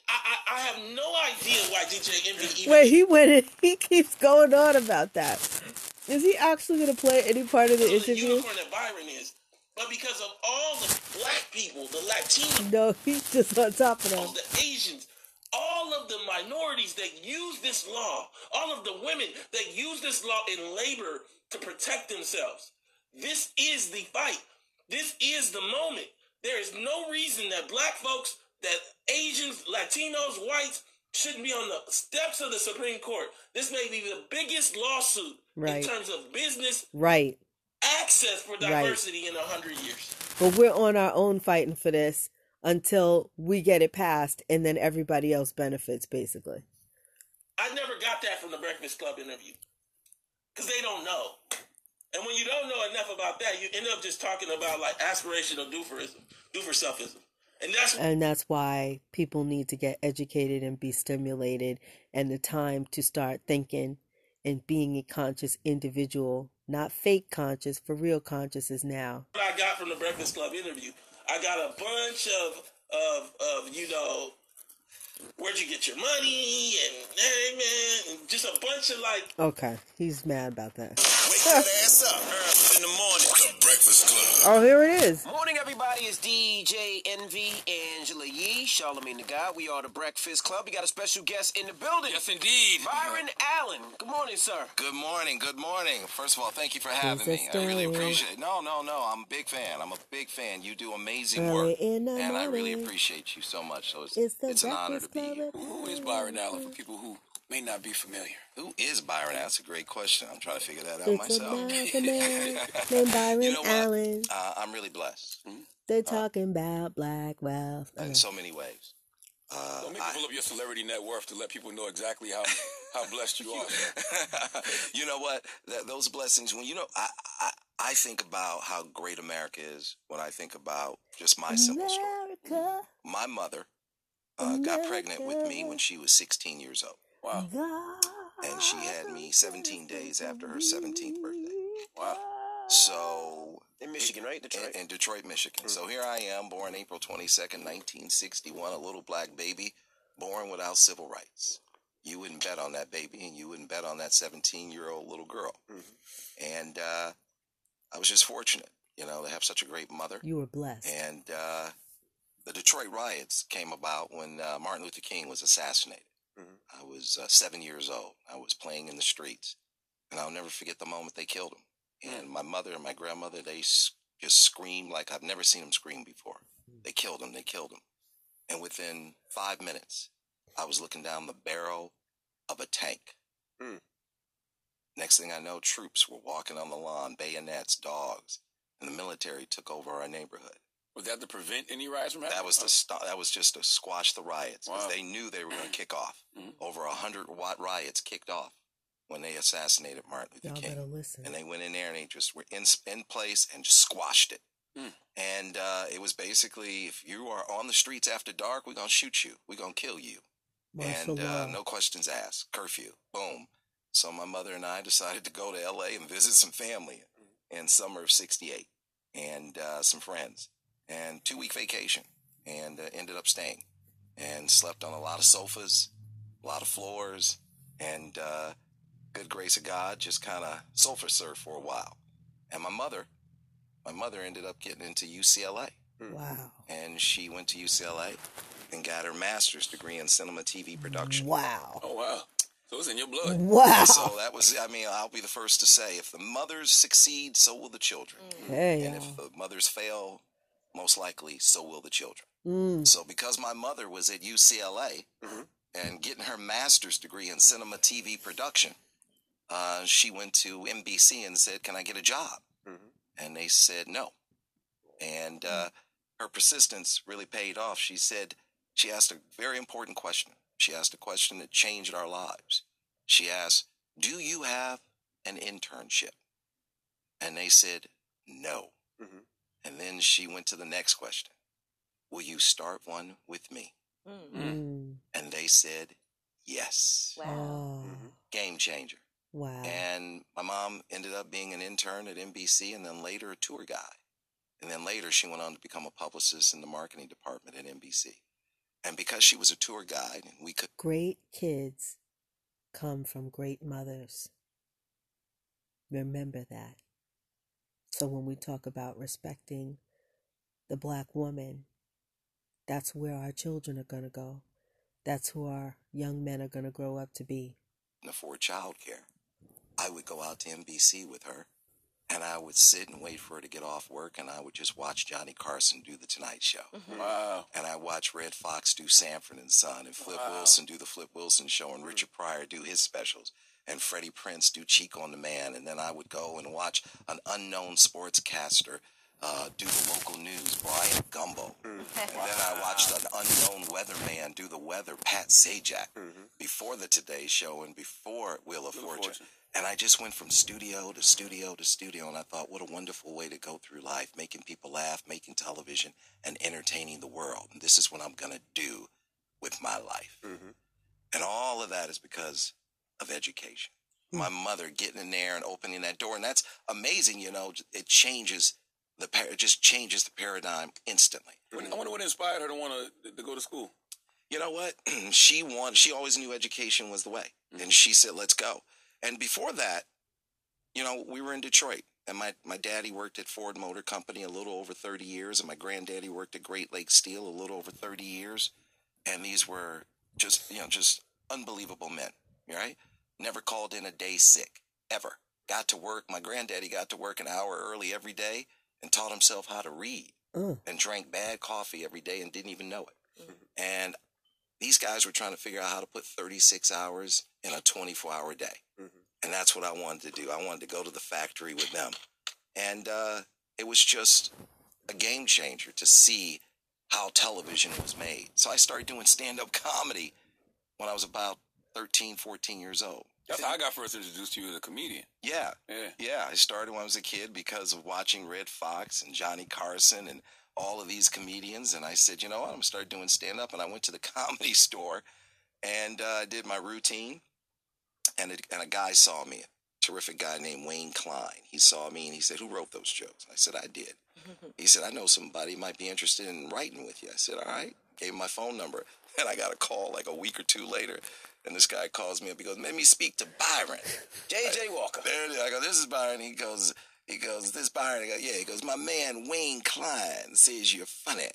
I, I, I have no idea why DJ Envy even Wait, he went in. *laughs* He keeps going on about that. Is he actually going to play any part of the the interview? unicorn that Byron is, but because of all the black people, the Latinos, No, he's just on top of them. the Asians, all of the minorities that use this law, all of the women that use this law in labor to protect themselves. This is the fight. This is the moment. There is no reason that black folks, that Asians, Latinos, whites shouldn't be on the steps of the Supreme Court. This may be the biggest lawsuit Right. in terms of business Right. access for Right. diversity in a hundred years. But we're on our own fighting for this until we get it passed and then everybody else benefits, basically. I never got that from the Breakfast Club interview because they don't know. And when you don't know enough about that, you end up just talking about like aspirational dooferism, doofer selfism. And that's And that's why people need to get educated and be stimulated and the time to start thinking and being a conscious individual, not fake conscious, for real conscious is now. what I got from the Breakfast Club interview. I got a bunch of of of you know where'd you get your money and hey man and just a bunch of like Okay, he's mad about that. Wake that *laughs* ass up early in the morning. The Breakfast Club. Oh, here it is. Morning, everybody. It's DJ Envy, Angela Yee, Charlemagne the God. We are the Breakfast Club. We got a special guest in the building. Yes, indeed. Byron Allen. Good morning, sir. Good morning. Good morning. First of all, thank you for having Who's me. this I really appreciate it. No, no, no. I'm a big fan. I'm a big fan. You do amazing Early work. in the And I really appreciate you so much. So it's, It's it's an honor to Breakfast be Who is Byron Allen for people who may not be familiar? Who is Byron? That's a great question. I'm trying to figure that out It's myself. black man *laughs* named Byron You know what? Allen. Uh, I'm really blessed They're talking about black wealth. in so many ways. Uh, Don't make me pull up your celebrity net worth to let people know exactly how, how blessed you are. *laughs* you know what? Th- those blessings. When you know, I, I I think about how great America is when I think about just my simple story. My mother uh, got pregnant with me when she was 16 years old. Wow. And she had me 17 days after her 17th birthday. Wow. So In Michigan, right? Detroit. in, in Detroit, Michigan. So here I am, born April 22nd, 1961, a little black baby, born without civil rights. You wouldn't bet on that baby, and you wouldn't bet on that 17 year old little girl. And uh, I was just fortunate, you know, to have such a great mother. You were blessed. And uh, the Detroit riots came about when uh, Martin Luther King was assassinated. I was uh, seven years old. I was playing in the streets, and I'll never forget the moment they killed him. And my mother and my grandmother, they s- just screamed like I've never seen them scream before. They killed him. They killed him. And within five minutes, I was looking down the barrel of a tank. Next thing I know, troops were walking on the lawn, bayonets, dogs, and the military took over our neighborhood. Was that to prevent any riots from happening? That was to stop. That was just to squash the riots 'cause Wow. they knew they were going to kick off. Mm-hmm. Over a hundred watt riots kicked off when they assassinated Martin Luther Y'all King, better listen. and they went in there and they just were in in place and just squashed it. Hmm. And uh, it was basically, if you are on the streets after dark, we're gonna shoot you. We're gonna kill you. Martial and uh, no questions asked. Curfew. Boom. So my mother and I decided to go to L.A. and visit some family in summer of '68, and uh, some friends, and two week vacation, and uh, ended up staying, and slept on a lot of sofas, a lot of floors, and uh, good grace of God, just kind of sofa surf for a while. And my mother, my mother ended up getting into UCLA. Wow. And she went to UCLA and got her master's degree in cinema TV production. Wow. Oh wow. So it's in your blood. Wow. So that was, I mean, I'll be the first to say if the mothers succeed, so will the children. Hey, And if the mothers fail, most likely, so will the children. Mm. So because my mother was at UCLA and getting her master's degree in cinema TV production, uh, she went to NBC and said, "Can I get a job?" And they said no. And uh, her persistence really paid off. She said she asked a very important question. She asked a question that changed our lives. She asked, "Do you have an internship?" And they said, "No." And then she went to the next question. Will you start one with me? Mm. mm. mm. And they said, yes. Oh. Mm-hmm. Game changer. Wow. And my mom ended up being an intern at NBC and then later a tour guide. And then later she went on to become a publicist in the marketing department at NBC. And because she was a tour guide, we could Great kids come from great mothers. Remember that. So when we talk about respecting the black woman, that's where our children are going to go. That's who our young men are going to grow up to be. afford childcare. I would go out to NBC with her and I would sit and wait for her to get off work and I would just watch Johnny Carson do the Tonight Show. Mm-hmm. Wow. And I watch Redd Foxx do Sanford and Son and Flip Wow. Wilson do the Flip Wilson show and mm. Richard Pryor do his specials and Freddie Prinze do Chico and the Man. And then I would go and watch an unknown sportscaster uh, do the local news, Bryant Gumbel. Mm-hmm. And then I watched an unknown weatherman do the weather, Pat Sajak, mm-hmm. before the Today Show and before Wheel of Fortune. And I just went from studio to studio to studio, and I thought, what a wonderful way to go through life, making people laugh, making television, and entertaining the world. And this is what I'm going to do with my life. Mm-hmm. And all of that is because of education. Hmm. My mother getting in there and opening that door, and that's amazing. You know, it changes the par- it just changes the paradigm instantly. I wonder what inspired her to want to to go to school. You know what? *clears throat* she wanted. She always knew education was the way, mm-hmm. and she said, "Let's go." And before that, you know, we were in Detroit, and my my daddy worked at Ford Motor Company a little over thirty years, and my granddaddy worked at Great Lakes Steel a little over thirty years, and these were just you know just unbelievable men. Right? Never called in a day sick ever. Got to work. My granddaddy got to work an hour early every day and taught himself how to read Mm. and drank bad coffee every day and didn't even know it. And these guys were trying to figure out how to put 36 hours in a 24 hour day. And that's what I wanted to do. I wanted to go to the factory with them. And uh, it was just a game changer to see how television was made. So I started doing stand up *laughs* comedy when I was about 13, 14 years old. That's how I got first introduced to you as a comedian. Yeah. Yeah. Yeah. I started when I was a kid because of watching Redd Foxx and Johnny Carson and all of these comedians. And I said, you know what? I'm going to start doing stand up. And I went to the *laughs* comedy store and uh, did my routine. And, it, and a guy saw me, a terrific guy named Wayne Klein. He saw me and he said, Who wrote those jokes? I said, I did. *laughs* He said, I know somebody might be interested in writing with you. I said, All right. Gave him my phone number. *laughs* And I got a call like a week or two later. And this guy calls me up. He goes, Let me speak to Byron. J.J. Walker. There it is. I go, This is Byron. He goes, he goes, this Byron. I go, yeah. He goes, my man Wayne Klein says you're funny.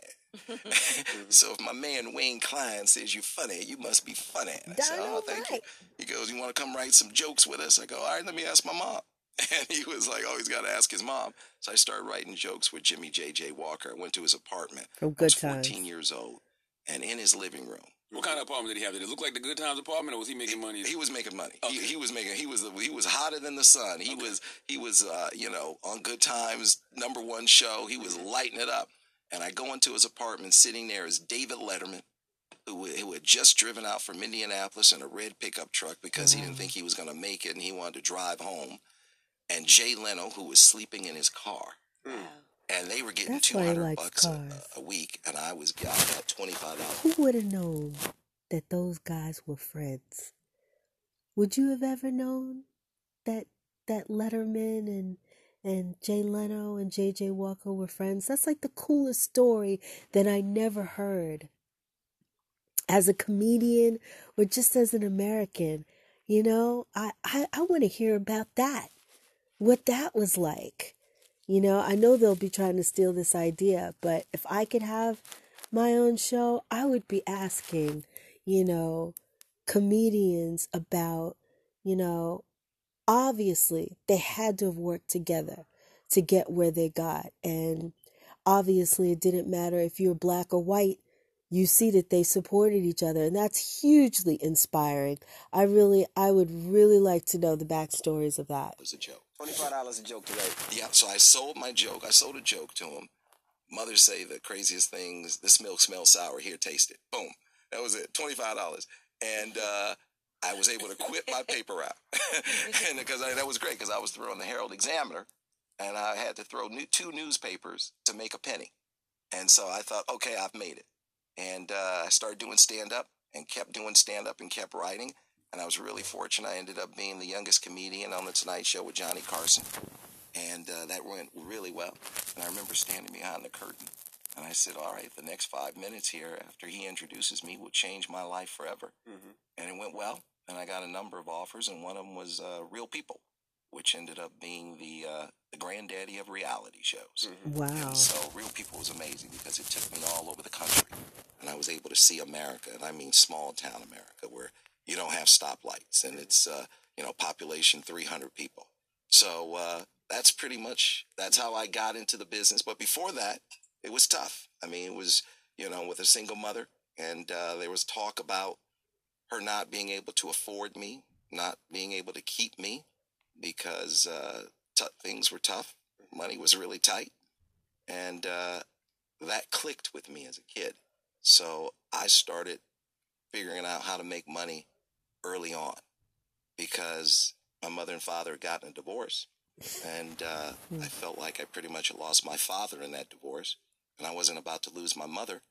Mm-hmm. *laughs* so if my man Wayne Klein says you're funny, you must be funny. And I said, oh, thank you. He goes, you want to come write some jokes with us? I go, all right, let me ask my mom. *laughs* And he was like, oh, he's got to ask his mom. So I started writing jokes with Jimmy J.J. Walker. I went to his apartment. From I Good was Times. 14 years old. And in his living room, What kind of apartment did he have? Did it look like the Good Times apartment, or was he making money? He was making money. He, he was making. He was. He was hotter than the sun. He was. He was. Uh, you know, on Good Times number one show. He was mm-hmm. lighting it up. And I go into his apartment. Sitting there is David Letterman, who who had just driven out from Indianapolis in a red pickup truck because he didn't mm. think he was going to make it and he wanted to drive home. And Jay Leno, who was sleeping in his car. Mm. And they were getting That's two why he hundred bucks a, cars. a week, and I was I got twenty five dollars. Who would have known that those guys were friends? Would you have ever known that that Letterman and and Jay Leno and J.J. Walker were friends? That's like the coolest story that I never heard. As a comedian or just as an American, you know, I, I, I want to hear about that. What that was like. You know, I know they'll be trying to steal this idea, but if I could have my own show, I would be asking, you know, comedians about, you know, obviously they had to have worked together to get where they got. And obviously it didn't matter if you were black or white. You see that they supported each other, and that's hugely inspiring. I really, I would really like to know the backstories of that. It was a joke. Twenty-five dollars a joke today. Yeah, so I sold my joke. I sold a joke to him. Mothers say the craziest things. This milk smells sour. Here, taste it. Boom. That was it. Twenty-five dollars, and uh, I was able to quit my paper route, *laughs* and because I, that was great because I was throwing the Herald Examiner, and I had to throw new, two newspapers to make a penny, and so I thought, okay, I've made it, and uh, I started doing stand up and kept doing stand up and kept writing, and I was really fortunate. I ended up being the youngest comedian on the Tonight Show with Johnny Carson, and uh, that went really well. And I remember standing behind the curtain, and I said, "All right, the next five minutes here after he introduces me will change my life forever." Mm-hmm. And it went well, and I got a number of offers, and one of them was uh, Real People, which ended up being the uh, the granddaddy of reality shows. Wow. And so Real People was amazing because it took me all over the country, and I was able to see America, and I mean small town America, where you don't have stoplights, and it's uh, you know population 300 people. So uh, that's pretty much that's how I got into the business. But before that, it was tough. I mean, it was you know with a single mother, and uh, there was talk about her not being able to afford me, not being able to keep me because uh, t- things were tough. Money was really tight, and uh, that clicked with me as a kid. So I started figuring out how to make money early on because my mother and father had gotten a divorce. And uh, I felt like I pretty much had lost my father in that divorce, and I wasn't about to lose my mother.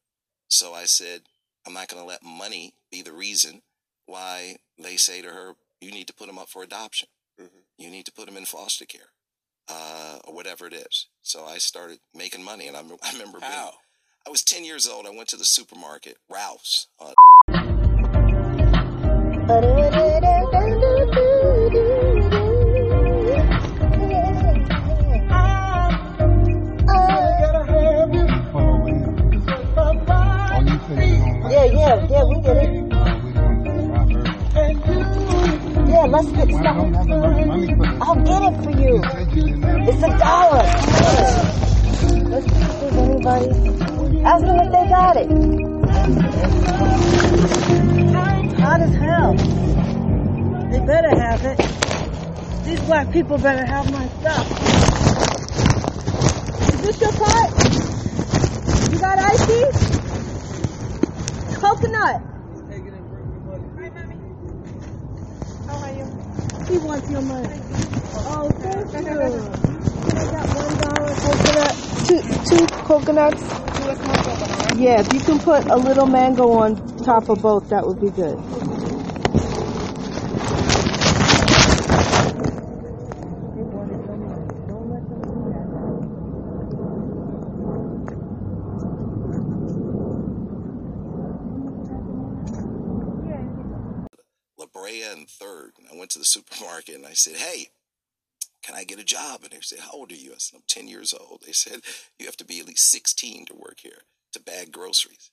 So I said, I'm not going to let money be the reason why they say to her, you need to put him up for adoption. You need to put him in foster care, uh, or whatever it is. So I started making money, and I, *laughs* I remember being, I was 10 years old. I went to the supermarket, Ralph's. Uh, Yeah, people better have my stuff. Is this your pot? You got icy? Coconut. How are you? He wants your money. Oh, thank you. I got one dollar coconut. Two, two coconuts. Yeah, if you can put a little mango on top of both, that would be good. La Brea and Third. And I went to the supermarket and I said, "Hey, can I get a job?" And they said, "How old are you?" I said, "I'm 10 years old." They said, "You have to be at least 16 to work here to bag groceries."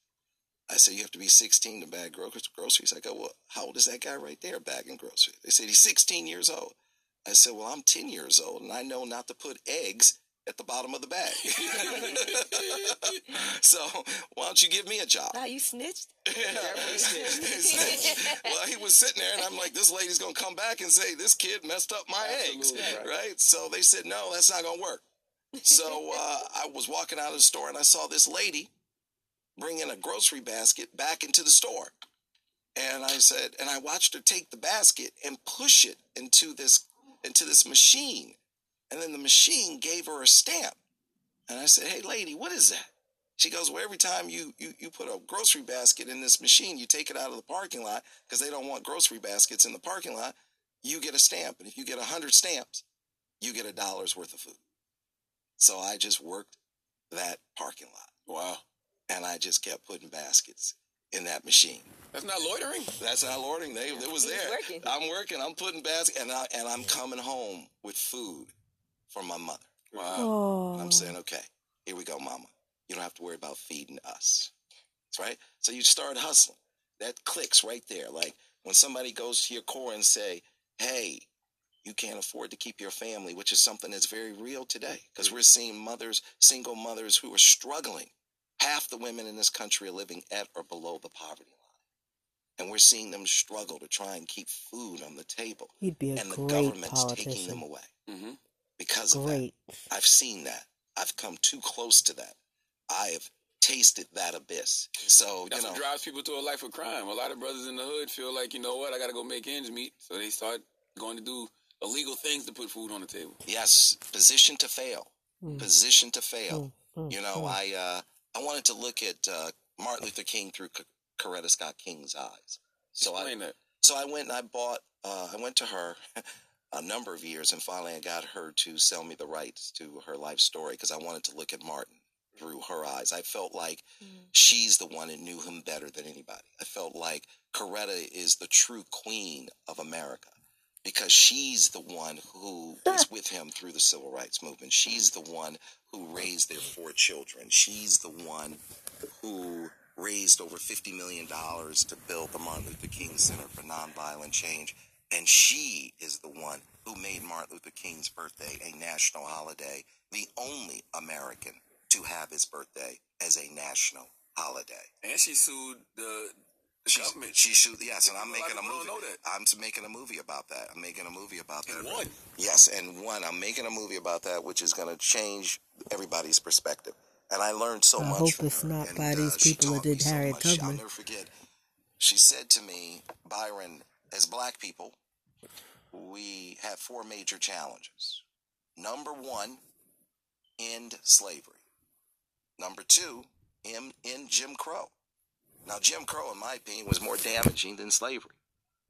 I said, "You have to be 16 to bag gro- groceries." I go, "Well, how old is that guy right there bagging groceries?" They said, "He's 16 years old." I said, "Well, I'm 10 years old and I know not to put eggs." At the bottom of the bag. *laughs* *laughs* so, why don't you give me a job? Now you *laughs* snitched. well, he was sitting there, and I'm like, this lady's gonna come back and say this kid messed up my eggs, right. So they said, no, that's not gonna work. So uh, I was walking out of the store, and I saw this lady bringing a grocery basket back into the store, and I said, and I watched her take the basket and push it into this into this machine, and then the machine gave her a stamp, and I said, hey, lady, what is that? She goes, well, every time you, you, you put a grocery basket in this machine, you take it out of the parking lot because they don't want grocery baskets in the parking lot. You get a stamp. And if you get a hundred stamps, you get a dollar's worth of food. So I just worked that parking lot. Wow. And I just kept putting baskets in that machine. That's not loitering. That's not loitering. They, it was He's there. working. I'm working. I'm putting baskets, and I and I'm coming home with food for my mother. Wow. I'm saying, okay, here we go, mama. You don't have to worry about feeding us. That's right. So you start hustling. That clicks right there. Like when somebody goes to your core and say, hey, you can't afford to keep your family, which is something that's very real today because we're seeing mothers, single mothers who are struggling. Half the women in this country are living at or below the poverty line. And we're seeing them struggle to try and keep food on the table. He'd be a and the great government's taking them away mm-hmm. Because of Great. that. I've seen that. I've come too close to that. I have tasted that abyss. So, That's you know, what drives people to a life of crime. A lot of brothers in the hood feel like, you know what, I got to go make ends meet. So they start going to do illegal things to put food on the table. yes, position to fail. Mm. Position to fail. Mm, You know, mm. I uh, I wanted to look at uh, Martin Luther King through C- Coretta Scott King's eyes. So Explain I, that. So I went and I bought. Uh, I went to her *laughs* a number of years, and finally I got her to sell me the rights to her life story because I wanted to look at Martin through her eyes. I felt like mm. she's the one that knew him better than anybody. I felt like Coretta is the true queen of America because she's the one who was with him through the civil rights movement. She's the one who raised their four children. She's the one who raised over $50 million to build the Martin Luther King Center for Nonviolent Change. And she is the one who made Martin Luther King's birthday a national holiday, the only American to have his birthday as a national holiday. And she sued the, the She's- government. She shoot yes, and I'm making of a people movie. don't know that. I'm making a movie about that. I'm making a movie about that. And one. Yes, and one. I'm making a movie about that, which is going to change everybody's perspective. And I learned so I much. hope from it's her, not and, by uh, these people that taught me did so Harriet. I'll Tubman. never forget. She said to me, Byron, as black people, we have four major challenges. Number one, end slavery. Number two, end, end Jim Crow. Now, Jim Crow, in my opinion, was more damaging than slavery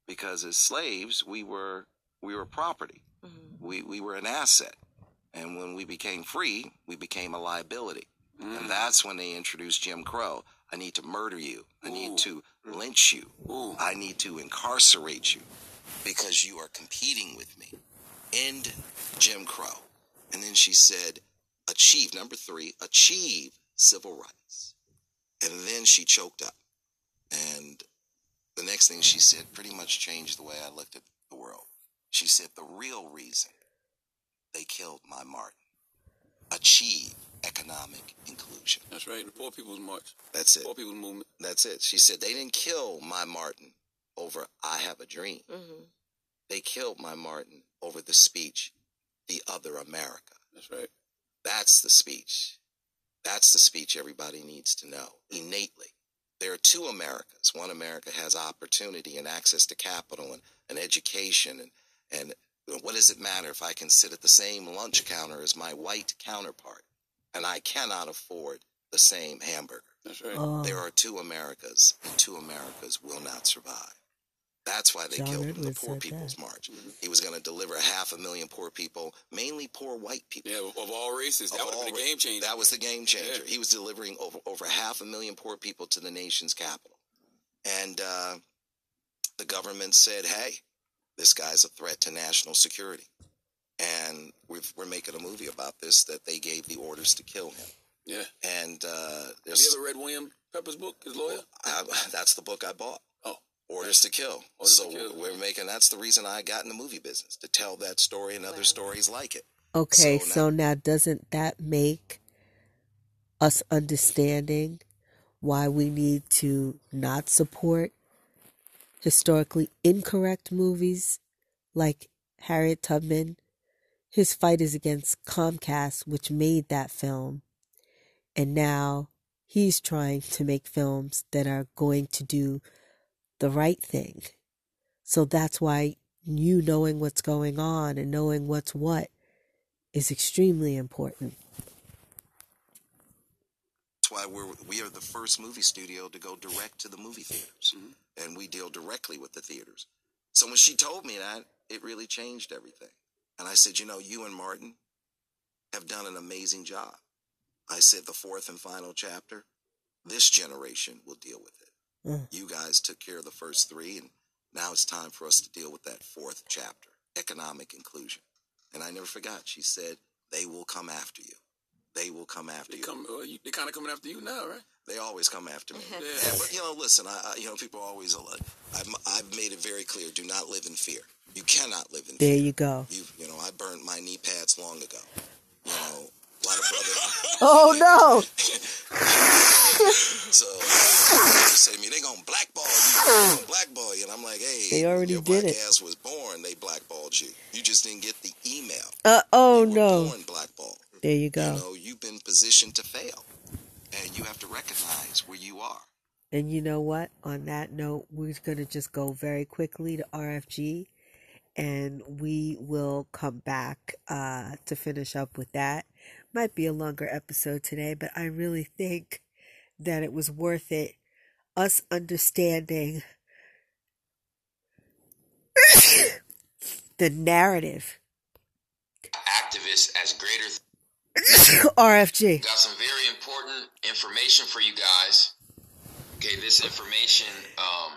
because as slaves, we were we were property. Mm-hmm. We we were an asset, and when we became free, we became a liability. And mm. that's when they introduced Jim Crow. I need to murder you. I need to lynch you. I need to incarcerate you because you are competing with me. End Jim Crow. And then she said, achieve, number three, achieve civil rights. And then she choked up. And the next thing she said pretty much changed the way I looked at the world. She said, the real reason they killed my Martin, achieve economic inclusion. That's right. The Poor People's March. That's it. Poor People's Movement. That's it. She said they didn't kill my Martin over I have a dream. Mm-hmm. They killed my Martin over the speech, the other America. That's right. That's the speech. That's the speech everybody needs to know innately. There are two Americas. One America has opportunity and access to capital and, and education and, and what does it matter if I can sit at the same lunch counter as my white counterpart and I cannot afford the same hamburger? That's right. Oh. There are two Americas, and two Americas will not survive. That's why they John killed him, the Poor People's that. March. He was going to deliver half a million poor people, mainly poor white people. Yeah, of, of all races. That Of would have been a game changer. That was the game changer. Yeah. He was delivering over, over half a million poor people to the nation's capital. And uh, the government said, hey, this guy's a threat to national security. And we've, we're making a movie about this that they gave the orders to kill him. Yeah. And uh, Have you ever read William Pepper's book, his lawyer? I, *laughs* that's the book I bought. Orders to Kill. Orders so to Kill. we're making that's the reason I got in the movie business to tell that story and other stories like it. Okay, So so now doesn't that make us understanding why we need to not support historically incorrect movies like Harriet Tubman? His fight is against Comcast, which made that film. And now he's trying to make films that are going to do the right thing. So that's why you knowing what's going on and knowing what's what is extremely important. That's why we're we are the first movie studio to go direct to the movie theaters, mm-hmm. and we deal directly with the theaters. So when she told me that, it really changed everything. And I said, you know, you and Martin have done an amazing job. I said the fourth and final chapter, this generation will deal with it. Mm. You guys took care of the first three, and now it's time for us to deal with that fourth chapter, economic inclusion. And I never forgot. She said, they will come after you. They will come after They you. come. Uh, you, they kind of coming after you now, right? They always come after me. Yeah. *laughs* Yeah, but you know, listen, I, I you know, people always. I've, I've made it very clear: do not live in fear. You cannot live in There fear. There you go. You, you know, I burned my knee pads long ago. You know, a lot of brothers. *laughs* Oh no! *laughs* so they say to me, they gonna blackball you. Gonna blackball you, and I'm like, hey, They already your did black it. ass was born. They blackballed you. You just didn't get the email. Uh oh no! Born blackball. There you You go. know, you've been positioned to fail, and you have to recognize where you are. And you know what? On that note, we're going to just go very quickly to RFG and we will come back uh, to finish up with that. Might be a longer episode today, but I really think that it was worth it. Us understanding the narrative. activists as greater. RFG. Got some very important information for you guys. Okay, this information um,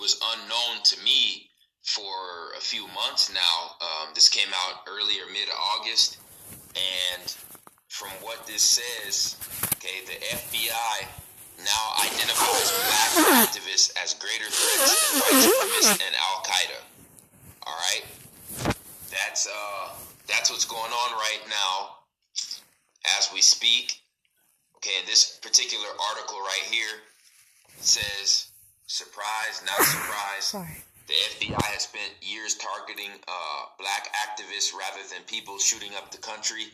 was unknown to me for a few months now. Um, this came out earlier, mid August, and from what this says, okay, the FBI now identifies black activists as greater threats than white supremacists and Al Qaeda. All right, that's uh, that's what's going on right now as we speak. Okay, and this particular article right here says, "Surprise, not surprise." Sorry. The FBI has spent years targeting uh, black activists rather than people shooting up the country,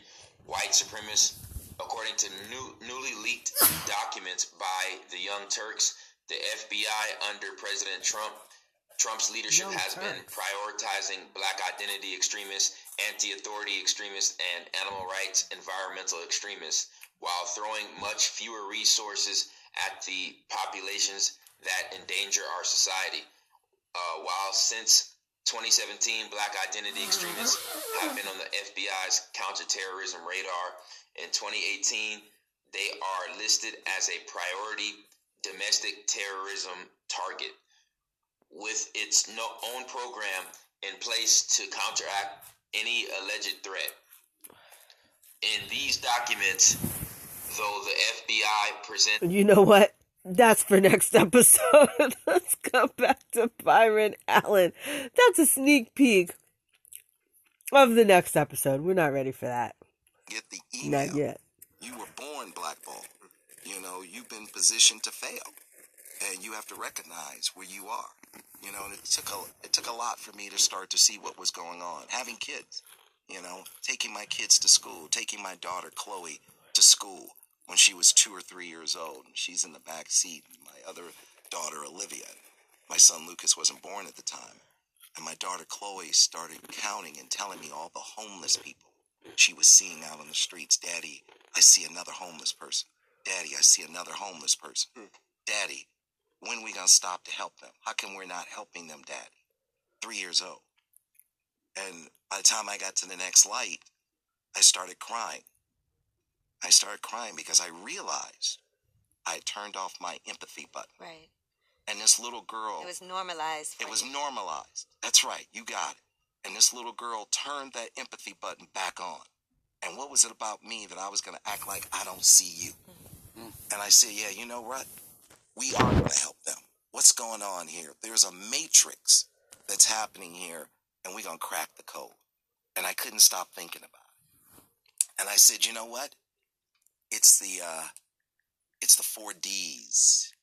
white supremacists. According to new, newly leaked documents by the Young Turks, the FBI under President Trump Trump's leadership Young has been prioritizing black identity extremists, anti-authority extremists, and animal rights environmental extremists, while throwing much fewer resources at the populations that endanger our society. Uh, while since 2017, black identity extremists have been on the FBI's counterterrorism radar. In 2018, they are listed as a priority domestic terrorism target with its own program in place to counteract any alleged threat. In these documents, though the FBI presents You know what? That's for next episode. *laughs* Let's go back to Byron Allen. That's a sneak peek of the next episode. We're not ready for that. Get the email. Not yet. You were born blackballed. You know, you've been positioned to fail, and you have to recognize where you are. You know, and it took a it took a lot for me to start to see what was going on. Having kids, you know, taking my kids to school, taking my daughter Chloe to school when she was two or three years old. She's in the back seat. My other daughter Olivia, my son Lucas wasn't born at the time, and my daughter Chloe started counting and telling me all the homeless people she was seeing out on the streets. Daddy, I see another homeless person. Daddy, I see another homeless person. Hmm. Daddy, when we gonna stop to help them? How come we're not helping them, Daddy? Three years old. And by the time I got to the next light, I started crying. I started crying because I realized I had turned off my empathy button. Right. And this little girl It was normalized. it was normalized. That's right. You got it. And this little girl turned that empathy button back on. And what was it about me that I was going to act like I don't see you? Mm-hmm. And I said, yeah, you know what? We are going to help them. What's going on here? There's a matrix that's happening here, and we're going to crack the code. And I couldn't stop thinking about it. And I said, you know what? It's the, uh, it's the four D's.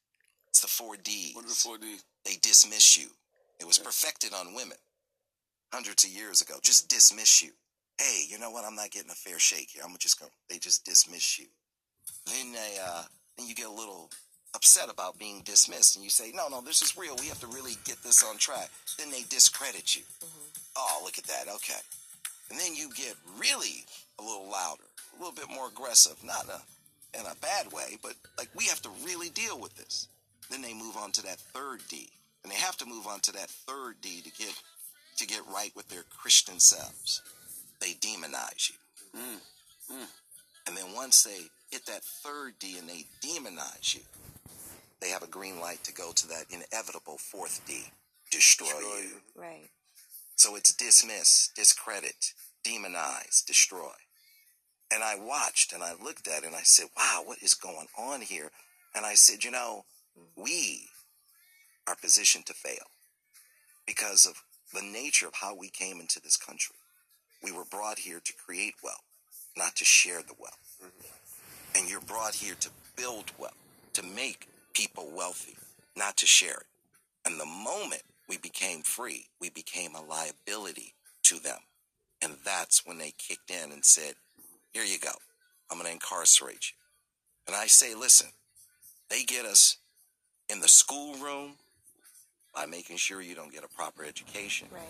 It's the four D's. What are the four D's? They dismiss you. It was perfected on women hundreds of years ago. Just dismiss you. Hey, you know what? I'm not getting a fair shake here. I'm just going. They just dismiss you. Then they, uh, then you get a little upset about being dismissed, and you say, "No, no, this is real. We have to really get this on track." Then they discredit you. Oh, look at that. Okay. And then you get really a little louder, a little bit more aggressive. Not in a, in a bad way, but like we have to really deal with this. Then they move on to that third D, and they have to move on to that third D to get to get right with their Christian selves. They demonize you. Mm, mm. And then once they hit that third D and they demonize you, they have a green light to go to that inevitable fourth D, destroy, you. Right. So it's dismiss, discredit, demonize, destroy. And I watched and I looked at it and I said, wow, what is going on here? And I said, you know, mm. we are positioned to fail because of the nature of how we came into this country. We were brought here to create wealth, not to share the wealth. Mm-hmm. And you're brought here to build wealth, to make people wealthy, not to share it. And the moment we became free, we became a liability to them. And that's when they kicked in and said, Here you go. I'm going to incarcerate you. And I say, Listen, they get us in the schoolroom by making sure you don't get a proper education. Right.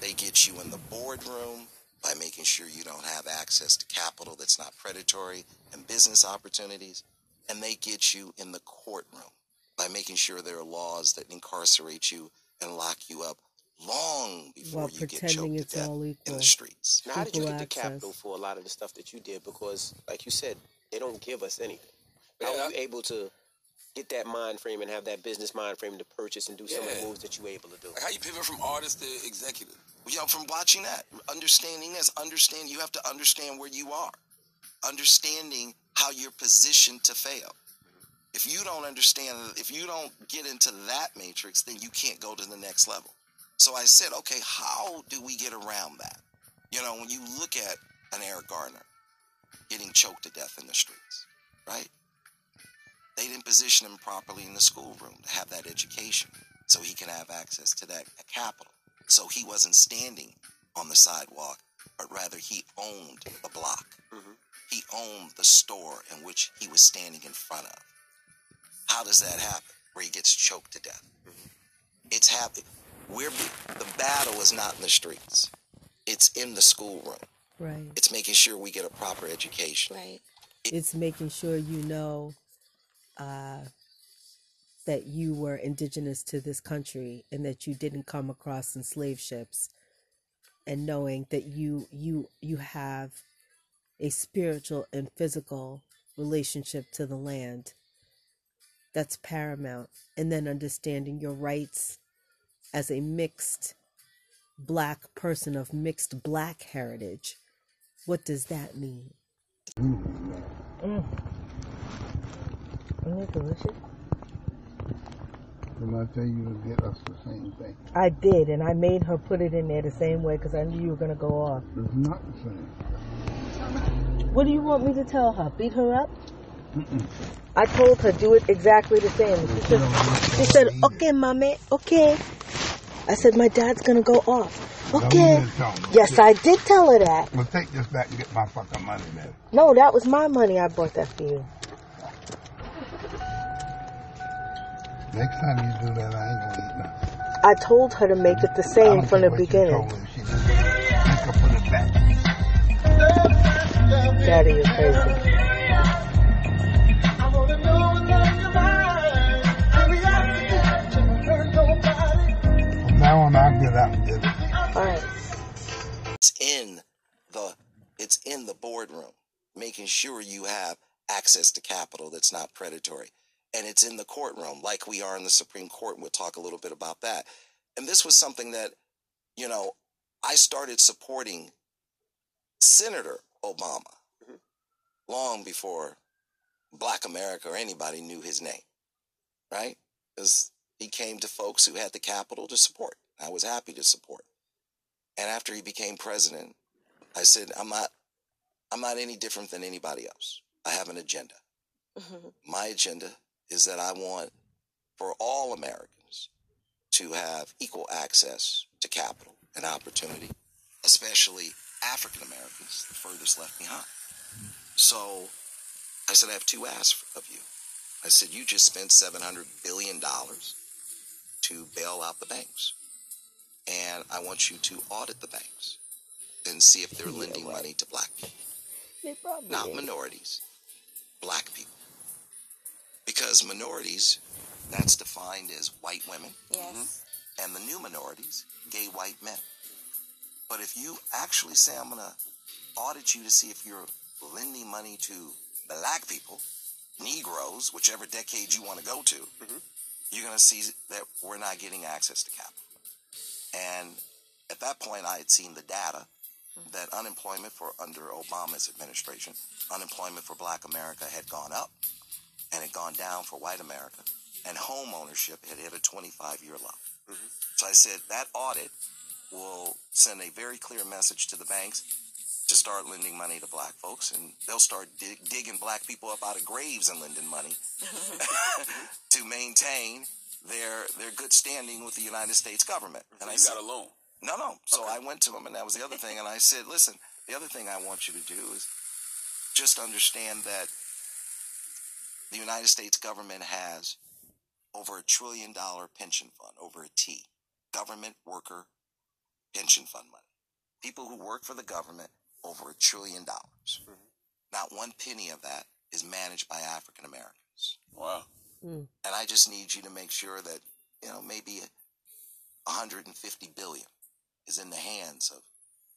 They get you in the boardroom by making sure you don't have access to capital that's not predatory and business opportunities. And they get you in the courtroom by making sure there are laws that incarcerate you and lock you up long before While you get pretending choked it's to death all in the streets. Now, how did you Equal get the capital for a lot of the stuff that you did? Because, like you said, they don't give us anything. How Yeah. were you able to get that mind frame and have that business mind frame to purchase and do some of the moves that you were able to do? Like how you pivot from artist to executive? Yo, from watching that, understanding this, understand you have to understand where you are, understanding how you're positioned to fail. If you don't understand, if you don't get into that matrix, then you can't go to the next level. So I said, okay, how do we get around that? You know, when you look at an Eric Garner getting choked to death in the streets, right? They didn't position him properly in the schoolroom to have that education so he can have access to that capital. So he wasn't standing on the sidewalk, but rather he owned the block. Mm-hmm. He owned the store in which he was standing in front of. How does that happen? Where he gets choked to death. Mm-hmm. It's happening. We're be- the battle is not in the streets. It's in the schoolroom. Right. It's making sure we get a proper education. Right. It's making sure you know uh, that you were indigenous to this country and that you didn't come across in slave ships, and knowing that you you you have a spiritual and physical relationship to the land. That's paramount, and then understanding your rights as a mixed black person of mixed black heritage. What does that mean? Mm. Isn't it delicious? Did I tell you to get us the same thing? I did, and I made her put it in there the same way because I knew you were going to go off. It's not the same. What do you want me to tell her? Beat her up? I told her do it exactly the same. She said, she said okay, mommy, okay. I said, my dad's going to go off. Okay. Yes, I did tell her that. Well, take this back and get my fucking money then. No, that was my money. I bought that for you. Next time you do that, I ain't gonna eat nothing. I told her to make it the same from the beginning. told her. She just make her put it back. Daddy, you're crazy. It's in the boardroom, making sure you have access to capital that's not predatory. And it's in the courtroom, like we are in the Supreme Court. and We'll talk a little bit about that. And this was something that, you know, I started supporting Senator Obama mm-hmm. long before Black America or anybody knew his name, right? Because he came to folks who had the capital to support. I was happy to support. And after he became president, I said, I'm not I'm not any different than anybody else. I have an agenda. Mm-hmm. My agenda is that I want for all Americans to have equal access to capital and opportunity, especially African Americans, the furthest left behind. So I said, I have two asks of you. I said, you just spent $700 billion to bail out the banks. And I want you to audit the banks and see if they're lending money to black people. Not minorities, black people. Because minorities, that's defined as white women. Yes. Mm-hmm. And the new minorities, gay white men. But if you actually say, I'm going to audit you to see if you're lending money to black people, Negroes, whichever decade you want to go to, mm-hmm. you're going to see that we're not getting access to capital. And at that point, I had seen the data that unemployment for under Obama's administration, unemployment for black America had gone up and had gone down for white America, and home ownership had hit a 25 year low. Mm-hmm. So I said that audit will send a very clear message to the banks to start lending money to black folks, and they'll start dig- digging black people up out of graves and lending money *laughs* *laughs* to maintain their their good standing with the United States government. And So I you said, got a loan. No, no. So I went to him, and that was the other thing. And I said, listen, the other thing I want you to do is just understand that the United States government has over a trillion dollar pension fund, over a T, government worker pension fund money. People who work for the government, over a trillion dollars. Mm-hmm. Not one penny of that is managed by African Americans. Wow. Mm. And I just need you to make sure that, you know, maybe 150 billion is in the hands of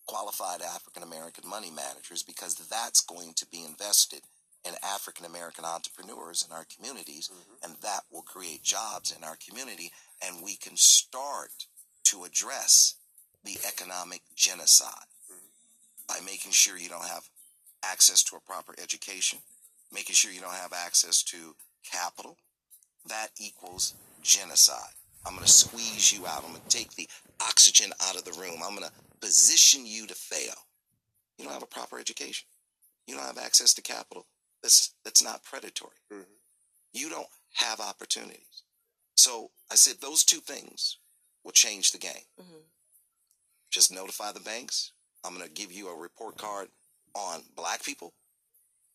qualified African American money managers because that's going to be invested in African American entrepreneurs in our communities mm-hmm. and that will create jobs in our community and we can start to address the economic genocide mm-hmm. by making sure you don't have access to a proper education, making sure you don't have access to capital, that equals genocide. I'm going to squeeze you out. I'm going to take the oxygen out of the room. I'm going to position you to fail. You don't have a proper education. You don't have access to capital. That's that's not predatory. Mm-hmm. You don't have opportunities. So I said those two things will change the game. Mm-hmm. Just notify the banks. I'm going to give you a report card on black people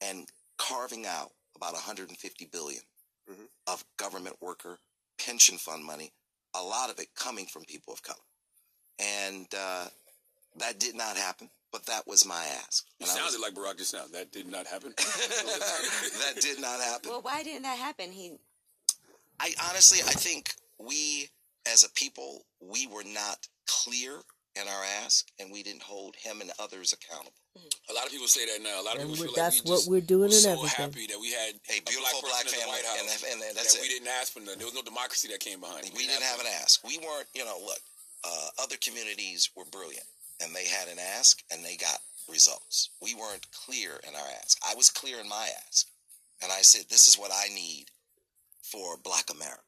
and carving out about 150 billion mm-hmm. of government worker pension fund money, a lot of it coming from people of color. And uh, that did not happen, but that was my ask. You And I was- like Barack just now. That did not happen. *laughs* *laughs* that did not happen. Well, why didn't that happen? He I honestly, I think we as a people, we were not clear in our ask, and we didn't hold him and others accountable. A lot of people say that now. A lot of And people we- feel like that's we what just we're doing were and so everything. happy that we had A beautiful black, black person in the family, White House, and- and- and that's that we didn't ask for nothing. There was no democracy that came behind it. We didn't have an ask. We weren't, you know, look, uh, other communities were brilliant and they had an ask and they got results. We weren't clear in our ask. I was clear in my ask. And I said, this is what I need for black America.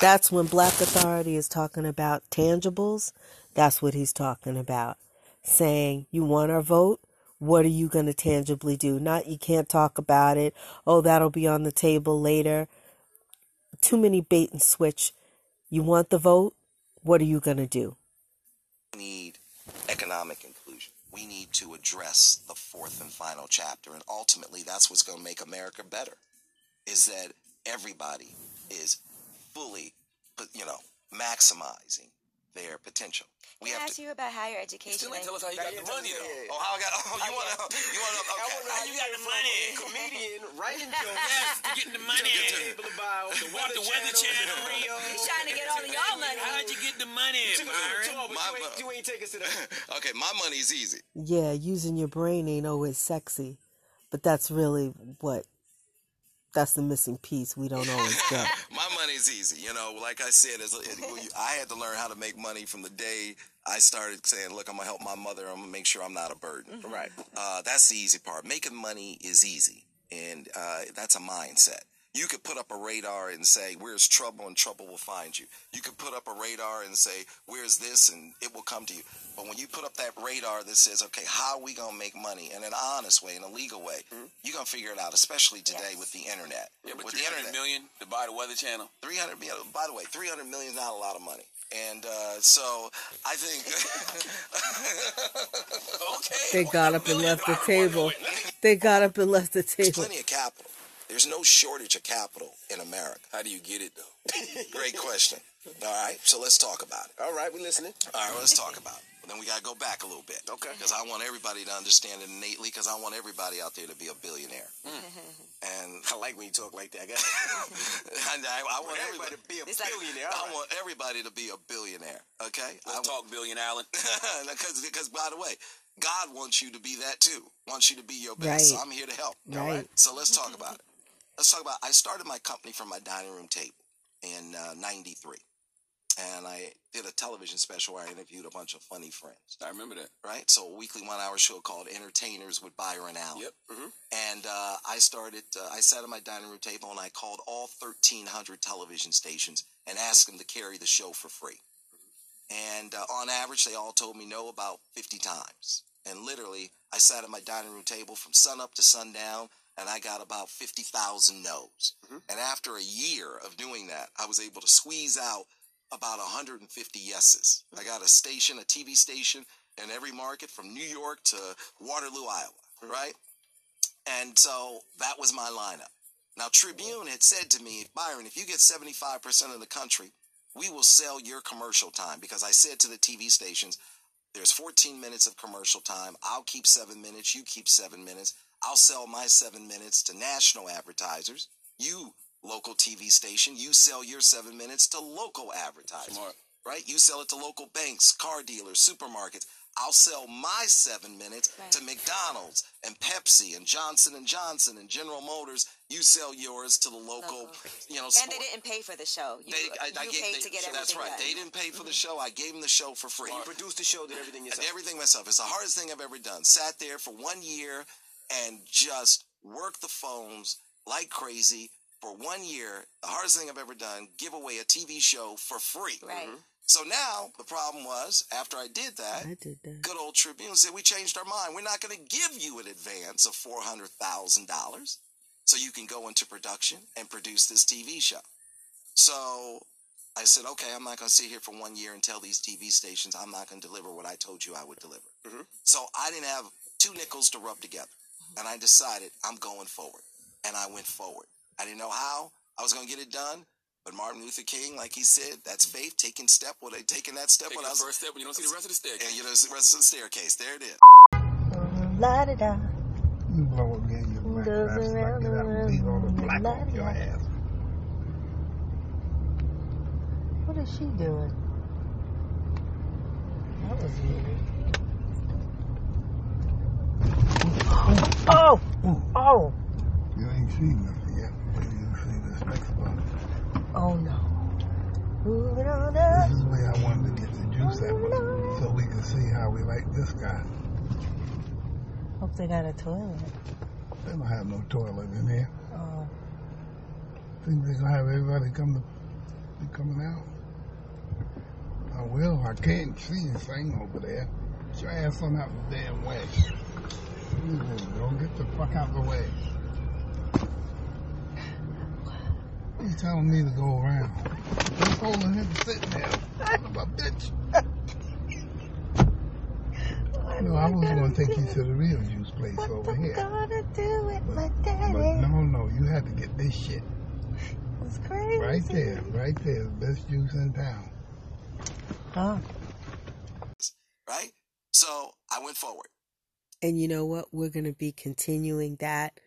That's when Black Authority is talking about tangibles. That's what he's talking about. Saying, you want our vote? What are you going to tangibly do? Not, you can't talk about it. Oh, that'll be on the table later. Too many bait and switch. You want the vote? What are you going to do? We need economic inclusion. We need to address the fourth and final chapter. And ultimately, that's what's going to make America better is that everybody is fully, you know, maximizing their potential. We Can I have ask to. you about higher education? Still ain't tell us how you got the money though. Oh, how I got? Oh, you want to? You want to? Okay. How you got the money? Comedian, writing *laughs* jokes. Yes, to getting the money. People about the What, the Weather Channel? Rio. He's trying to get all of y'all money. How'd you get the money, Byron? My- you, ain't, you ain't take us to the. Okay, my money's easy. Yeah, using your brain ain't always sexy, but that's really what that's the missing piece we don't always *laughs* get. My money's easy. You know, like I said, as a- I had to learn how to make money from the day I started saying, "Look, I'm gonna help my mother. I'm gonna make sure I'm not a burden." Right. Uh, that's the easy part. Making money is easy, and uh, that's a mindset. You could put up a radar and say, "Where's trouble?" and trouble will find you. You could put up a radar and say, "Where's this?" and it will come to you. But when you put up that radar that says, "Okay, how are we gonna make money in an honest way, in a legal way?" You're gonna figure it out, especially today with the internet. Yeah, but with three the hundred internet. million to buy the Weather Channel. 300 million. By the way, 300 million is not a lot of money. And uh, so I think. They got up and left the table. They got up and left the There's table. plenty of capital. There's no shortage of capital in America. How do you get it though? *laughs* Great question. All right, so let's talk about it. All right, we're listening. All right, well, let's talk about it. But then we got to go back a little bit. Okay. Because I want everybody to understand it innately, because I want everybody out there to be a billionaire. Hmm. *laughs* And I like when you talk like that. I *laughs* I, I want everybody everybody to be a It's like- billionaire. I All right. want everybody to be a billionaire. Okay. Let's talk billion Allen. Because, because by the way, God wants you to be that too. Wants you to be your best. So I'm here to help. Right. All right. So let's talk about it. Let's talk about. I started my company from my dining room table in uh, '93. and I did a television special where I interviewed a bunch of funny friends. I remember that. Right? So a weekly one hour show called Entertainers with Byron Allen. Yep. Mm-hmm. And uh, I started, uh, I sat at my dining room table and I called all 1,300 television stations and asked them to carry the show for free. And uh, on average, they all told me no about 50 times. And literally, I sat at my dining room table from sunup to sundown and I got about 50,000 no's. Mm-hmm. And after a year of doing that, I was able to squeeze out about 150 yeses. I mm-hmm. got a station, a TV station in every market from New York to Waterloo, Iowa, mm-hmm. right? And so that was my lineup. Now, Tribune had said to me, Byron, if you get 75% of the country, we will sell your commercial time because I said to the TV stations, there's 14 minutes of commercial time. I'll keep seven minutes. You keep seven minutes. I'll sell my seven minutes to national advertisers. You, local TV station, you sell your seven minutes to local advertisers. Right? You sell it to local banks, car dealers, supermarkets. I'll sell my seven minutes to McDonald's and Pepsi and Johnson and Johnson and General Motors. You sell yours to the local, you know. and they didn't pay for the show. You, they, I, I gave, paid they- to get so That's right. done. They didn't pay for the mm-hmm. show. I gave them the show for free. You produced the show, did everything I did everything myself. It's the hardest thing I've ever done. Sat there for one year and just work the phones like crazy for one year. The hardest thing I've ever done. Give away a TV show for free. Right. Mm-hmm. So now the problem was after I did that, I did that. good old Tribune said we changed our mind. We're not going to give you an advance of four hundred thousand dollars, so you can go into production and produce this TV show. So I said, okay, I'm not going to sit here for one year and tell these TV stations I'm not going to deliver what I told you I would deliver. Mm-hmm. So I didn't have two nickels to rub together, and I decided I'm going forward, and I went forward. I didn't know how I was going to get it done. But Martin Luther King, like he said, that's faith, taking step, what they taking that step. Taking when I the was, first step when you don't see the rest of the staircase. And you know, the rest of the staircase. There it is. La da da. You blow again, you black Goes bastard. I around get out and beat all the black off your ass. What is she doing? That was weird. Oh! Oh! You ain't seen nothing yet. You see this next one. Oh no. Moving on up. This is where I wanted to get the juice at so we can see how we like this guy. Hope they got a toilet. They don't have no toilet in here. Oh. Think they're gonna have everybody come to be coming out? I will. I can't see a thing over there. Get your ass on out the damn way. Don't get the fuck out of the way. He's telling me to go around. I'm holding him sitting there. Son of a bitch. No, I was going to take you to the real juice place over here. i Gonna do it, my But daddy. no, no, you had to get this shit. It's crazy. Right there, right there. Best juice in town. Oh. Right? So I went forward. And you know what? We're going to be continuing that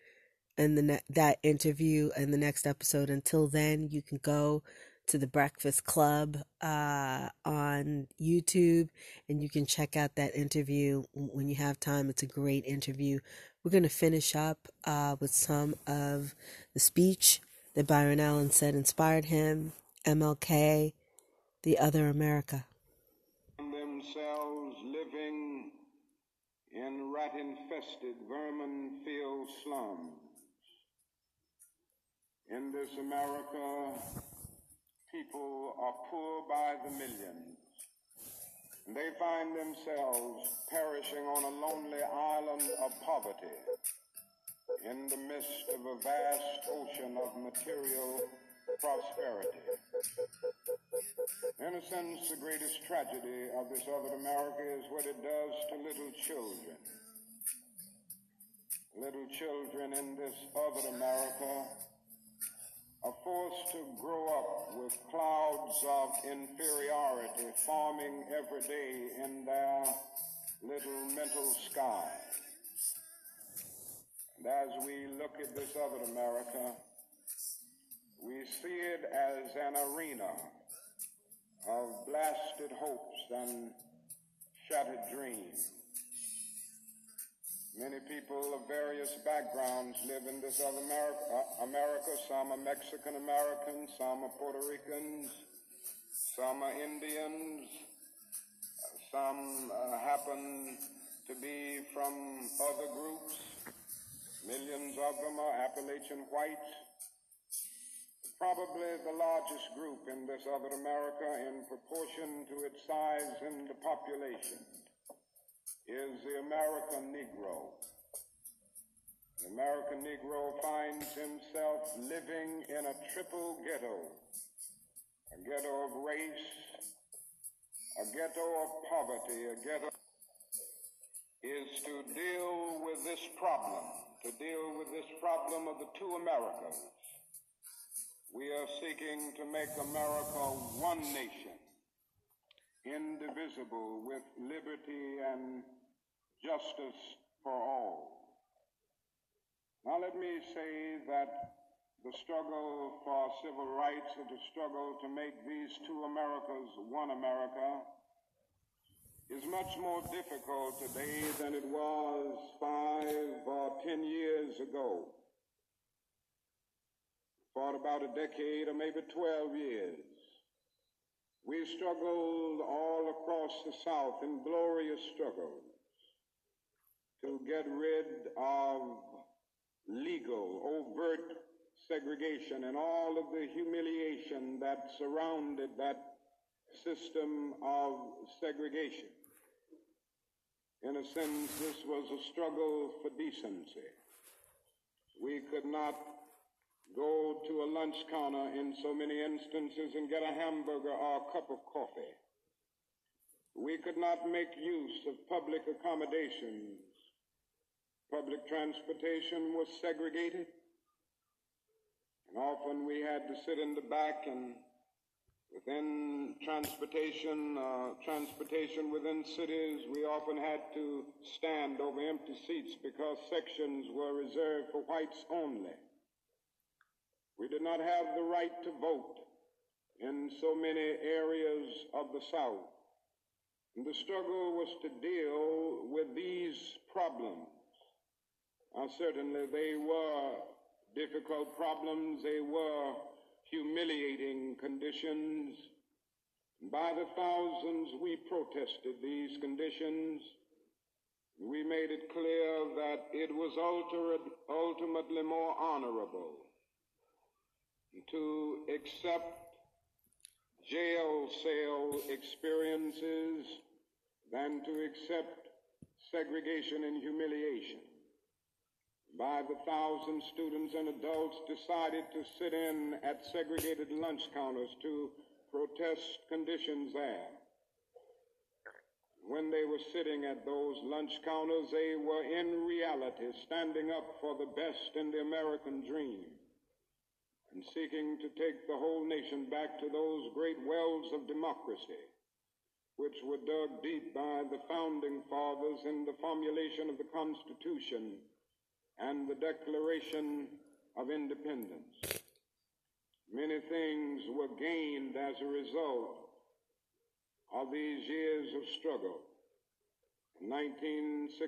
and the ne- that interview in the next episode. Until then, you can go to the Breakfast Club uh, on YouTube and you can check out that interview when you have time. It's a great interview. We're going to finish up uh, with some of the speech that Byron Allen said inspired him, MLK, the other America. themselves in rat infested, vermin filled slums. In this America, people are poor by the millions. And they find themselves perishing on a lonely island of poverty in the midst of a vast ocean of material prosperity. In a sense, the greatest tragedy of this other America is what it does to little children. Little children in this other America are forced to grow up with clouds of inferiority forming every day in their little mental sky. And as we look at this other America, we see it as an arena of blasted hopes and shattered dreams. Many people of various backgrounds live in this other America. Uh, America. Some are Mexican Americans, some are Puerto Ricans, Some are Indians. Some uh, happen to be from other groups. Millions of them are Appalachian whites. Probably the largest group in this other America in proportion to its size and the population is the American Negro. The American Negro finds himself living in a triple ghetto, a ghetto of race, a ghetto of poverty, a ghetto is to deal with this problem, to deal with this problem of the two Americas. We are seeking to make America one nation, indivisible with liberty and justice for all. Now let me say that the struggle for civil rights and the struggle to make these two Americas one America is much more difficult today than it was five or ten years ago. For about a decade or maybe 12 years, we struggled all across the South in glorious struggles to get rid of legal, overt segregation and all of the humiliation that surrounded that system of segregation. In a sense, this was a struggle for decency. We could not go to a lunch counter in so many instances and get a hamburger or a cup of coffee. We could not make use of public accommodations. Public transportation was segregated. And often we had to sit in the back and within transportation, uh, transportation within cities, we often had to stand over empty seats because sections were reserved for whites only. We did not have the right to vote in so many areas of the South. And the struggle was to deal with these problems. Uh, certainly they were difficult problems. They were humiliating conditions. By the thousands, we protested these conditions. We made it clear that it was ultimately more honorable to accept jail cell experiences than to accept segregation and humiliation by the thousand students and adults decided to sit in at segregated lunch counters to protest conditions there. When they were sitting at those lunch counters, they were in reality standing up for the best in the American dream and seeking to take the whole nation back to those great wells of democracy which were dug deep by the founding fathers in the formulation of the Constitution and the Declaration of Independence. Many things were gained as a result of these years of struggle. In 1964,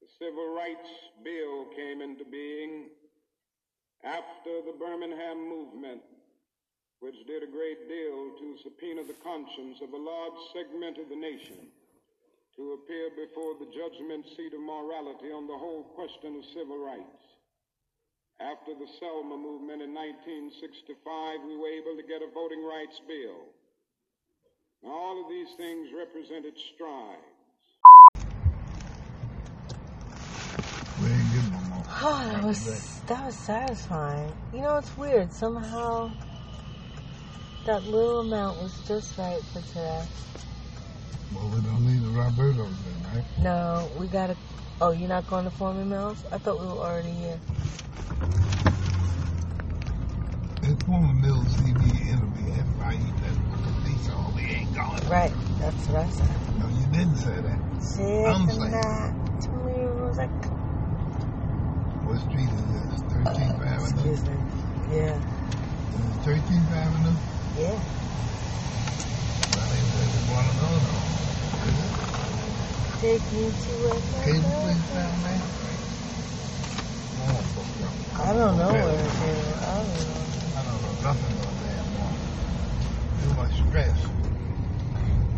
the Civil Rights Bill came into being after the Birmingham movement, which did a great deal to subpoena the conscience of a large segment of the nation to appear before the judgment seat of morality on the whole question of civil rights. After the Selma movement in 1965, we were able to get a voting rights bill. Now, all of these things represented strides. Oh, that was that was satisfying. You know, it's weird. Somehow, that little amount was just right for today. Well, we don't need the Roberto's then, right? No, we gotta. Oh, you're not going to Forman Mills? I thought we were already here. It's Forman Mills interview. If I eat that police all, we ain't going. Right, that's what I said. No, you didn't say that. See, I'm saying. that what street is this? 13th uh, Avenue? Excuse me. Yeah. Is 13th Avenue? Yeah. Well, they really want to know, though. Take me to a Can you please tell me? I don't know where it is. I don't know. I don't know nothing about that one. Too much stress.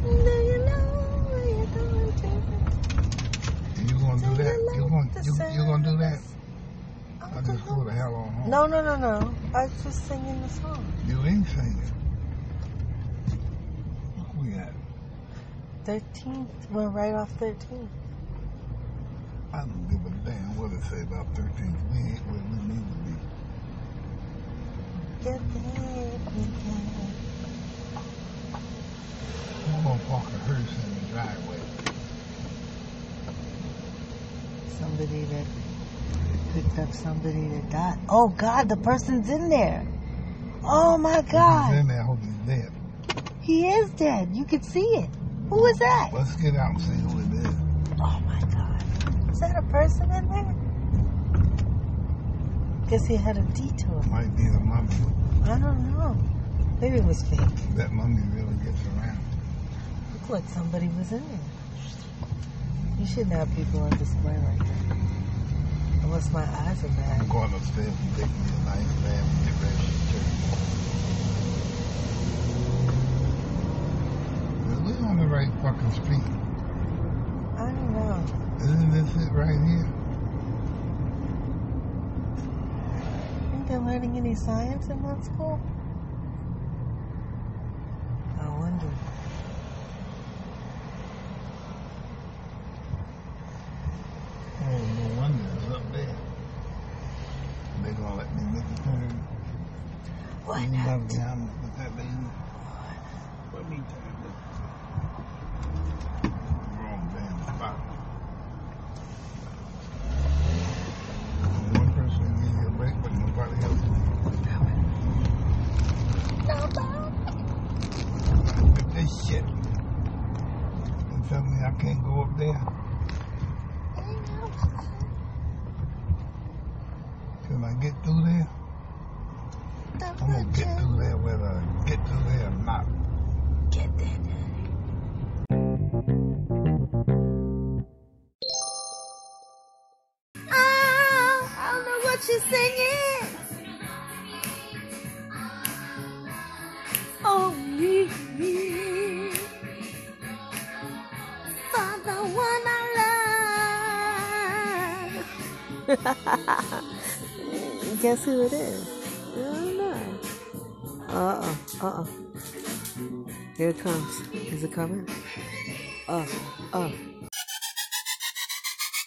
Do you know where you're going to? You're going to do that? You're going to do that? I just go the hell on home. No, no, no, no. I was just singing the song. You ain't singing. Look, we at. 13th. We're right off 13th. I don't give a damn what it say about 13th. We ain't where we need to be. Get there. I'm gonna park a hearse in the driveway. Somebody that picked up somebody that died. Oh, God, the person's in there. Oh, my He's God. in there. I hope he's dead. He is dead. You can see it. Who is that? Let's get out and see who it is. Oh, my God. Is that a person in there? Guess he had a detour. Might be the mummy. I don't know. Maybe it was fake. That mummy really gets around. Looked like somebody was in there. You shouldn't have people on display like that. Unless my eyes are bad. I'm going upstairs and take me a nice bath and get ready for church. We're on the right fucking street. I don't know. Isn't this it right here? Think they're learning any science in that school? I wonder. Oh, no wonder it's up there. They gonna let me make a turn. Why You not? love down with that lady. Let me Who it is? I don't know. Uh oh. Uh oh. Here it comes. Is it coming? Oh. Oh.